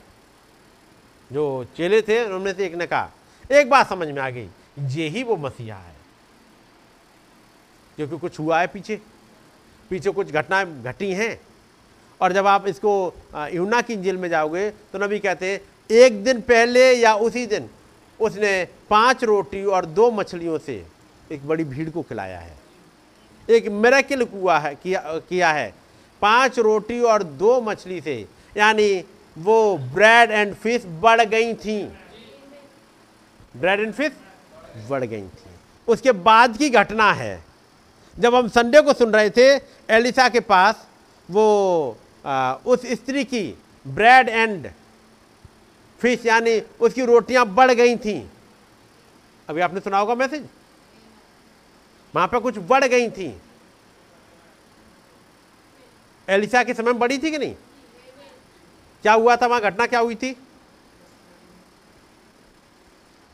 जो चेले थे, उनमें से एक ने कहा, एक बात समझ में आ गई, ये ही वो मसीहा है। क्योंकि कुछ हुआ है पीछे पीछे कुछ घटनाएँ घटी हैं, और जब आप इसको यूना की इंजिल में जाओगे तो नबी कहते हैं एक दिन पहले या उसी दिन उसने पाँच रोटी और दो मछलियों से एक बड़ी भीड़ को खिलाया है। एक मेरेकिल हुआ है किया किया है। पाँच रोटी और दो मछली से यानी वो ब्रेड एंड फ़िश बढ़ गई थी। ब्रेड एंड फ़िश बढ़ गई थी। उसके बाद की घटना है। जब हम संडे को सुन रहे थे एलिसा के पास वो आ, उस स्त्री की ब्रेड एंड फ़िश यानी उसकी रोटियाँ बढ़ गई थी। अभी आपने सुना होगा मैसेज? वहाँ पर कुछ बढ़ गई थी। एलिशा के समय बढ़ी थी कि नहीं? क्या हुआ था वहाँ? घटना क्या हुई थी?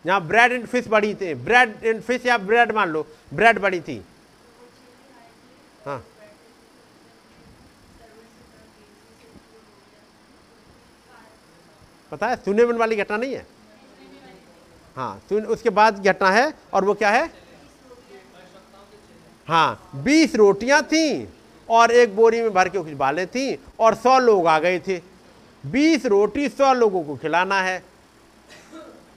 यहाँ ब्रेड एंड फ़िश बढ़ी थी, ब्रेड एंड फ़िश या ब्रेड मान लो, ब्रेड बढ़ी थी। हाँ। पता है? सुने मन वाली घटना नहीं है। हाँ सुन, उसके बाद घटना है और वो क्या है? हाँ बीस रोटियाँ थी और एक बोरी में भर के कुछ बालें थी और सौ लोग आ गए थे। बीस रोटी सौ लोगों को खिलाना है।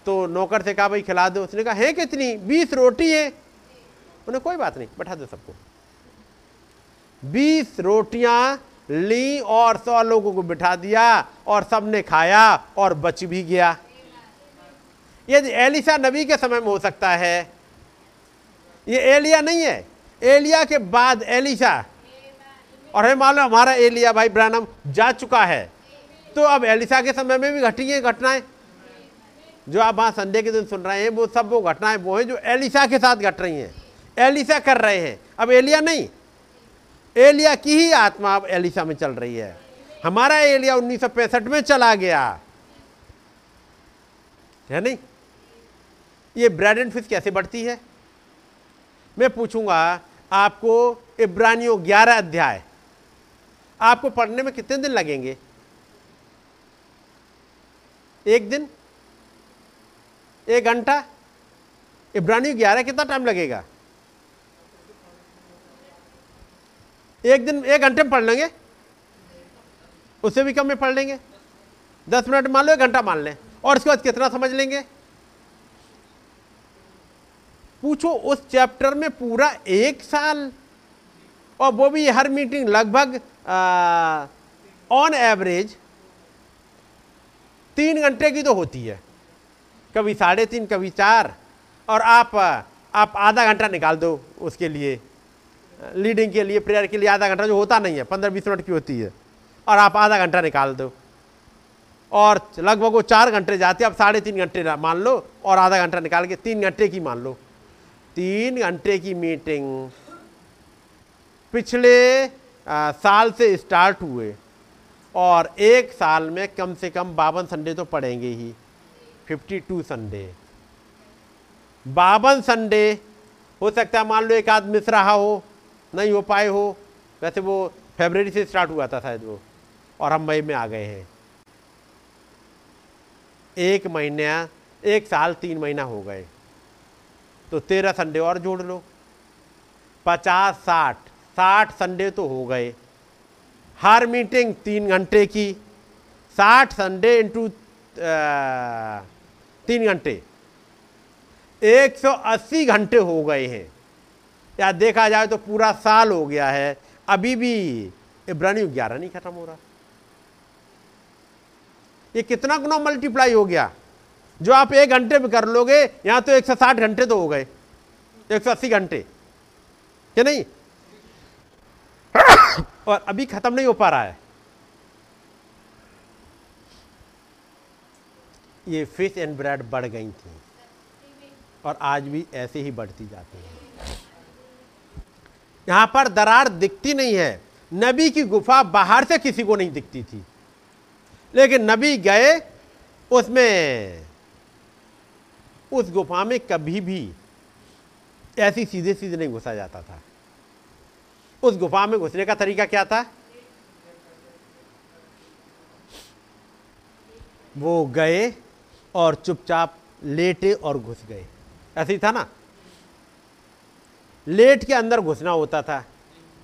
तो नौकर से कहा, भाई, खिला दो। उसने कहा, है कितनी? बीस रोटी है। उन्हें कोई बात नहीं, बैठा दो सबको। बीस रोटियाँ ली और सौ लोगों को बिठा दिया और सबने खाया और बच भी गया। यदि एलिसा नबी के समय में हो सकता है ये एलिया नहीं है। एलिया के बाद एलिसा और हमें मालूम है, हमारा एलिया भाई ब्रानम जा चुका है। तो अब एलिसा के समय में भी घटी हैं घटनाएँ। जो आप वहाँ संडे के दिन सुन रहे हैं वो सब वो घटनाएँ वो हैं जो एलिसा के साथ घट रही हैं। एलिसा कर रहे हैं। अब एलिया नहीं एलिया की ही आत्मा अब एलिशा में चल रही है। हमारा एलिया 1965 में चला गया। है नहीं? ये ब्रेड एंड फ़िश कैसे बढ़ती है? मैं पूछूँगा आपको इब्रानियों 11 अध्याय। आपको पढ़ने में कितने दिन लगेंगे? एक दिन? एक घंटा? इब्रानियों 11 कितना टाइम लगेगा? एक दिन, एक घंटे में पढ़ लेंगे। उससे भी कम में पढ़ लेंगे। दस मिनट मान लो, एक घंटा मान लें। और उसके बाद कितना समझ लेंगे? पूछो, उस चैप्टर में पूरा एक साल। और वो भी हर मीटिंग लगभग ऑन एवरेज तीन घंटे की तो होती है। कभी साढ़े तीन, कभी चार। और आप आप आधा घंटा निकाल दो उसके लिए। लीडिंग के लिए प्रेयर के लिए आधा घंटा जो होता नहीं है पंद्रह बीस मिनट की होती है। और आप आधा घंटा निकाल दो। और लगभग वो चार घंटे जाते आप साढ़े तीन घंटे मान लो और आधा घंटा निकाल के तीन घंटे की मान लो। तीन घंटे की मीटिंग पिछले आ, साल से स्टार्ट हुए और एक साल में कम से कम बावन संडे तो पड़ेंगे ही। Fifty two Sunday. बावन संडे हो सकता है मान लो एक आध मिस रहा हो नहीं हो पाए हो। वैसे वो फरवरी से स्टार्ट हुआ था शायद वो, और हम मई में आ गए हैं। एक महीना, एक साल, तीन महीना हो गए। तो तेरह संडे और जोड़ लो। पचास, साठ साठ संडे तो हो गए। हर मीटिंग तीन घंटे की। साठ संडे इंटू तीन घंटे। 180 घंटे हो गए हैं। या देखा जाए तो पूरा साल हो गया है। अभी भी इब्रानी ग्यारह नहीं खत्म हो रहा। ये कितना गुना मल्टीप्लाई हो गया। जो आप एक घंटे में कर लोगे, यहाँ तो 160 घंटे तो हो गए। 180 घंटे। क्या नहीं? और अभी खत्म नहीं हो पा रहा है। ये फ़िश एंड ब्रेड बढ़ गई थी। और आज भी ऐसे ही बढ़ती जाती है। यहाँ पर दरार दिखती नहीं है। नबी की गुफा बाहर से किसी को नहीं दिखती थी। लेकिन नबी गए उसमें, उस गुफा में कभी भी ऐसी सीधे सीधे नहीं घुसा जाता था। उस गुफा में घुसने का तरीका क्या था? वो गए और चुपचाप लेटे और घुस गए। ऐसे ही था ना? लेट के अंदर घुसना होता था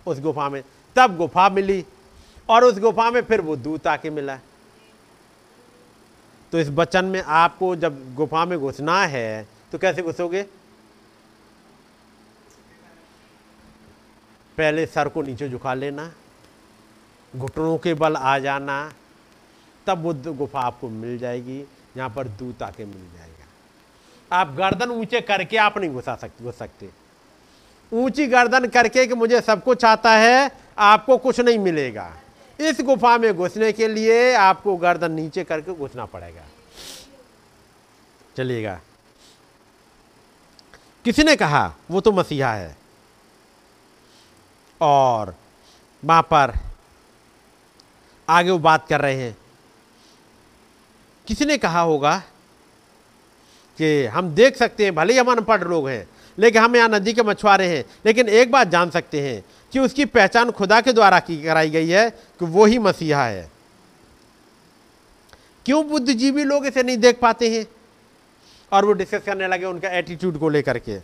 उस गुफा में। तब गुफा मिली और उस गुफा में फिर वो दूत आके मिला। तो इस बचन में आपको जब गुफा में घुसना है तो कैसे घुसोगे? पहले सर को नीचे झुका लेना, घुटनों के बल आ जाना, तब वो गुफा आपको मिल जाएगी यहाँ पर दूत आके मिल जाएगा। आप गर्दन ऊँचे करके आप नहीं घुसा सकते घुस सकते। ऊँची गर्दन करके कि मुझे सब कुछ आता है, आपको कुछ नहीं मिलेगा। इस गुफा में घुसने के लिए आपको गर्दन नीचे करके घुसना पड़ेगा। चलिएगा। किसी ने कहा, वो तो मसीहा है। और वहाँ पर आगे वो बात कर रहे हैं। किसी ने कहा होगा कि हम देख सकते हैं, भले ही हम अनपढ़ लोग हैं लेकिन हम यहाँ नदी के मछुआरे हैं, लेकिन एक बात जान सकते हैं कि उसकी पहचान खुदा के द्वारा की कराई गई है कि वो ही मसीहा है। क्यों बुद्धिजीवी लोग इसे नहीं देख पाते हैं? और वो डिस्कस करने लगे उनका एटीट्यूड को लेकर के।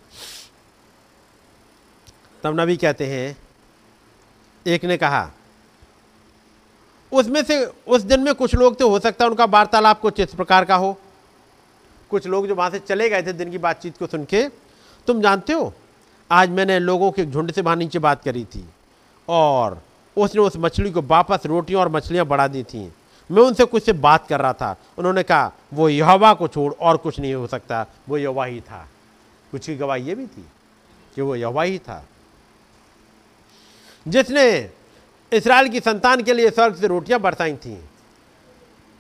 तब नबी कहते हैं, एक ने कहा, उसमें से उस दिन में कुछ लोग तो हो सकता है उनका वार्तालाप कुछ इस प्रकार का हो। कुछ लोग जो वहाँ से चले गए थे दिन की बातचीत को सुन के तुम जानते हो? आज मैंने लोगों के झुंड से वहाँ नीचे बात करी थी और उसने उस मछली को वापस रोटियाँ और मछलियाँ बढ़ा दी थी। मैं उनसे कुछ से बात कर रहा था। उन्होंने कहा, वो यहवा को छोड़, और कुछ नहीं हो सकता। वो यवा ही था। कुछ की गवाही ये भी थी कि वो यवा ही था। जिसने इसराइल की संतान के लिए स्वर्ग से रोटियाँ बरसाई थी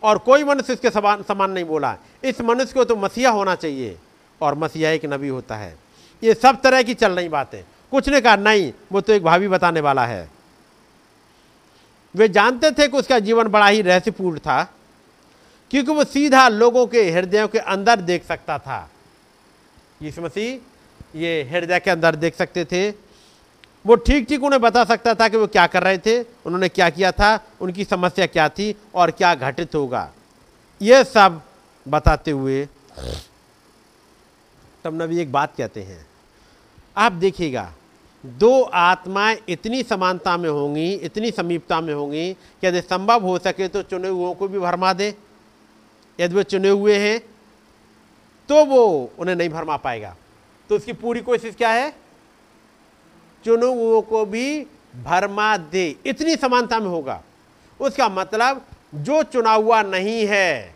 और कोई मनुष्य इसके समान समान नहीं बोला। इस मनुष्य को तो मसीहा होना चाहिए और मसीहा एक नबी होता है। ये सब तरह की चल रही बातें। कुछ ने कहा, नहीं, वो तो एक भाभी बताने वाला है। वे जानते थे कि उसका जीवन बड़ा ही रहस्यपूर्ण था, क्योंकि वो सीधा लोगों के हृदयों के अंदर देख सकता था। यीशु मसीह, ये हृदय के अंदर देख सकते थे। वो ठीक ठीक उन्हें बता सकता था कि वो क्या कर रहे थे, उन्होंने क्या किया था, उनकी समस्या क्या थी और क्या घटित होगा। ये सब बताते हुए तब नबी एक बात कहते हैं। आप देखिएगा, दो आत्माएँ इतनी समानता में होंगी, इतनी समीपता में होंगी कि यदि संभव हो सके तो चुने हुओं को भी भरमा दे। यदि वे चुने हुए हैं तो वो उन्हें नहीं भरमा पाएगा। तो उसकी पूरी कोशिश क्या है? चुने हुओं को भी भरमा दे। इतनी समानता में होगा। उसका मतलब जो चुना हुआ नहीं है,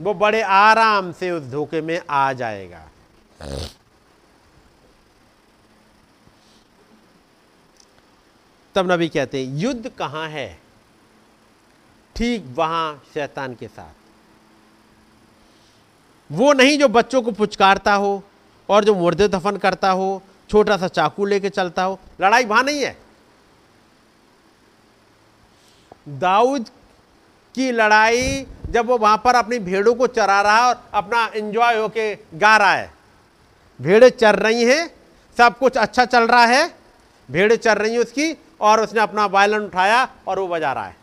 वो बड़े आराम से उस धोखे में आ जाएगा। तब नबी कहते हैं, युद्ध कहाँ है? ठीक वहाँ शैतान के साथ। वो नहीं जो बच्चों को पुचकारता हो और जो मुर्दे दफन करता हो, छोटा सा चाकू लेके चलता हो, लड़ाई वहाँ नहीं है। दाऊद की लड़ाई जब वो वहाँ पर अपनी भेड़ों को चरा रहा है और अपना एंजॉय होके गा रहा है। भेड़ें चर रही हैं, सब कुछ अच्छा चल रहा है। भेड़ें चर रही हैं उसकी और उसने अपना वायलन उठाया और वो बजा रहा है।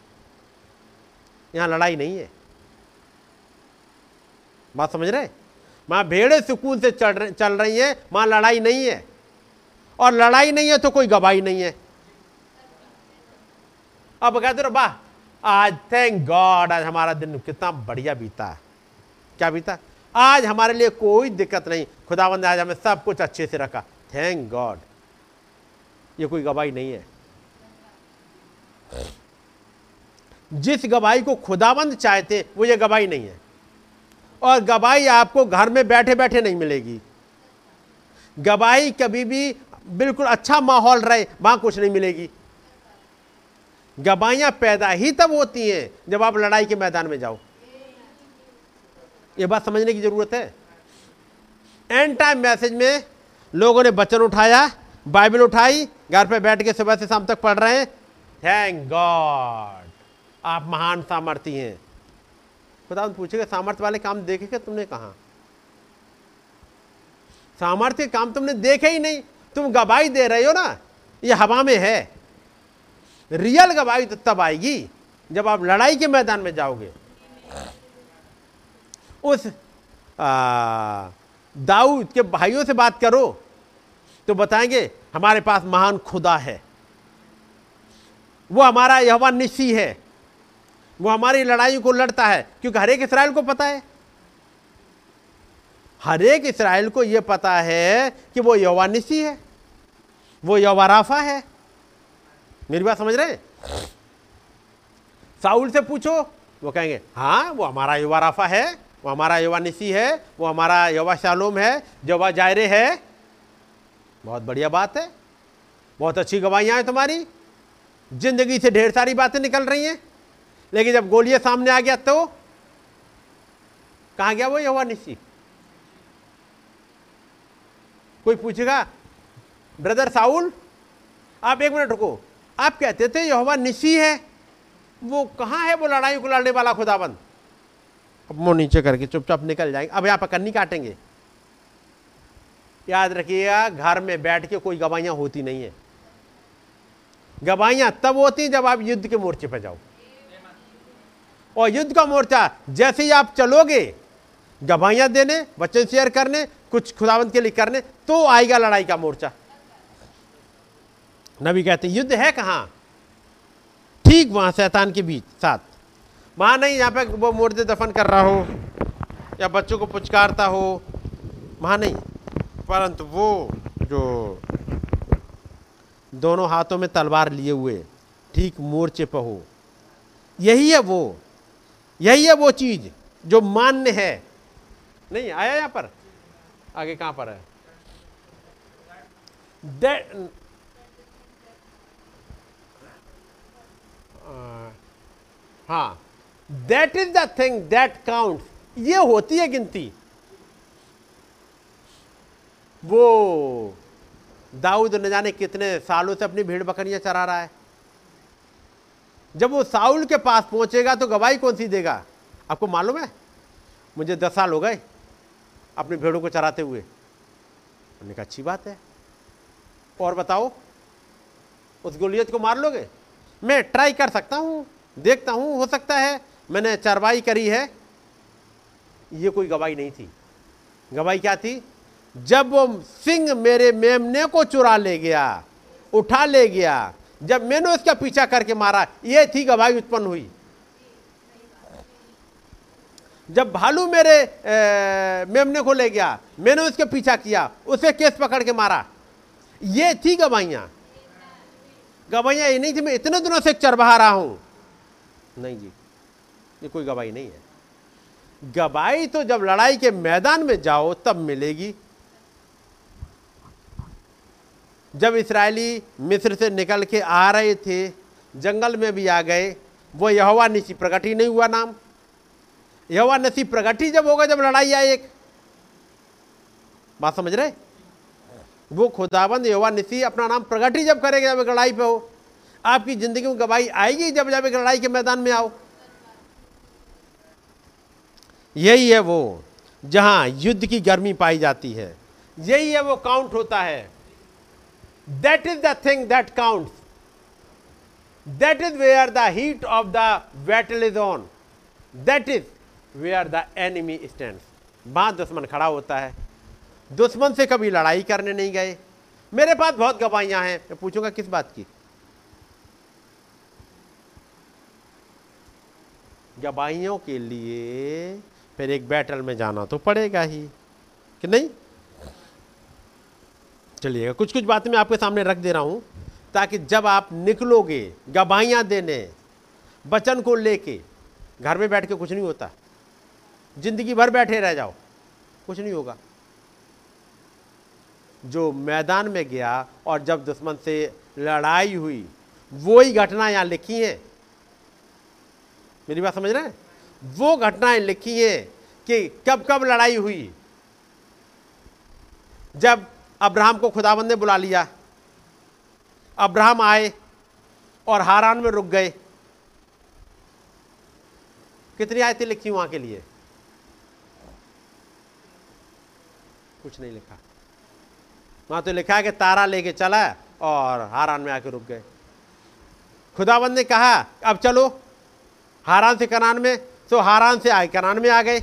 यहाँ लड़ाई नहीं है। बात समझ रहे वहाँ भेड़े सुकून से चल रहे, चल रही हैं वहाँ लड़ाई नहीं है। और लड़ाई नहीं है तो कोई गवाही नहीं है। अब कहते वाह, आज थैंक गॉड आज हमारा दिन कितना बढ़िया बीता है। क्या बीता? आज हमारे लिए कोई दिक्कत नहीं। खुदावंद आज हमें सब कुछ अच्छे से रखा। थैंक गॉड ये कोई गवाही नहीं है। जिस गवाही को खुदावंद चाहते, वो ये गवाही नहीं है। और गवाही आपको घर में बैठे बैठे नहीं मिलेगी। गवाही कभी भी बिल्कुल अच्छा माहौल रहे, वहाँ कुछ नहीं मिलेगी। गवाहियाँ पैदा ही तब होती हैं जब आप लड़ाई के मैदान में जाओ। ये बात समझने की ज़रूरत है। एंड टाइम मैसेज में लोगों ने बचन उठाया बाइबल उठाई, घर पे बैठ के सुबह से शाम तक पढ़ रहे हैं। थैंक गॉड आप महान सामर्थ्य हैं। खुदा पूछेगा सामर्थ्य वाले काम देखे क्या तुमने कहा? सामर्थ्य काम तुमने देखे ही नहीं। तुम गवाही दे रहे हो ना, ये हवा में है। रियल गवाही तो तब आएगी, जब आप लड़ाई के मैदान में जाओगे। उस दाऊद के भाइयों से बात करो तो बताएँगे, हमारे पास महान खुदा है। वो हमारा यहवा निशी है। वो हमारी लड़ाई को लड़ता है, क्योंकि हरेक इसराइल को पता है। हरेक इसराइल को यह पता है कि वो यवा निशी है, वो यवा राफा है। मेरी बात समझ रहे हैं? साउल से पूछो, वो कहेंगे हाँ वो हमारा युवा राफा है, वो हमारा युवा निसी है, वो हमारा युवा शालोम है युवा जायरे है। बहुत बढ़िया बात है। बहुत अच्छी गवाहियाँ हैं तुम्हारी। ज़िंदगी से ढेर सारी बातें निकल रही हैं। लेकिन जब गोलियाँ सामने आ गया तो कहा गया वो यवा निसी कोई पूछेगा, ब्रदर साउल, आप एक मिनट रुको। आप कहते थे यहोवा निसी है। वो कहाँ है वो लड़ाई को लड़ने वाला खुदाबंद? अब मुँह नीचे करके चुपचाप निकल जाएँगे। अब यहाँ पर कन्नी काटेंगे। याद रखिएगा, घर में बैठ के कोई गवाहियाँ होती नहीं है। गवाहियाँ तब होती जब आप युद्ध के मोर्चे पर जाओ। और युद्ध का मोर्चा जैसे ही आप चलोगे, गवाहियाँ देने, वचन शेयर करने, कुछ खुदावंत के लिए करने तो आएगा लड़ाई का मोर्चा। नबी कहते युद्ध है कहाँ? ठीक वहाँ शैतान के बीच, साथ। वहाँ नहीं, यहाँ पे वो मुर्दे दफन कर रहा हो, या बच्चों को पुचकारता हो, वहाँ नहीं। परंतु वो जो दोनों हाथों में तलवार लिए हुए ठीक मोर्चे पर हो। यही है वो यही है वो चीज़ जो मान्य है। नहीं आया यहाँ पर? आगे कहाँ पर है? That, हाँ that is the thing that count ये होती है गिनती। वो दाऊद न जाने कितने सालों से अपनी भेड़ बकरियाँ चरा रहा है। जब वो साउल के पास पहुंचेगा तो गवाही कौन सी देगा? आपको मालूम है? मुझे दस साल हो गए अपनी भेड़ों को चराते हुए। उन्होंने कहा, अच्छी बात है। और बताओ, उस गोलियत को मार लोगे? मैं ट्राई कर सकता हूँ, देखता हूँ, हो सकता है मैंने चरवाई करी है। ये कोई गवाही नहीं थी। गवाही क्या थी? जब वो सिंह मेरे मेमने को चुरा ले गया उठा ले गया जब मैंने उसका पीछा करके मारा ये थी गवाही उत्पन्न हुई। जब भालू मेरे ए, मेमने को ले गया मैंने उसके पीछा किया उसे केस पकड़ के मारा। ये थी गवाहियाँ। गवाहियाँ ये नहीं थी मैं इतने दिनों से चरबहा रहा हूँ। नहीं जी ये कोई गवाही नहीं है। गवाही तो जब लड़ाई के मैदान में जाओ तब मिलेगी। जब इसराइली मिस्र से निकल के आ रहे थे, जंगल में भी आ गए, वो यहोवा निशी प्रकट ही नहीं हुआ नाम। यहोवा नसी प्रकट ही जब होगा जब लड़ाई आए एक। बात समझ रहे? वो खुदाबंद यहोवा निसी अपना नाम प्रकट ही जब करेगा, जब लड़ाई पे हो, आपकी ज़िंदगी में गवाही आएगी जब जब एक लड़ाई के मैदान में आओ। यही है वो जहाँ युद्ध की गर्मी पाई जाती है। यही है वो काउंट होता है। That is the thing that count that is where the heat of the battle is on that is where the enemy stand वहाँ दुश्मन खड़ा होता है। दुश्मन से कभी लड़ाई करने नहीं गए। मेरे पास बहुत गवाहियाँ हैं। मैं पूछूँगा किस बात की? गवाहियों के लिए फिर एक बैटल में जाना तो पड़ेगा ही। कि नहीं? चलिएगा। कुछ कुछ बातें मैं आपके सामने रख दे रहा हूँ, ताकि जब आप निकलोगे, गवाहियाँ देने, वचन को लेके, घर में बैठ के कुछ नहीं होता। ज़िंदगी भर बैठे रह जाओ, कुछ नहीं होगा। जो मैदान में गया और जब दुश्मन से लड़ाई हुई वो ही घटना यहाँ लिखी हैं। मेरी बात समझ रहे हैं? वो घटनाएँ लिखी हैं कि कब कब लड़ाई हुई। जब अब्राहम को खुदाबंद ने बुला लिया। अब्राहम आए और हारान में रुक गए। कितनी आयतें लिखी वहाँ के लिए? कुछ नहीं लिखा। वहाँ तो लिखा है कि तारा लेके चला और हारान में आके रुक गए। खुदाबंद ने कहा, अब चलो, हारान से कनान में। तो हारान से आए, कनान में आ गए।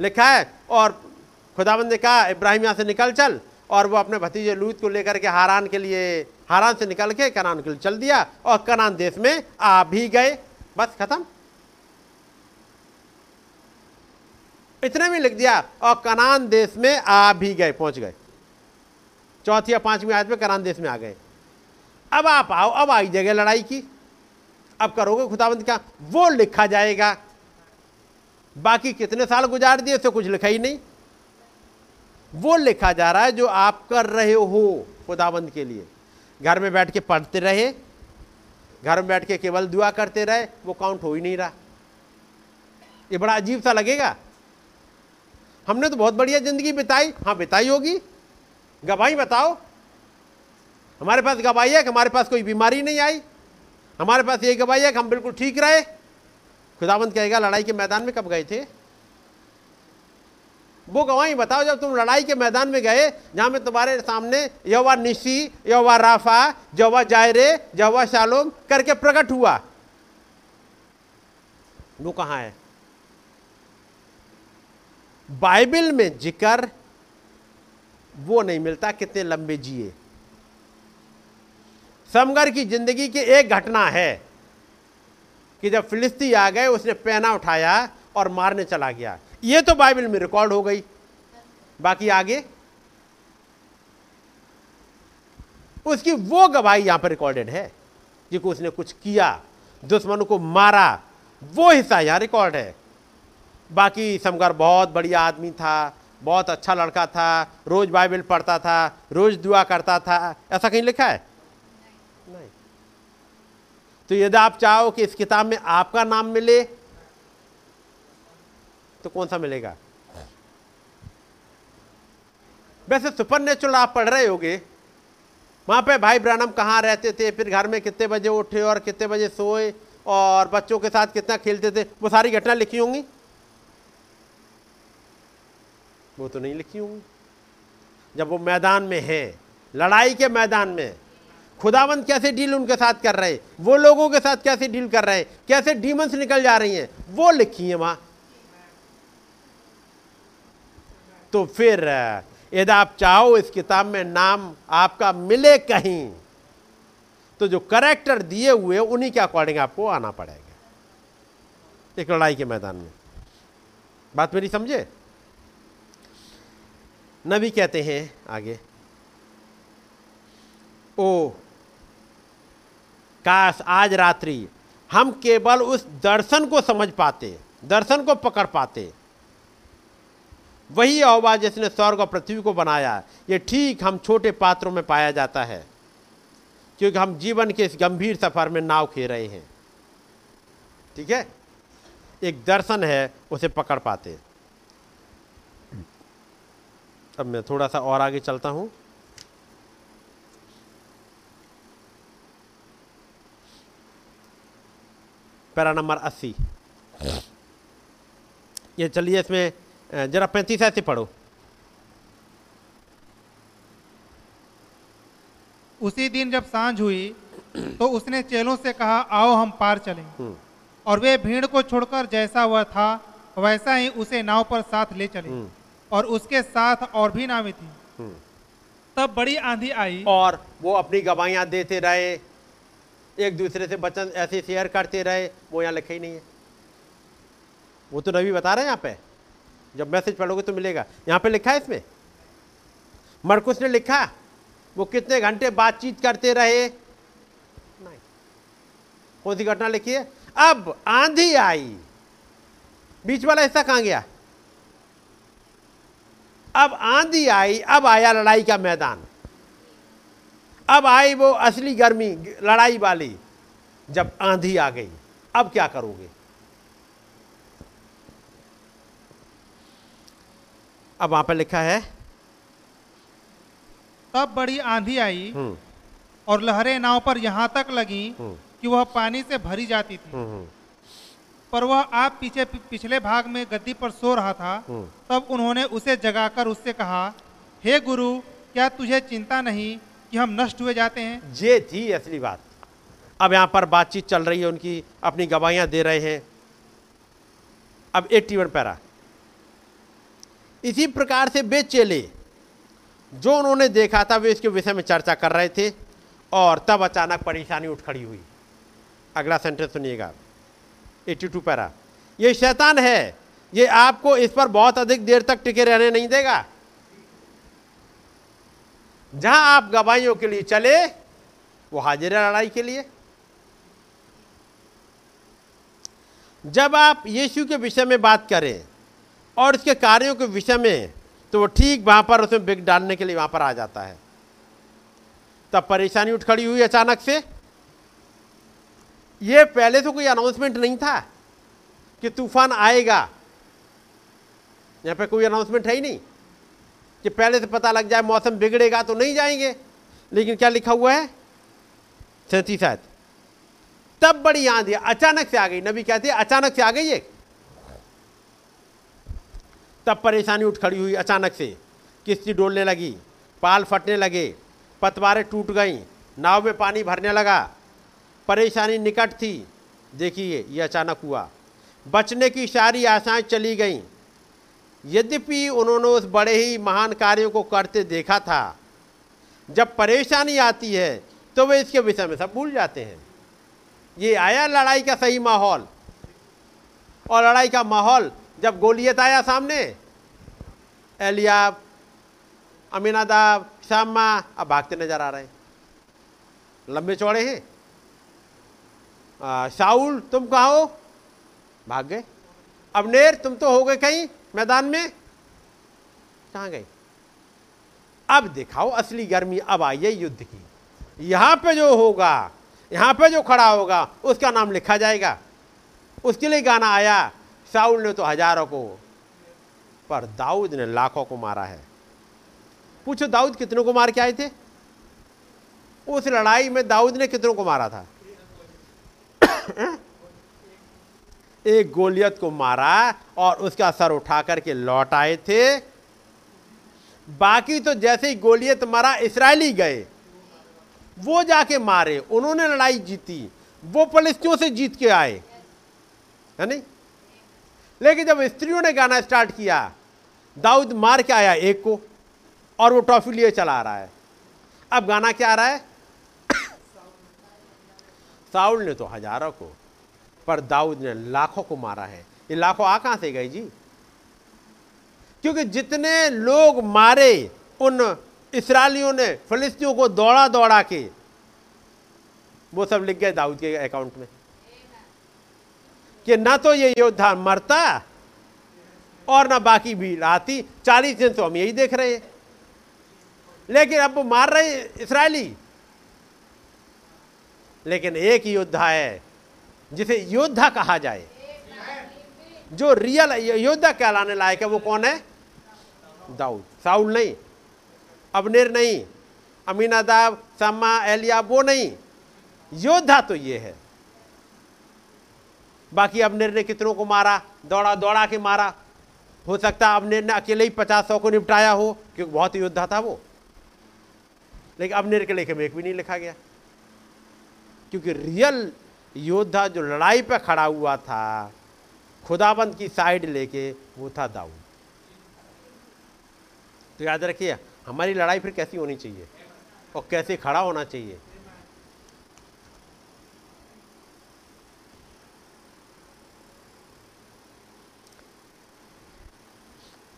लिखा है, और खुदाबंद ने कहा, इब्राहिम यहाँ से निकल चल। और वो अपने भतीजे लूत को लेकर के हारान के लिए, हारान से निकल के कनान के लिए चल दिया और कनान देश में आ भी गए। बस खत्म। इतने में लिख दिया और कनान देश में आ भी गए, पहुँच गए। चौथी या पांचवी आयत में कनान देश में आ गए। अब आप आओ, अब आई जगह लड़ाई की। अब करोगे खुदाबंद क्या? वो लिखा जाएगा। बाकी कितने साल गुजार दिए तो कुछ लिखा ही नहीं। वो लिखा जा रहा है जो आप कर रहे हो खुदाबंद के लिए। घर में बैठ के पढ़ते रहे, घर में बैठ के केवल दुआ करते रहे, वो काउंट हो ही नहीं रहा। ये बड़ा अजीब सा लगेगा। हमने तो बहुत बढ़िया ज़िंदगी बिताई। हाँ बिताई होगी। गवाही बताओ। हमारे पास गवाही है कि हमारे पास कोई बीमारी नहीं आई। हमारे पास ये गवाही है कि हम बिल्कुल ठीक रहे। खुदाबंद कहेगा, लड़ाई के मैदान में कब गए थे? वो गवाही बताओ, जब तुम लड़ाई के मैदान में गए, जहाँ में तुम्हारे सामने यवा निशी यवा राफा जवा जायरे जवा शालोम करके प्रकट हुआ। वो कहाँ है? बाइबल में ज़िक्र वो नहीं मिलता कितने लंबे जिए। समगर की ज़िंदगी की एक घटना है कि जब फिलिस्ती आ गए, उसने पैना उठाया और मारने चला गया। ये तो बाइबल में रिकॉर्ड हो गई। बाकी आगे? उसकी वो गवाही यहाँ पर रिकॉर्डेड है कि उसने कुछ किया दुश्मनों को मारा वो हिस्सा यहाँ रिकॉर्ड है। बाकी समगर बहुत बढ़िया आदमी था बहुत अच्छा लड़का था रोज बाइबल पढ़ता था रोज दुआ करता था। ऐसा कहीं लिखा है? नहीं। तो यदि आप चाहो कि इस किताब में आपका नाम मिले तो कौन सा मिलेगा? वैसे सुपर नेचुरल आप पढ़ रहे होगे। वहाँ पे भाई ब्रानम कहाँ रहते थे? फिर घर में कितने बजे उठे और कितने बजे सोए? और बच्चों के साथ कितना खेलते थे? वो सारी घटना लिखी होंगी? वो तो नहीं लिखी होंगी। जब वो मैदान में है, लड़ाई के मैदान में, खुदावंत कैसे डील उनके साथ कर रहे? वो लोगों के साथ कैसे डील कर रहे? हैं कैसे डीमंस निकल जा रही हैं? वो लिखी है वहाँ। तो फिर यदि आप चाहो इस किताब में नाम आपका मिले कहीं तो जो करेक्टर दिए हुए उन्हीं के अकॉर्डिंग आपको आना पड़ेगा। एक लड़ाई के मैदान में। बात मेरी समझे? नबी कहते हैं आगे, ओ, काश आज रात्रि हम केवल उस दर्शन को समझ पाते, दर्शन को पकड़ पाते वही आवाज़ जिसने स्वर्ग और पृथ्वी को बनाया ये ठीक हम छोटे पात्रों में पाया जाता है, क्योंकि हम जीवन के इस गंभीर सफ़र में नाव खे रहे हैं। ठीक है? एक दर्शन है, उसे पकड़ पाते। अब मैं थोड़ा सा और आगे चलता हूँ। पैरा नंबर अस्सी। ये चलिए इसमें जरा पैंतीस ऐसे पढ़ो। उसी दिन जब साँझ हुई तो उसने चेलों से कहा आओ हम पार चलें। हम्म, और वे भीड़ को छोड़कर जैसा वह था वैसा ही उसे नाव पर साथ ले चले। हम्म, और उसके साथ और भी नावें थी। हम्म। तब बड़ी आंधी आई। और वो अपनी गवाहियाँ देते रहे। एक दूसरे से बचन ऐसे शेयर करते रहे। वो यहाँ लिखे ही नहीं है। वो तो नबी बता रहे हैं यहाँ पे। जब मैसेज पढ़ोगे तो मिलेगा। यहाँ पे लिखा है इसमें? मरकुस ने लिखा, वो कितने घंटे बातचीत करते रहे? नहीं। कौन सी घटना लिखी है? अब आंधी आई। बीच वाला हिस्सा कहाँ गया? अब आंधी आई, अब आया लड़ाई का मैदान। अब आई वो असली गर्मी, लड़ाई वाली, जब आंधी आ गई। अब क्या करोगे? अब वहाँ पर लिखा है तब बड़ी आंधी आई हम्म, और लहरें नाव पर यहाँ तक लगी हम्म, कि वह पानी से भरी जाती थी। हम्म, पर वह आप पीछे पिछले भाग में गद्दी पर सो रहा था। तब उन्होंने उसे जगाकर उससे कहा हे गुरु क्या तुझे चिंता नहीं कि हम नष्ट हुए जाते हैं? ये थी असली बात। अब यहाँ पर बातचीत चल रही है उनकी अपनी गवाहियाँ दे रहे हैं। अब एट्टी वन पैरा। इसी प्रकार से वे चेले, जो उन्होंने देखा था, वे इसके विषय में चर्चा कर रहे थे, और तब अचानक परेशानी उठ खड़ी हुई। अगला सेंटेंस सुनिएगा। 82 पैरा। ये शैतान है। ये आपको इस पर बहुत अधिक देर तक टिके रहने नहीं देगा। जहाँ आप गवाहियों के लिए चले, वो हाजिर लड़ाई के लिए। जब आप यीशु के विषय में बात करें और उसके कार्यों के विषय में तो वो ठीक वहाँ पर उसमें बिग डालने के लिए वहाँ पर आ जाता है। तब परेशानी उठ खड़ी हुई अचानक से। ये पहले तो कोई अनाउंसमेंट नहीं था कि तूफ़ान आएगा। यहाँ पे कोई अनाउंसमेंट है ही नहीं कि पहले से पता लग जाए मौसम बिगड़ेगा तो नहीं जाएँगे। लेकिन क्या लिखा हुआ है? सैंतीस तब बड़ी आंधी अचानक से आ गई। नबी कहते अचानक से आ गई एक तब परेशानी उठ खड़ी हुई अचानक से। किश्ती डोलने लगी, पाल फटने लगे, पतवारें टूट गईं, नाव में पानी भरने लगा। परेशानी निकट थी। देखिए, ये अचानक हुआ। बचने की सारी आशाएँ चली गईं। यद्यपि उन्होंने उस बड़े ही महान कार्यों को करते देखा था, जब परेशानी आती है तो वे इसके विषय में सब भूल जाते हैं। ये आया लड़ाई का सही माहौल, और लड़ाई का माहौल जब गोलियत आया सामने, एलियाब, अमीनादाब श्यामा अब भागते नज़र आ रहे हैं। लंबे चौड़े हैं। शाउल, तुम कहाँ हो? भाग गए। अबनेर तुम तो हो गए कहीं मैदान में। कहाँ गए? अब दिखाओ असली गर्मी, अब आई है युद्ध की। यहाँ पे जो होगा, यहाँ पे जो खड़ा होगा, उसका नाम लिखा जाएगा। उसके लिए गाना आया साउल ने तो हज़ारों को, पर दाऊद ने लाखों को मारा है। पूछो, दाऊद कितनों को मार के आए थे? उस लड़ाई में दाऊद ने कितनों को मारा था? *coughs* एक गोलियत को मारा और उसका सर उठा करके लौट आए थे। बाकी तो जैसे ही गोलियत मारा, इसराइली गए। वो जाके मारे, उन्होंने लड़ाई जीती। वो फलिस्तियों से जीत के आए। है नहीं? लेकिन जब स्त्रियों ने गाना स्टार्ट किया, दाऊद मार के आया एक को, और वो ट्रॉफी लिए चला रहा है। अब गाना क्या आ रहा है? साउल ने तो हज़ारों को, पर दाऊद ने लाखों को मारा है। ये लाखों आ कहाँ से गए जी? क्योंकि जितने लोग मारे, उन इसराइलियों ने, फलिस्तियों को दौड़ा दौड़ा के, वो सब लिख गए दाऊद के अकाउंट में। कि ना तो ये योद्धा मरता और ना बाकी भी आती चालीस दिन तो हम यही देख रहे हैं। लेकिन अब वो मार रहे इसराइली। लेकिन एक योद्धा है, जिसे योद्धा कहा जाए। जो रियल योद्धा कहलाने लायक है, वो कौन है? दाऊद। साउल नहीं। अबनेर नहीं। अमीनादाब, समा एलिया वो नहीं। योद्धा तो ये है। बाकी अबनेर ने कितनों को मारा? दौड़ा दौड़ा के मारा। हो सकता है अबनेर ने अकेले ही पचास सौ को निपटाया हो, क्योंकि बहुत योद्धा था वो। लेकिन अबनेर के लेखे में एक भी नहीं लिखा गया। क्योंकि रियल योद्धा जो लड़ाई पर खड़ा हुआ था, खुदाबंद की साइड लेके वो था दाऊद। तो याद रखिए, हमारी लड़ाई फिर कैसी होनी चाहिए? और कैसे खड़ा होना चाहिए?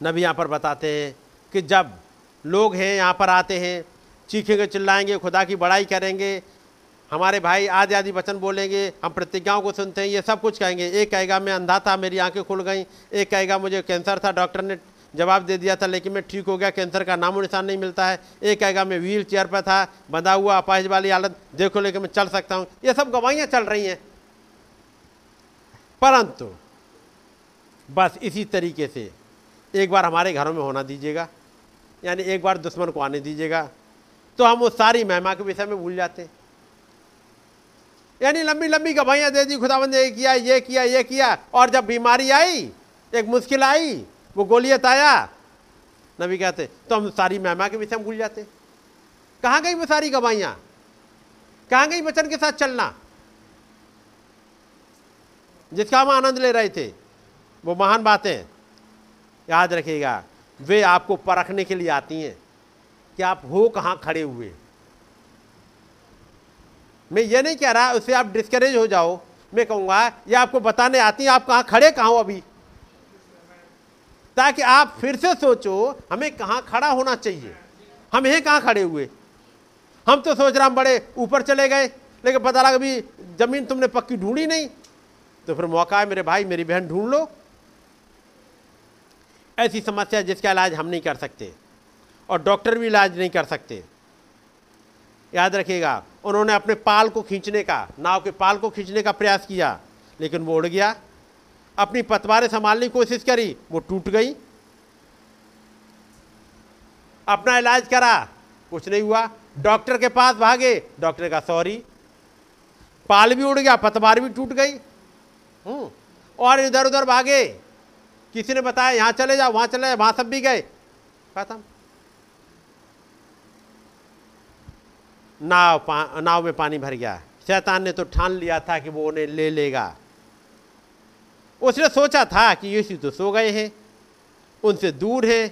नबी यहाँ पर बताते हैं कि जब लोग हैं, यहाँ पर आते हैं, चीखेंगे, चिल्लाएँगे, खुदा की बड़ाई करेंगे, हमारे भाई आदि आदि वचन बोलेंगे, हम प्रतिज्ञाओं को सुनते हैं, ये सब कुछ कहेंगे। एक कहेगा, मैं अंधा था, मेरी आँखें खुल गई। एक कहेगा, मुझे कैंसर था। डॉक्टर ने जवाब दे दिया था, लेकिन मैं ठीक हो गया, कैंसर का नामो निशान नहीं मिलता है। एक कहेगा, मैं व्हील चेयर पर था, बंधा हुआ अपाहिज वाली हालत, देखो, लेकिन मैं चल सकता हूँ। ये सब गवाहियाँ चल रही हैं। परंतु बस इसी तरीके से एक बार हमारे घरों में होना दीजिएगा, यानी एक बार दुश्मन को आने दीजिएगा। तो हम उस सारी महिमा के विषय में भूल जाते यानी लंबी लंबी गवाहियाँ दे दी खुदाबंद ने, ये किया ये किया ये किया। और जब बीमारी आई, एक मुश्किल आई, वो गोलियत आया नबी कहते तो हम सारी महिमा के विषय में भूल जाते कहाँ गई वो सारी गवाहियाँ? कहाँ गई वचन के साथ चलना? जिसका हम आनंद ले रहे थे, वो महान बातें याद रखिएगा, वे आपको परखने के लिए आती हैं कि आप हो कहाँ खड़े हुए। मैं ये नहीं कह रहा उससे आप डिस्करेज हो जाओ। मैं कहूँगा, ये आपको बताने आती हैं, आप कहाँ खड़े, कहाँ हो अभी? ताकि आप फिर से सोचो, हमें कहाँ खड़ा होना चाहिए। हम यहीं कहाँ खड़े हुए? हम तो सोच रहे हम बड़े ऊपर चले गए, लेकिन पता लगा अभी ज़मीन तुमने पक्की ढूंढी नहीं। तो फिर मौका है मेरे भाई, मेरी बहन ढूंढ लो। ऐसी समस्या जिसका इलाज हम नहीं कर सकते और डॉक्टर भी इलाज नहीं कर सकते। याद रखिएगा उन्होंने अपने पाल को खींचने का नाव के पाल को खींचने का प्रयास किया लेकिन वो उड़ गया। अपनी पतवारें संभालने की कोशिश करी वो टूट गई। अपना इलाज करा कुछ नहीं हुआ। डॉक्टर के पास भागे डॉक्टर का सॉरी। पाल भी उड़ गया पतवार भी टूट गई। हम्म, और इधर उधर भागे। किसी ने बताया यहाँ चले जाओ वहाँ चले जाओ वहाँ सब भी गए। खत्म। नाव पा, नाव में पानी भर गया। शैतान ने तो ठान लिया था कि वो उन्हें ले लेगा। उसने सोचा था कि यीशु तो सो गए हैं उनसे दूर है।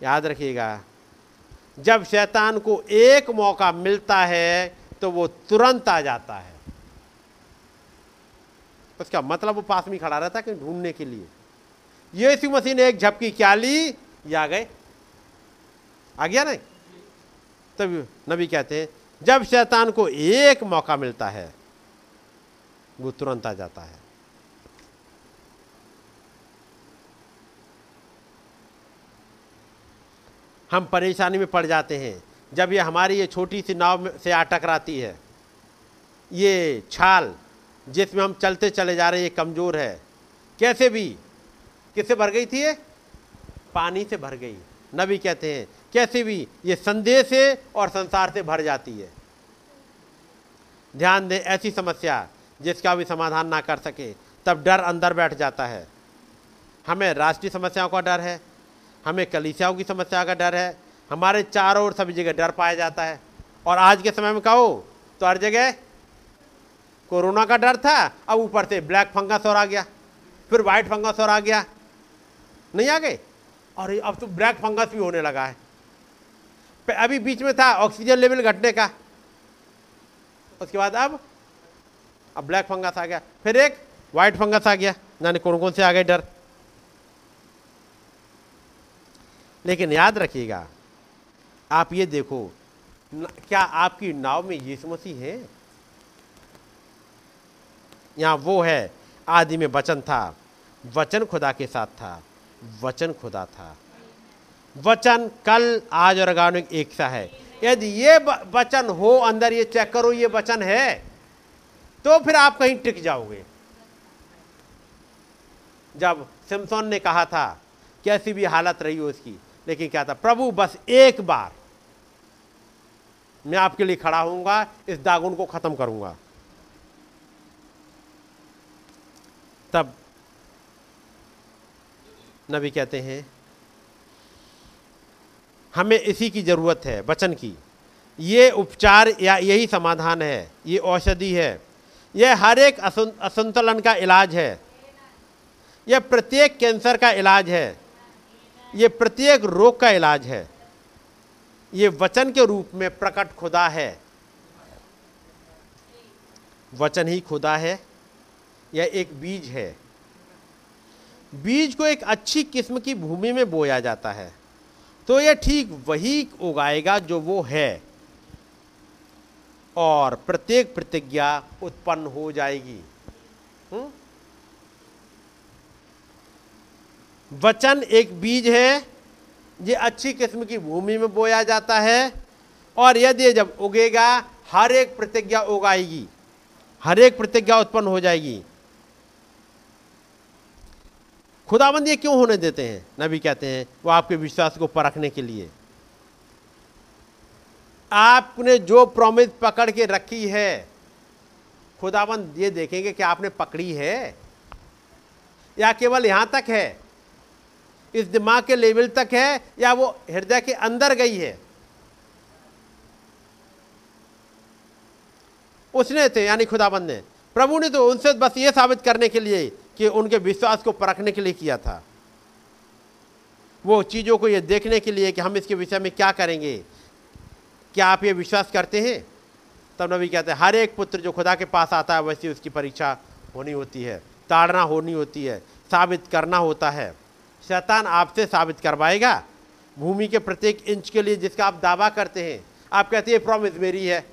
याद रखिएगा जब शैतान को एक मौका मिलता है तो वो तुरंत आ जाता है। उसका मतलब वो पास में खड़ा रहता कहीं ढूँढने के लिए? यीशु मसीह ने एक झपकी क्या ली? ये आ गए। आ गया नहीं? तब नबी कहते हैं, जब शैतान को एक मौका मिलता है, वो तुरंत आ जाता है। हम परेशानी में पड़ जाते हैं जब ये हमारी ये छोटी सी नाव से आ टकराती है। ये छाल जिसमें हम चलते चले जा रहे हैं, ये कमज़ोर है। कैसे भी? किससे भर गई थी ये? पानी से भर गई। नबी कहते हैं, कैसे भी? ये संदेह से और संसार से भर जाती है। ध्यान दें, ऐसी समस्या जिसका भी समाधान ना कर सके, तब डर अंदर बैठ जाता है। हमें राष्ट्रीय समस्याओं का डर है, हमें कलिसियाओं की समस्या का डर है, हमारे चारों ओर सभी जगह डर पाया जाता है। और आज के समय में कहो तो हर जगह कोरोना का डर था, अब ऊपर से ब्लैक फंगस और आ गया, फिर वाइट फंगस और आ गया। नहीं आ गए? और अब तो ब्लैक फंगस भी होने लगा है। अभी बीच में था ऑक्सीजन लेवल घटने का। उसके बाद अब अब ब्लैक फंगस आ गया, फिर एक वाइट फंगस आ गया जाने कौन कौन से आ गए डर। लेकिन याद रखिएगा, आप ये देखो क्या आपकी नाव में यीशु मसीह है? यहाँ वो है, आदि में वचन था। वचन खुदा के साथ था। वचन खुदा था। वचन कल, आज और अगाउन एक सा है। यदि ये वचन हो अंदर, ये चेक करो, ये वचन है तो फिर आप कहीं टिक जाओगे। जब सिमसोन ने कहा था, कैसी भी हालत रही हो उसकी लेकिन क्या था? प्रभु, बस एक बार मैं आपके लिए खड़ा होऊँगा, इस दागुन को खत्म करूँगा। तब नबी कहते हैं, हमें इसी की ज़रूरत है, वचन की। ये उपचार या यही समाधान है, ये औषधि है यह हर एक असंतुलन का इलाज है यह प्रत्येक कैंसर का इलाज है, ये प्रत्येक रोग का इलाज है, ये वचन के रूप में प्रकट खुदा है। वचन ही खुदा है। यह एक बीज है। बीज को एक अच्छी किस्म की भूमि में बोया जाता है। तो यह ठीक वही उगाएगा जो वो है। और प्रत्येक प्रतिज्ञा उत्पन्न हो जाएगी। हम्म? वचन एक बीज है, ये अच्छी किस्म की भूमि में बोया जाता है। और यदि जब उगेगा, हर एक प्रतिज्ञा उगाएगी। हर एक प्रतिज्ञा उत्पन्न हो जाएगी। खुदाबंद ये क्यों होने देते हैं? नबी कहते हैं, वो आपके विश्वास को परखने के लिए। आपने जो प्रॉमिस पकड़ के रखी है, खुदाबंद ये देखेंगे कि आपने पकड़ी है, या केवल यहाँ तक है, इस दिमाग के लेवल तक है, या वो हृदय के अंदर गई है। उसने थे, यानी खुदाबंद ने, प्रभु ने तो उनसे बस ये साबित करने के लिए कि उनके विश्वास को परखने के लिए किया था। वो चीज़ों को ये देखने के लिए कि हम इसके विषय में क्या करेंगे। क्या आप ये विश्वास करते हैं? तब नबी कहते हैं, हर एक पुत्र जो खुदा के पास आता है, वैसे उसकी परीक्षा होनी होती है। ताड़ना होनी होती है। साबित करना होता है। शैतान आपसे साबित करवाएगा। भूमि के प्रत्येक इंच के लिए जिसका आप दावा करते हैं, आप कहते हैं प्रॉमिस मेरी है।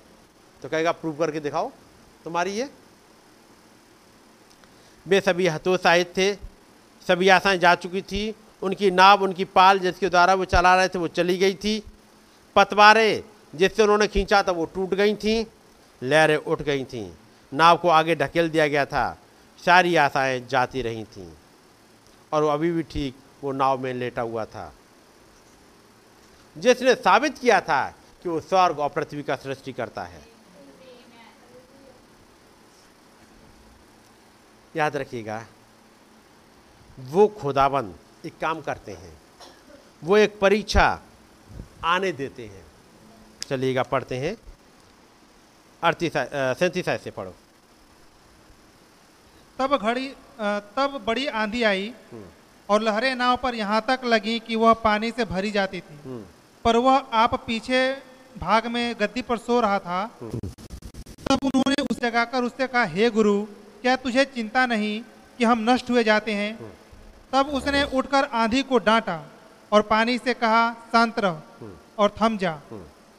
तो कहेगा, प्रूव करके दिखाओ, तुम्हारी है वे सभी हतोत्साहित थे। सभी आशाएँ जा चुकी थी। उनकी नाव, उनकी पाल जिसके द्वारा वो चला रहे थे, वो चली गई थी। पतवारें जिससे उन्होंने खींचा था, वो टूट गई थी। लहरें उठ गई थीं। नाव को आगे ढकेल दिया गया था। सारी आशाएँ जाती रही थीं। और वो अभी भी ठीक वो नाव में लेटा हुआ था। जिसने साबित किया था कि वो स्वर्ग और पृथ्वी का सृष्टि करता है। याद रखिएगा वो खुदाबंद एक काम करते हैं वो एक परीक्षा आने देते हैं। चलिएगा पढ़ते हैं। अड़तीस सैंतीस से पढ़ो। तब घड़ी तब बड़ी आंधी आई और लहरें नाव पर यहाँ तक लगी कि वह पानी से भरी जाती थी। हम्म, पर वह आप पीछे भाग में गद्दी पर सो रहा था। तब उन्होंने उसे जगाकर उससे कहा हे गुरु क्या तुझे चिंता नहीं कि हम नष्ट हुए जाते हैं? तब उसने उठकर आंधी को डांटा और पानी से कहा शांत रह और थम जा।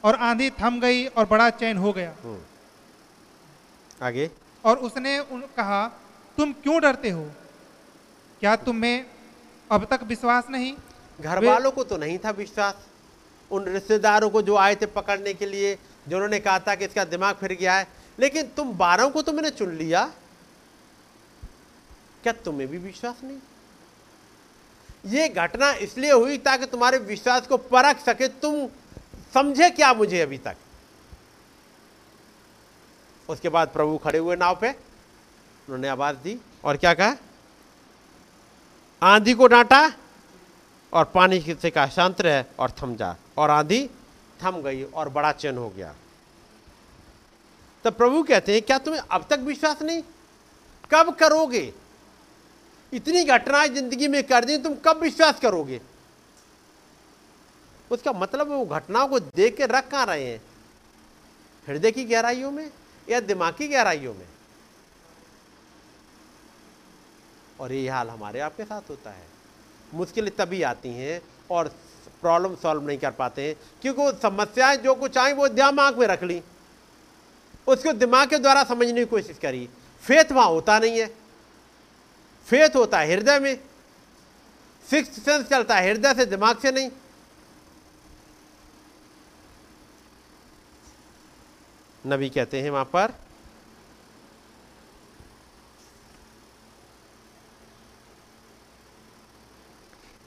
और आंधी थम गई और बड़ा चैन हो गया। आगे। और उसने उन कहा तुम क्यों डरते हो? क्या तुम्हें अब तक विश्वास नहीं? घर वालों को तो नहीं था विश्वास। उन रिश्तेदारों को जो आए थे पकड़ने के लिए जिन्होंने कहा था कि इसका दिमाग फिर गया है। लेकिन तुम बारह को तो मैंने चुन लिया। क्या तुम्हें भी विश्वास नहीं? ये घटना इसलिए हुई ताकि तुम्हारे विश्वास को परख सके। तुम समझे क्या मुझे अभी तक? उसके बाद प्रभु खड़े हुए नाव पे। उन्होंने आवाज़ दी। और क्या कहा? आंधी को डांटा और पानी से कहा, शांत रह और थम जा। और आंधी थम गई और बड़ा चैन हो गया। तब प्रभु कहते हैं, क्या तुम्हें अब तक विश्वास नहीं? कब करोगे? इतनी घटनाएँ ज़िंदगी में कर दी, तुम कब विश्वास करोगे? उसका मतलब वो घटनाओं को देख के रख कहाँ रहे हैं? हृदय की गहराइयों में या दिमाग की गहराइयों में? और ये हाल हमारे आपके साथ होता है। मुश्किलें तभी आती हैं और प्रॉब्लम सॉल्व नहीं कर पाते हैं, क्योंकि वो समस्याएँ जो कुछ आई, वो दिमाग में रख ली। उसको दिमाग के द्वारा समझने की कोशिश करी। फेथ वहाँ होता नहीं है। फेथ होता है हृदय में। सिक्स सेंस चलता है हृदय से, दिमाग से नहीं। नबी कहते हैं वहाँ पर,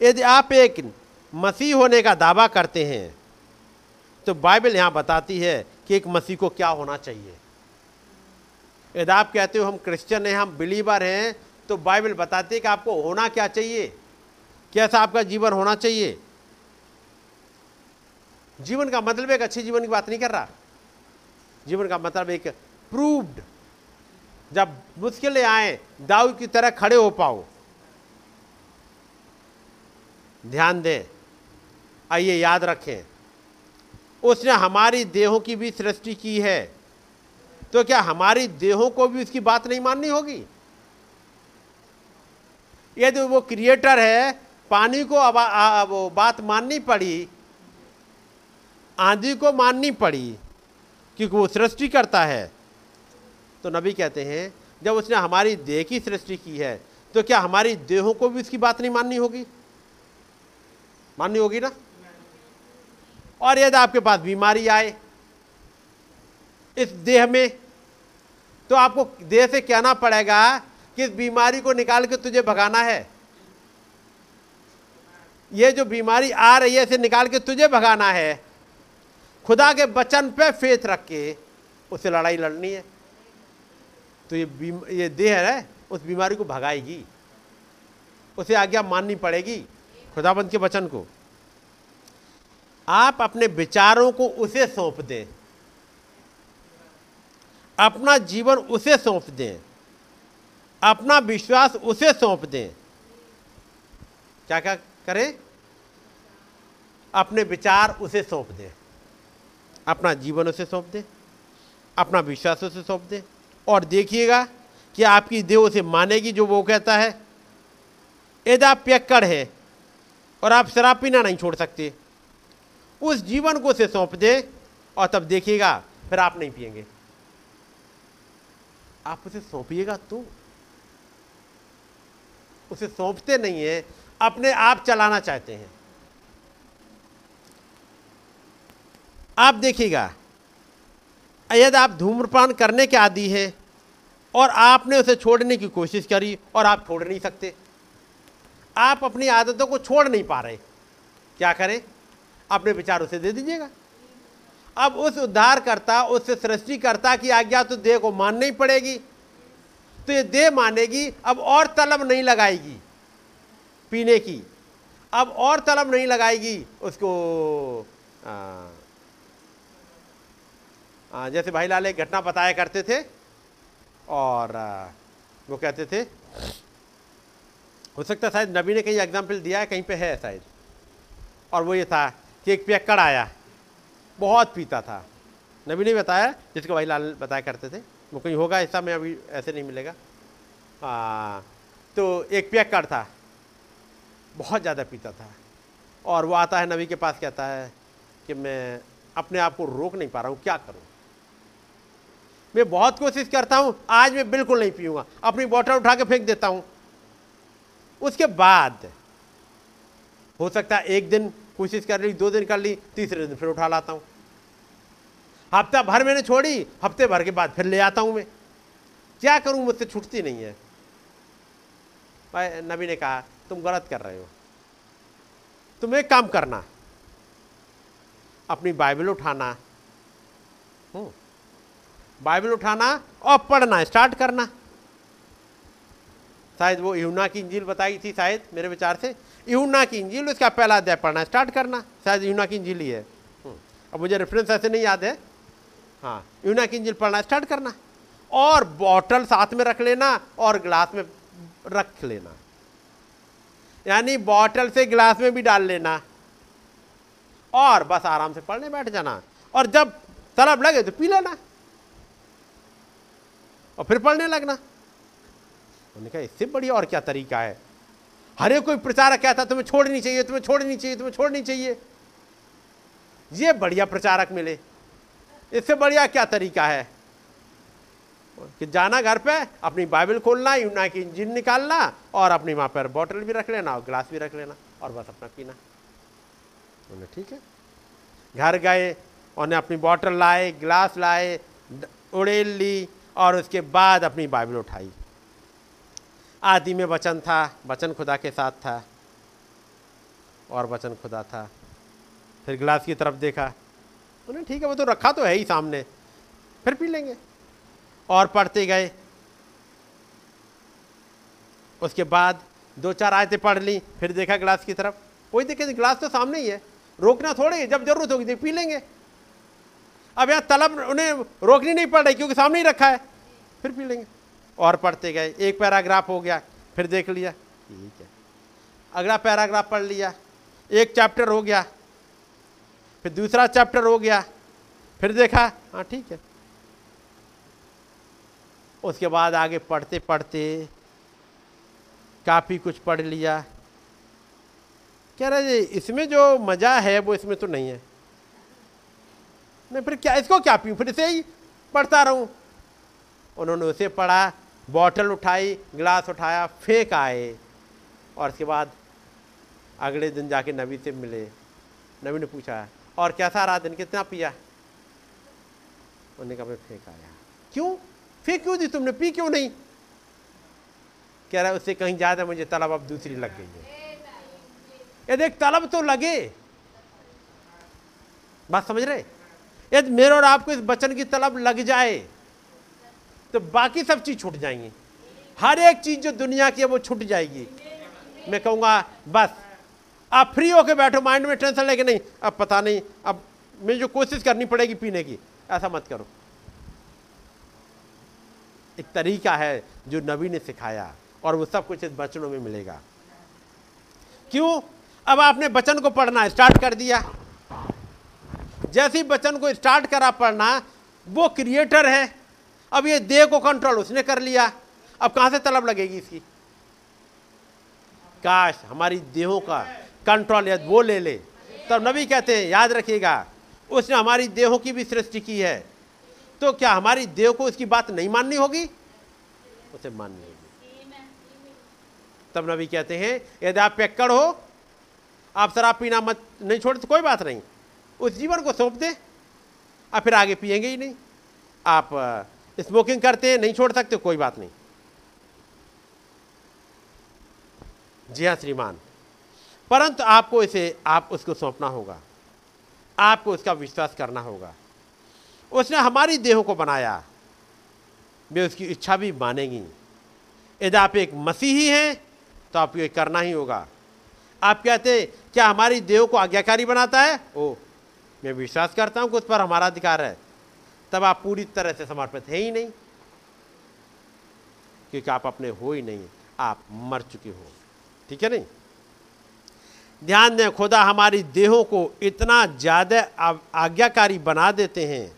यदि आप एक मसीह होने का दावा करते हैं तो बाइबल यहाँ बताती है कि एक मसीह को क्या होना चाहिए। यदि आप कहते हो हम क्रिश्चियन हैं, हम बिलीवर हैं तो बाइबल बताती है कि आपको होना क्या चाहिए? कैसा आपका जीवन होना चाहिए? जीवन का मतलब एक अच्छे जीवन की बात नहीं कर रहा। जीवन का मतलब एक प्रूव्ड जब मुश्किलें आए, दाऊ की तरह खड़े हो पाओ। ध्यान दें, आइए याद रखें, उसने हमारी देहों की भी सृष्टि की है। तो क्या हमारी देहों को भी उसकी बात नहीं माननी होगी? यदि वो क्रिएटर है, पानी को अब वो बात माननी पड़ी, आंधी को माननी पड़ी, क्योंकि वो सृष्टि करता है। तो नबी कहते हैं, जब उसने हमारी देह की सृष्टि की है तो क्या हमारी देहों को भी उसकी बात नहीं माननी होगी? माननी होगी ना? और यदि आपके पास बीमारी आए, इस देह में तो आपको देह से कहना पड़ेगा कि इस बीमारी को निकाल के तुझे भगाना है? ये जो बीमारी आ रही है, इसे निकाल के तुझे भगाना है। खुदा के बचन पे फेथ रख के उसे लड़ाई लड़नी है। तो ये ये देह है, उस बीमारी को भगाएगी। उसे आज्ञा माननी पड़ेगी खुदाबंद के वचन को। आप अपने विचारों को उसे सौंप दें। अपना जीवन उसे सौंप दें। अपना विश्वास उसे सौंप दें। क्या क्या करें? अपने विचार उसे सौंप दें। अपना जीवन उसे सौंप दें। अपना विश्वास उसे सौंप दें। और देखिएगा कि आपकी देह उसे मानेगी जो वो कहता है, यदि आप पियक्कड़ हैं और आप शराब पीना नहीं छोड़ सकते, उस जीवन को उसे सौंप दे और तब देखिएगा, फिर आप नहीं पिएँगे आप उसे सौंपिएगा तो उसे सौंपते नहीं है, अपने आप चलाना चाहते हैं। आप देखिएगा यदि आप धूम्रपान करने के आदि हैं और आपने उसे छोड़ने की कोशिश करी और आप छोड़ नहीं सकते। आप अपनी आदतों को छोड़ नहीं पा रहे। क्या करें? अपने विचार उसे दे दीजिएगा। अब उस उद्धारकर्ता, उस सृष्टिकर्ता की आज्ञा तो देह को माननी पड़ेगी। तो ये दे मानेगी अब और तलब नहीं लगाएगी पीने की। अब और तलब नहीं लगाएगी उसको आ, आ, जैसे भाई लाल एक घटना बताया करते थे और आ, वो कहते थे हो सकता शायद नबी ने कहीं एग्ज़ाम्पल दिया है कहीं पे है शायद। और वो ये था कि एक पियक्कड़ आया बहुत पीता था। नबी ने बताया जिसको भाई लाल बताया करते थे। वो कहीं होगा ऐसा में अभी ऐसे नहीं मिलेगा। आ, तो एक पियक्कड़ था। बहुत ज़्यादा पीता था। और वो आता है नबी के पास कहता है कि मैं अपने आप को रोक नहीं पा रहा हूँ क्या करूँ? मैं बहुत कोशिश करता हूँ आज मैं बिल्कुल नहीं पीऊँगा। अपनी बॉटल उठा के फेंक देता हूँ। उसके बाद हो सकता है एक दिन कोशिश कर ली दो दिन कर ली तीसरे दिन फिर उठा लाता हूँ। हफ़्ता भर मैंने छोड़ी हफ़्ते भर के बाद फिर ले आता हूँ मैं। क्या करूँ मुझसे छूटती नहीं है। भाई नबी ने कहा तुम गलत कर रहे हो। तुम एक काम करना अपनी बाइबल उठाना हम्म, बाइबल उठाना और पढ़ना स्टार्ट करना। शायद वो यूना की इंजील बताई थी शायद मेरे विचार से। यूना की इंजील उसका पहला अध्याय पढ़ना स्टार्ट करना। शायद यूना की इंजील ही है। हम्म, अब मुझे रेफरेंस ऐसे नहीं याद है। हाँ यूना की इंजील पढ़ना स्टार्ट करना। और बॉटल साथ में रख लेना और ग्लास में रख लेना। यानी बॉटल से गिलास में भी डाल लेना। और बस आराम से पढ़ने बैठ जाना। और जब तलब लगे तो पी लेना। और फिर पढ़ने लगना। उन्होंने कहा, इससे बढ़िया और क्या तरीका है? हर एक कोई प्रचारक कहता है, तुम्हें छोड़नी चाहिए, तुम्हें छोड़नी चाहिए, तुम्हें छोड़नी चाहिए। ये बढ़िया प्रचारक मिले। इससे बढ़िया क्या तरीका है? कि जाना घर पे अपनी बाइबल खोलना यूना की इंजिन निकालना और अपनी वहाँ पर बॉटल भी रख लेना और ग्लास भी रख लेना और बस अपना पीना। बोले ठीक है। घर गए उन्हें अपनी बॉटल लाए गिलास लाए उड़ेल ली और उसके बाद अपनी बाइबल उठाई। आदि में वचन था वचन खुदा के साथ था और वचन खुदा था। फिर गिलास की तरफ़ देखा उन्हें ठीक है, वो तो रखा तो है ही सामने। फिर पी लेंगे। और पढ़ते गए। उसके बाद दो चार आयतें पढ़ ली, फिर देखा गिलास की तरफ़। कोई दिक्कत गिलास तो सामने ही है। रोकना थोड़े है, जब ज़रूरत होगी तो पी लेंगे। अब यहाँ तलब उन्हें रोकनी नहीं पड़ रही, क्योंकि सामने ही रखा है। फिर पी लेंगे। और पढ़ते गए। एक पैराग्राफ हो गया, फिर देख लिया। ठीक है। अगला पैराग्राफ पढ़ लिया। एक चैप्टर हो गया फिर दूसरा चैप्टर हो गया। फिर देखा हाँ ठीक है। उसके बाद आगे पढ़ते पढ़ते काफ़ी कुछ पढ़ लिया। कह रहे जी इसमें जो मज़ा है, वो इसमें तो नहीं है। मैं फिर क्या, इसको क्या पीऊँ? फिर इसे ही पढ़ता रहूँ। उन्होंने उसे पढ़ा बॉटल उठाई गिलास उठाया, फेंक आए। और उसके बाद अगले दिन जाके नबी से मिले। नबी ने पूछा और कैसा रहा दिन कितना पिया? उन्होंने कहा मैं फेंक आया क्यों? फेंक क्यों दी तुमने? पी क्यों नहीं? कह रहा है उससे कहीं ज़्यादा मुझे तलब अब दूसरी लग गई है। ये देख तलब तो लगे। बात समझ रहे? यदि मेरे और आपको इस बचन की तलब लग जाए तो बाकी सब चीज़ छूट जाएँगी। हर एक चीज़ जो दुनिया की है वो छूट जाएगी। मैं कहूँगा बस आप फ्री होके बैठो माइंड में टेंशन लेके नहीं? अब पता नहीं, अब मुझे जो कोशिश करनी पड़ेगी पीने की, ऐसा मत करो। एक तरीका है जो नबी ने सिखाया, और वो सब कुछ इस बचनों में मिलेगा। क्यों? अब आपने बचन को पढ़ना स्टार्ट कर दिया। जैसे ही बचन को स्टार्ट करा पढ़ना, वो क्रिएटर है। अब ये देह को कंट्रोल उसने कर लिया। अब कहाँ से तलब लगेगी इसकी? काश हमारी देहों का कंट्रोल यदि वो ले ले। तब नबी कहते हैं याद रखिएगा, उसने हमारी देहों की भी सृष्टि की है। तो क्या हमारी देह को उसकी बात नहीं माननी होगी? उसे माननी होगी। तब नबी कहते हैं, यदि आप पेक्कड़ हो, आप शराब पीना मत, नहीं छोड़े तो कोई बात नहीं। उस जीवन को सौंप दे, आप फिर आगे पिएँगे ही नहीं। आप स्मोकिंग करते हैं, नहीं छोड़ सकते, कोई बात नहीं। जी हाँ श्रीमान। परंतु आपको इसे, आप उसको सौंपना होगा। आपको उसका विश्वास करना होगा। उसने हमारी देहों को बनाया। वे उसकी इच्छा भी मानेंगी। यदि आप एक मसीही हैं तो आपको ये करना ही होगा। आप कहते क्या हमारी देहों को आज्ञाकारी बनाता है? ओ मैं विश्वास करता हूँ कि उस पर हमारा अधिकार है। तब आप पूरी तरह से समर्पित है ही नहीं। क्योंकि आप अपने हो ही नहीं। आप मर चुके हो। ठीक है नहीं? ध्यान दें, खुदा हमारी देहों को इतना ज़्यादा आज्ञाकारी बना देते हैं।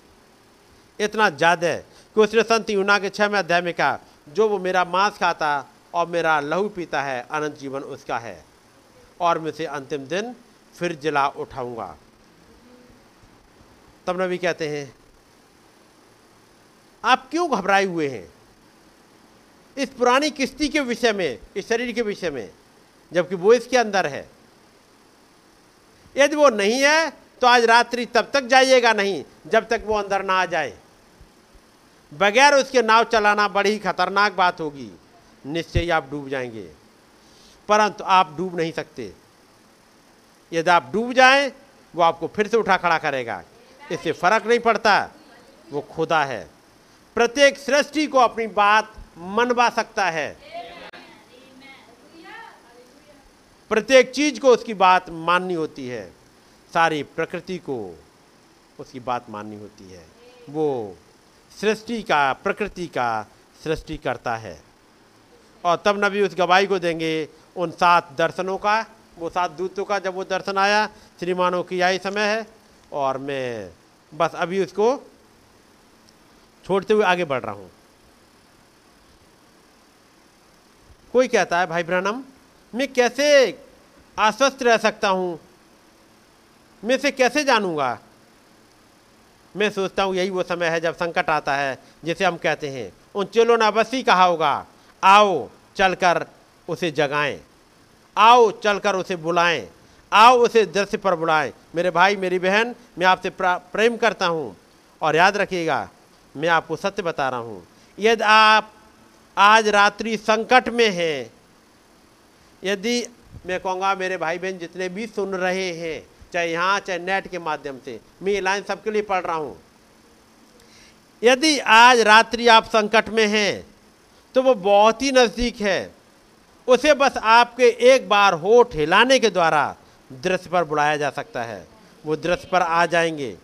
इतना ज़्यादा। कि उसने संत यूना के छः में अध्याय में कहा, जो वो मेरा मांस खाता और मेरा लहू पीता है, अनंत जीवन उसका है। और मैं उसे अंतिम दिन फिर जला उठाऊँगा। तब नबी कहते हैं, आप क्यों घबराए हुए हैं? इस पुरानी किश्ती के विषय में, इस शरीर के विषय में, जबकि वो इसके अंदर है। यदि वो नहीं है तो आज रात्रि तब तक जाइएगा नहीं, जब तक वो अंदर ना आ जाए। बगैर उसके नाव चलाना बड़ी खतरनाक बात होगी। निश्चय ही आप डूब जाएँगे। परंतु आप डूब नहीं सकते। यदि आप डूब जाएँ, वो आपको फिर से उठा खड़ा करेगा। इससे फ़र्क नहीं पड़ता। वो खुदा है। प्रत्येक सृष्टि को अपनी बात मनवा सकता है। प्रत्येक चीज़ को उसकी बात माननी होती है। सारी प्रकृति को उसकी बात माननी होती है। वो सृष्टि का, प्रकृति का सृष्टि करता है। और तब नबी उस गवाही को देंगे, उन सात दर्शनों का, वो सात दूतों का जब वो दर्शन आया, श्रीमानों की यही समय है, और मैं बस अभी उसको छोड़ते हुए आगे बढ़ रहा हूँ। कोई कहता है, भाई ब्रहणम मैं कैसे आश्वस्त रह सकता हूँ? मैं इसे कैसे जानूँगा? मैं सोचता हूँ यही वो समय है जब संकट आता है, जिसे हम कहते हैं, उन चेलों ने अवश्य कहा होगा, आओ चलकर उसे जगाएँ, आओ चलकर उसे बुलाएँ, आओ उसे दृश्य पर बुलाएँ। मेरे भाई, मेरी बहन, मैं आपसे प्रेम करता हूँ, और याद रखिएगा, मैं आपको सत्य बता रहा हूँ, यदि आप आज रात्रि संकट में हैं यदि मैं कहूँगा, मेरे भाई बहन जितने भी सुन रहे हैं, चाहे यहाँ, चाहे नेट के माध्यम से, मैं ये लाइन सबके लिए पढ़ रहा हूँ। यदि आज रात्रि आप संकट में हैं तो वो बहुत ही नज़दीक है। उसे बस आपके एक बार होठ हिलाने के द्वारा दृश्य पर बुलाया जा सकता है। वो दृश्य पर आ जाएँगे।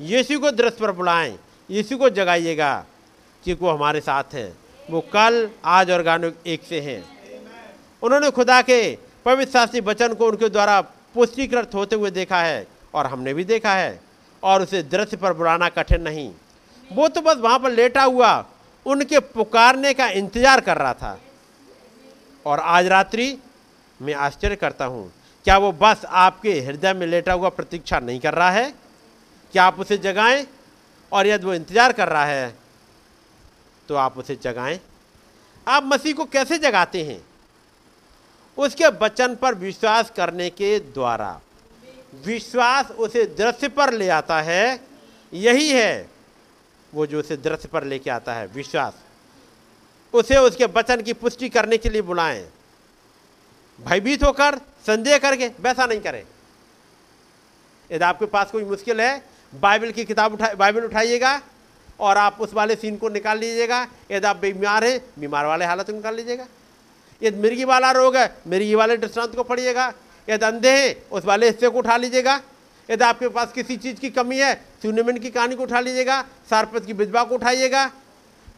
यीशु को दृश्य पर बुलाएँ। यीशु को जगाइएगा क्योंकि वो हमारे साथ हैं। वो कल, आज और गानों एक से हैं। उन्होंने खुदा के पवित्र शास्त्री वचन को उनके द्वारा पुष्टिकृत होते हुए देखा है और हमने भी देखा है और उसे दृश्य पर बुलाना कठिन नहीं। वो तो बस वहाँ पर लेटा हुआ उनके पुकारने का इंतज़ार कर रहा था। और आज रात्रि मैं आश्चर्य करता हूँ, क्या वो बस आपके हृदय में लेटा हुआ प्रतीक्षा नहीं कर रहा है? क्या आप उसे जगाएँ? और यदि वो इंतज़ार कर रहा है तो आप उसे जगाएँ? आप मसीह को कैसे जगाते हैं? उसके वचन पर विश्वास करने के द्वारा। विश्वास उसे दृश्य पर ले आता है, यही है, वो जो उसे दृश्य पर लेके आता है, विश्वास। उसे उसके वचन की पुष्टि करने के लिए बुलाएँ। भयभीत होकर, संदेह करके, वैसा नहीं करें। यदि आपके पास कोई मुश्किल है, बाइबल की किताब उठा, बाइबल उठाइएगा और आप उस वाले सीन को निकाल लीजिएगा। यदि आप बीमार हैं, बीमार वाले हालत को निकाल लीजिएगा। यदि मिर्गी वाला रोग है, मिर्गी वाले दृष्टांत को पढ़िएगा। यदि अंधे हैं, उस वाले हिस्से को उठा लीजिएगा। यदि आपके पास किसी चीज़ की कमी है सुनेमेंट की कहानी को उठा लीजिएगा, सारपत की विधवा को उठाइएगा।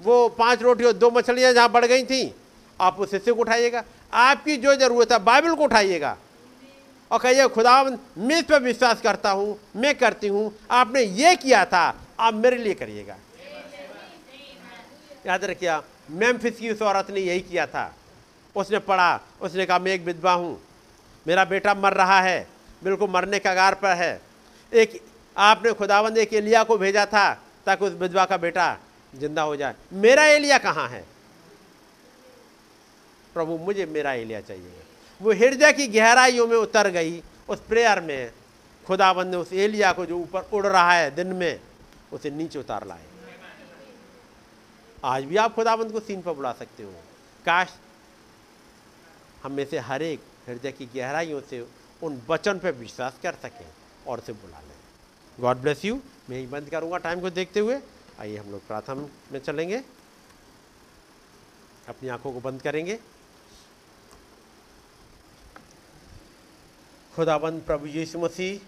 वो पाँच रोटी और दो मछलियाँ जहाँ बढ़ गई थी, आप उस हिस्से को उठाइएगा। आपकी जो ज़रूरत है, बाइबल को उठाइएगा। और कहिए, खुदा मैं इस पर विश्वास करता हूँ, मैं करती हूँ, आपने ये किया था, आप मेरे लिए करिएगा। याद रखिए, मेम्फिस की उस औरत ने यही किया था। उसने पढ़ा, उसने कहा, मैं एक विधवा हूँ। मेरा बेटा मर रहा है बिल्कुल मरने का गार पर है। एक, आपने खुदावंद एक एलिया को भेजा था ताकि उस विधवा का बेटा ज़िंदा हो जाए। मेरा एलिया कहाँ है? प्रभु, मुझे मेरा एलिया चाहिए। वो हृदय की गहराइयों में उतर गई, उस प्रेयर में खुदाबंद ने उस एलिया को जो ऊपर उड़ रहा है दिन में, उसे नीचे उतार लाए। आज भी आप खुदाबंद को सीन पर बुला सकते हो। काश हम में से हर एक हृदय की गहराइयों से उन वचन पर विश्वास कर सकें और उसे बुला लें। गॉड ब्लेस यू मैं ही बंद करूँगा टाइम को देखते हुए। आइए हम लोग प्रार्थना में चलेंगे। अपनी आँखों को बंद करेंगे। खुदाबंद प्रभु यीशु मसीह,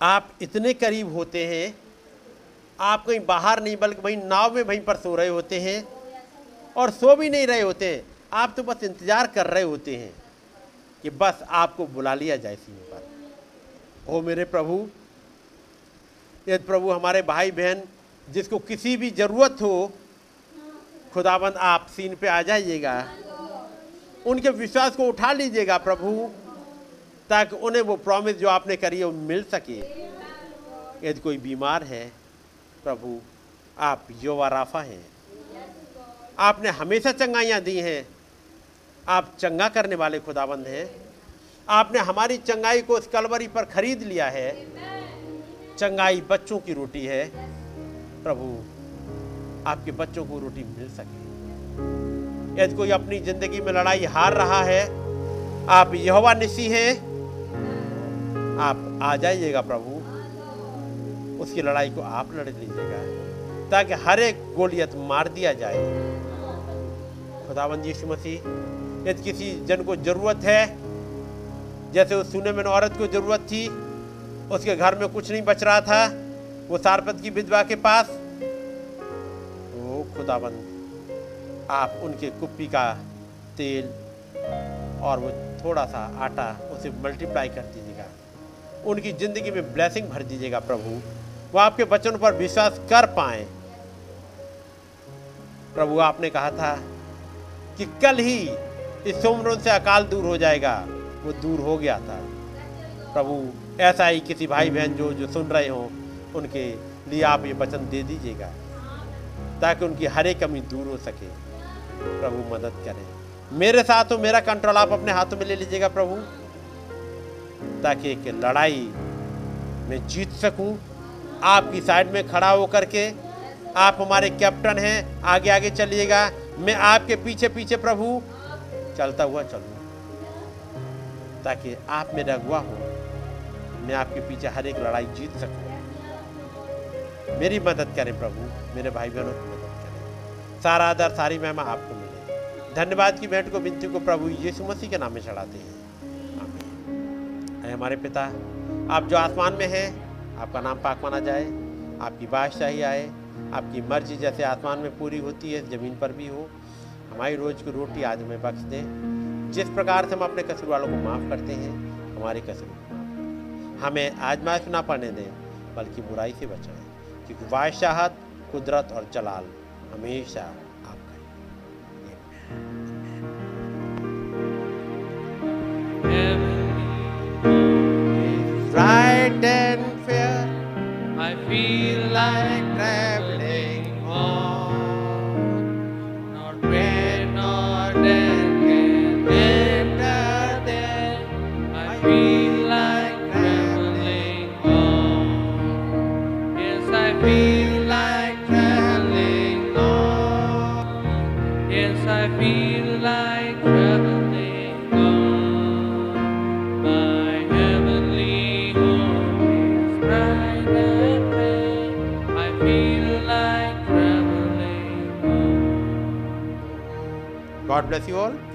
आप इतने करीब होते हैं। आप कहीं बाहर नहीं, बल्कि वहीं नाव में वहीं पर सो रहे होते हैं और सो भी नहीं रहे होते। हैं आप तो बस इंतज़ार कर रहे होते हैं कि बस आपको बुला लिया जाए सीन पर ओ मेरे प्रभु यदि प्रभु हमारे भाई बहन जिसको किसी भी ज़रूरत हो, खुदाबंद आप सीन पे आ जाइएगा। उनके विश्वास को उठा लीजिएगा प्रभु, ताकि उन्हें वो प्रॉमिस जो आपने करी है वो मिल सके। यदि कोई बीमार है, प्रभु, आप योवा राफा हैं। आपने हमेशा चंगाइयाँ दी हैं। आप चंगा करने वाले खुदाबंद हैं। आपने हमारी चंगाई को इस कलवरी पर खरीद लिया है। चंगाई बच्चों की रोटी है। प्रभु, आपके बच्चों को रोटी मिल सके। यदि कोई अपनी ज़िंदगी में लड़ाई हार रहा है, आप यहोवा निसी हैं। आप आ जाइएगा प्रभु। उसकी लड़ाई को आप लड़ लीजिएगा, ताकि हर एक गोलियत मार दिया जाए। खुदाबंद यीशु मसीह यदि किसी जन को ज़रूरत है, जैसे उस सुने में औरत को ज़रूरत थी, उसके घर में कुछ नहीं बच रहा था, वो सारपत की विधवा के पास, वो खुदाबंद, आप उनके कुप्पी का तेल और वो थोड़ा सा आटा उसे मल्टीप्लाई कर दीजिएगा। उनकी ज़िंदगी में ब्लेसिंग भर दीजिएगा प्रभु। वो आपके वचनों पर विश्वास कर पाए। प्रभु, आपने कहा था कि कल ही इस सोमरों से अकाल दूर हो जाएगा। वो दूर हो गया था। प्रभु, ऐसा ही किसी भाई बहन जो जो सुन रहे हों, उनके लिए आप ये वचन दे दीजिएगा, ताकि उनकी हर एक कमी दूर हो सके। प्रभु, मदद करें। मेरे साथ हो, मेरा कंट्रोल आप अपने हाथों में ले लीजिएगा, प्रभु, ताकि एक लड़ाई में जीत सकूँ। आपकी साइड में खड़ा होकर के आप हमारे कैप्टन हैं। आगे आगे चलिएगा। मैं आपके पीछे पीछे प्रभु चलता हुआ चलूँ। ताकि आप मेरा अगुआ हो, मैं आपके पीछे हर एक लड़ाई जीत सकूँ। मेरी मदद करें प्रभु, मेरे भाई बहनों की मदद करें। सारा आदर, सारी महिमा आपको मिले। धन्यवाद की भेंट को, विनती को प्रभु यीशु मसीह के नाम में चढ़ाते हैं। ऐ हमारे पिता, आप जो आसमान में हैं, आपका नाम पाक माना जाए, आपकी बादशाही आए, आपकी मर्ज़ी जैसे आसमान में पूरी होती है, ज़मीन पर भी हो हमारी रोज़ की रोटी आज हमें बख्श दें। जिस प्रकार से हम अपने कसूर वालों को माफ़ करते हैं, हमारे कसूर को माफ़। हमें आजमाइश ना पड़ने दें, बल्कि बुराई से बचाएँ, क्योंकि बादशाहत कुदरत और जलाल हमेशा आपका है Fright and fear I feel like traveling on God bless you all.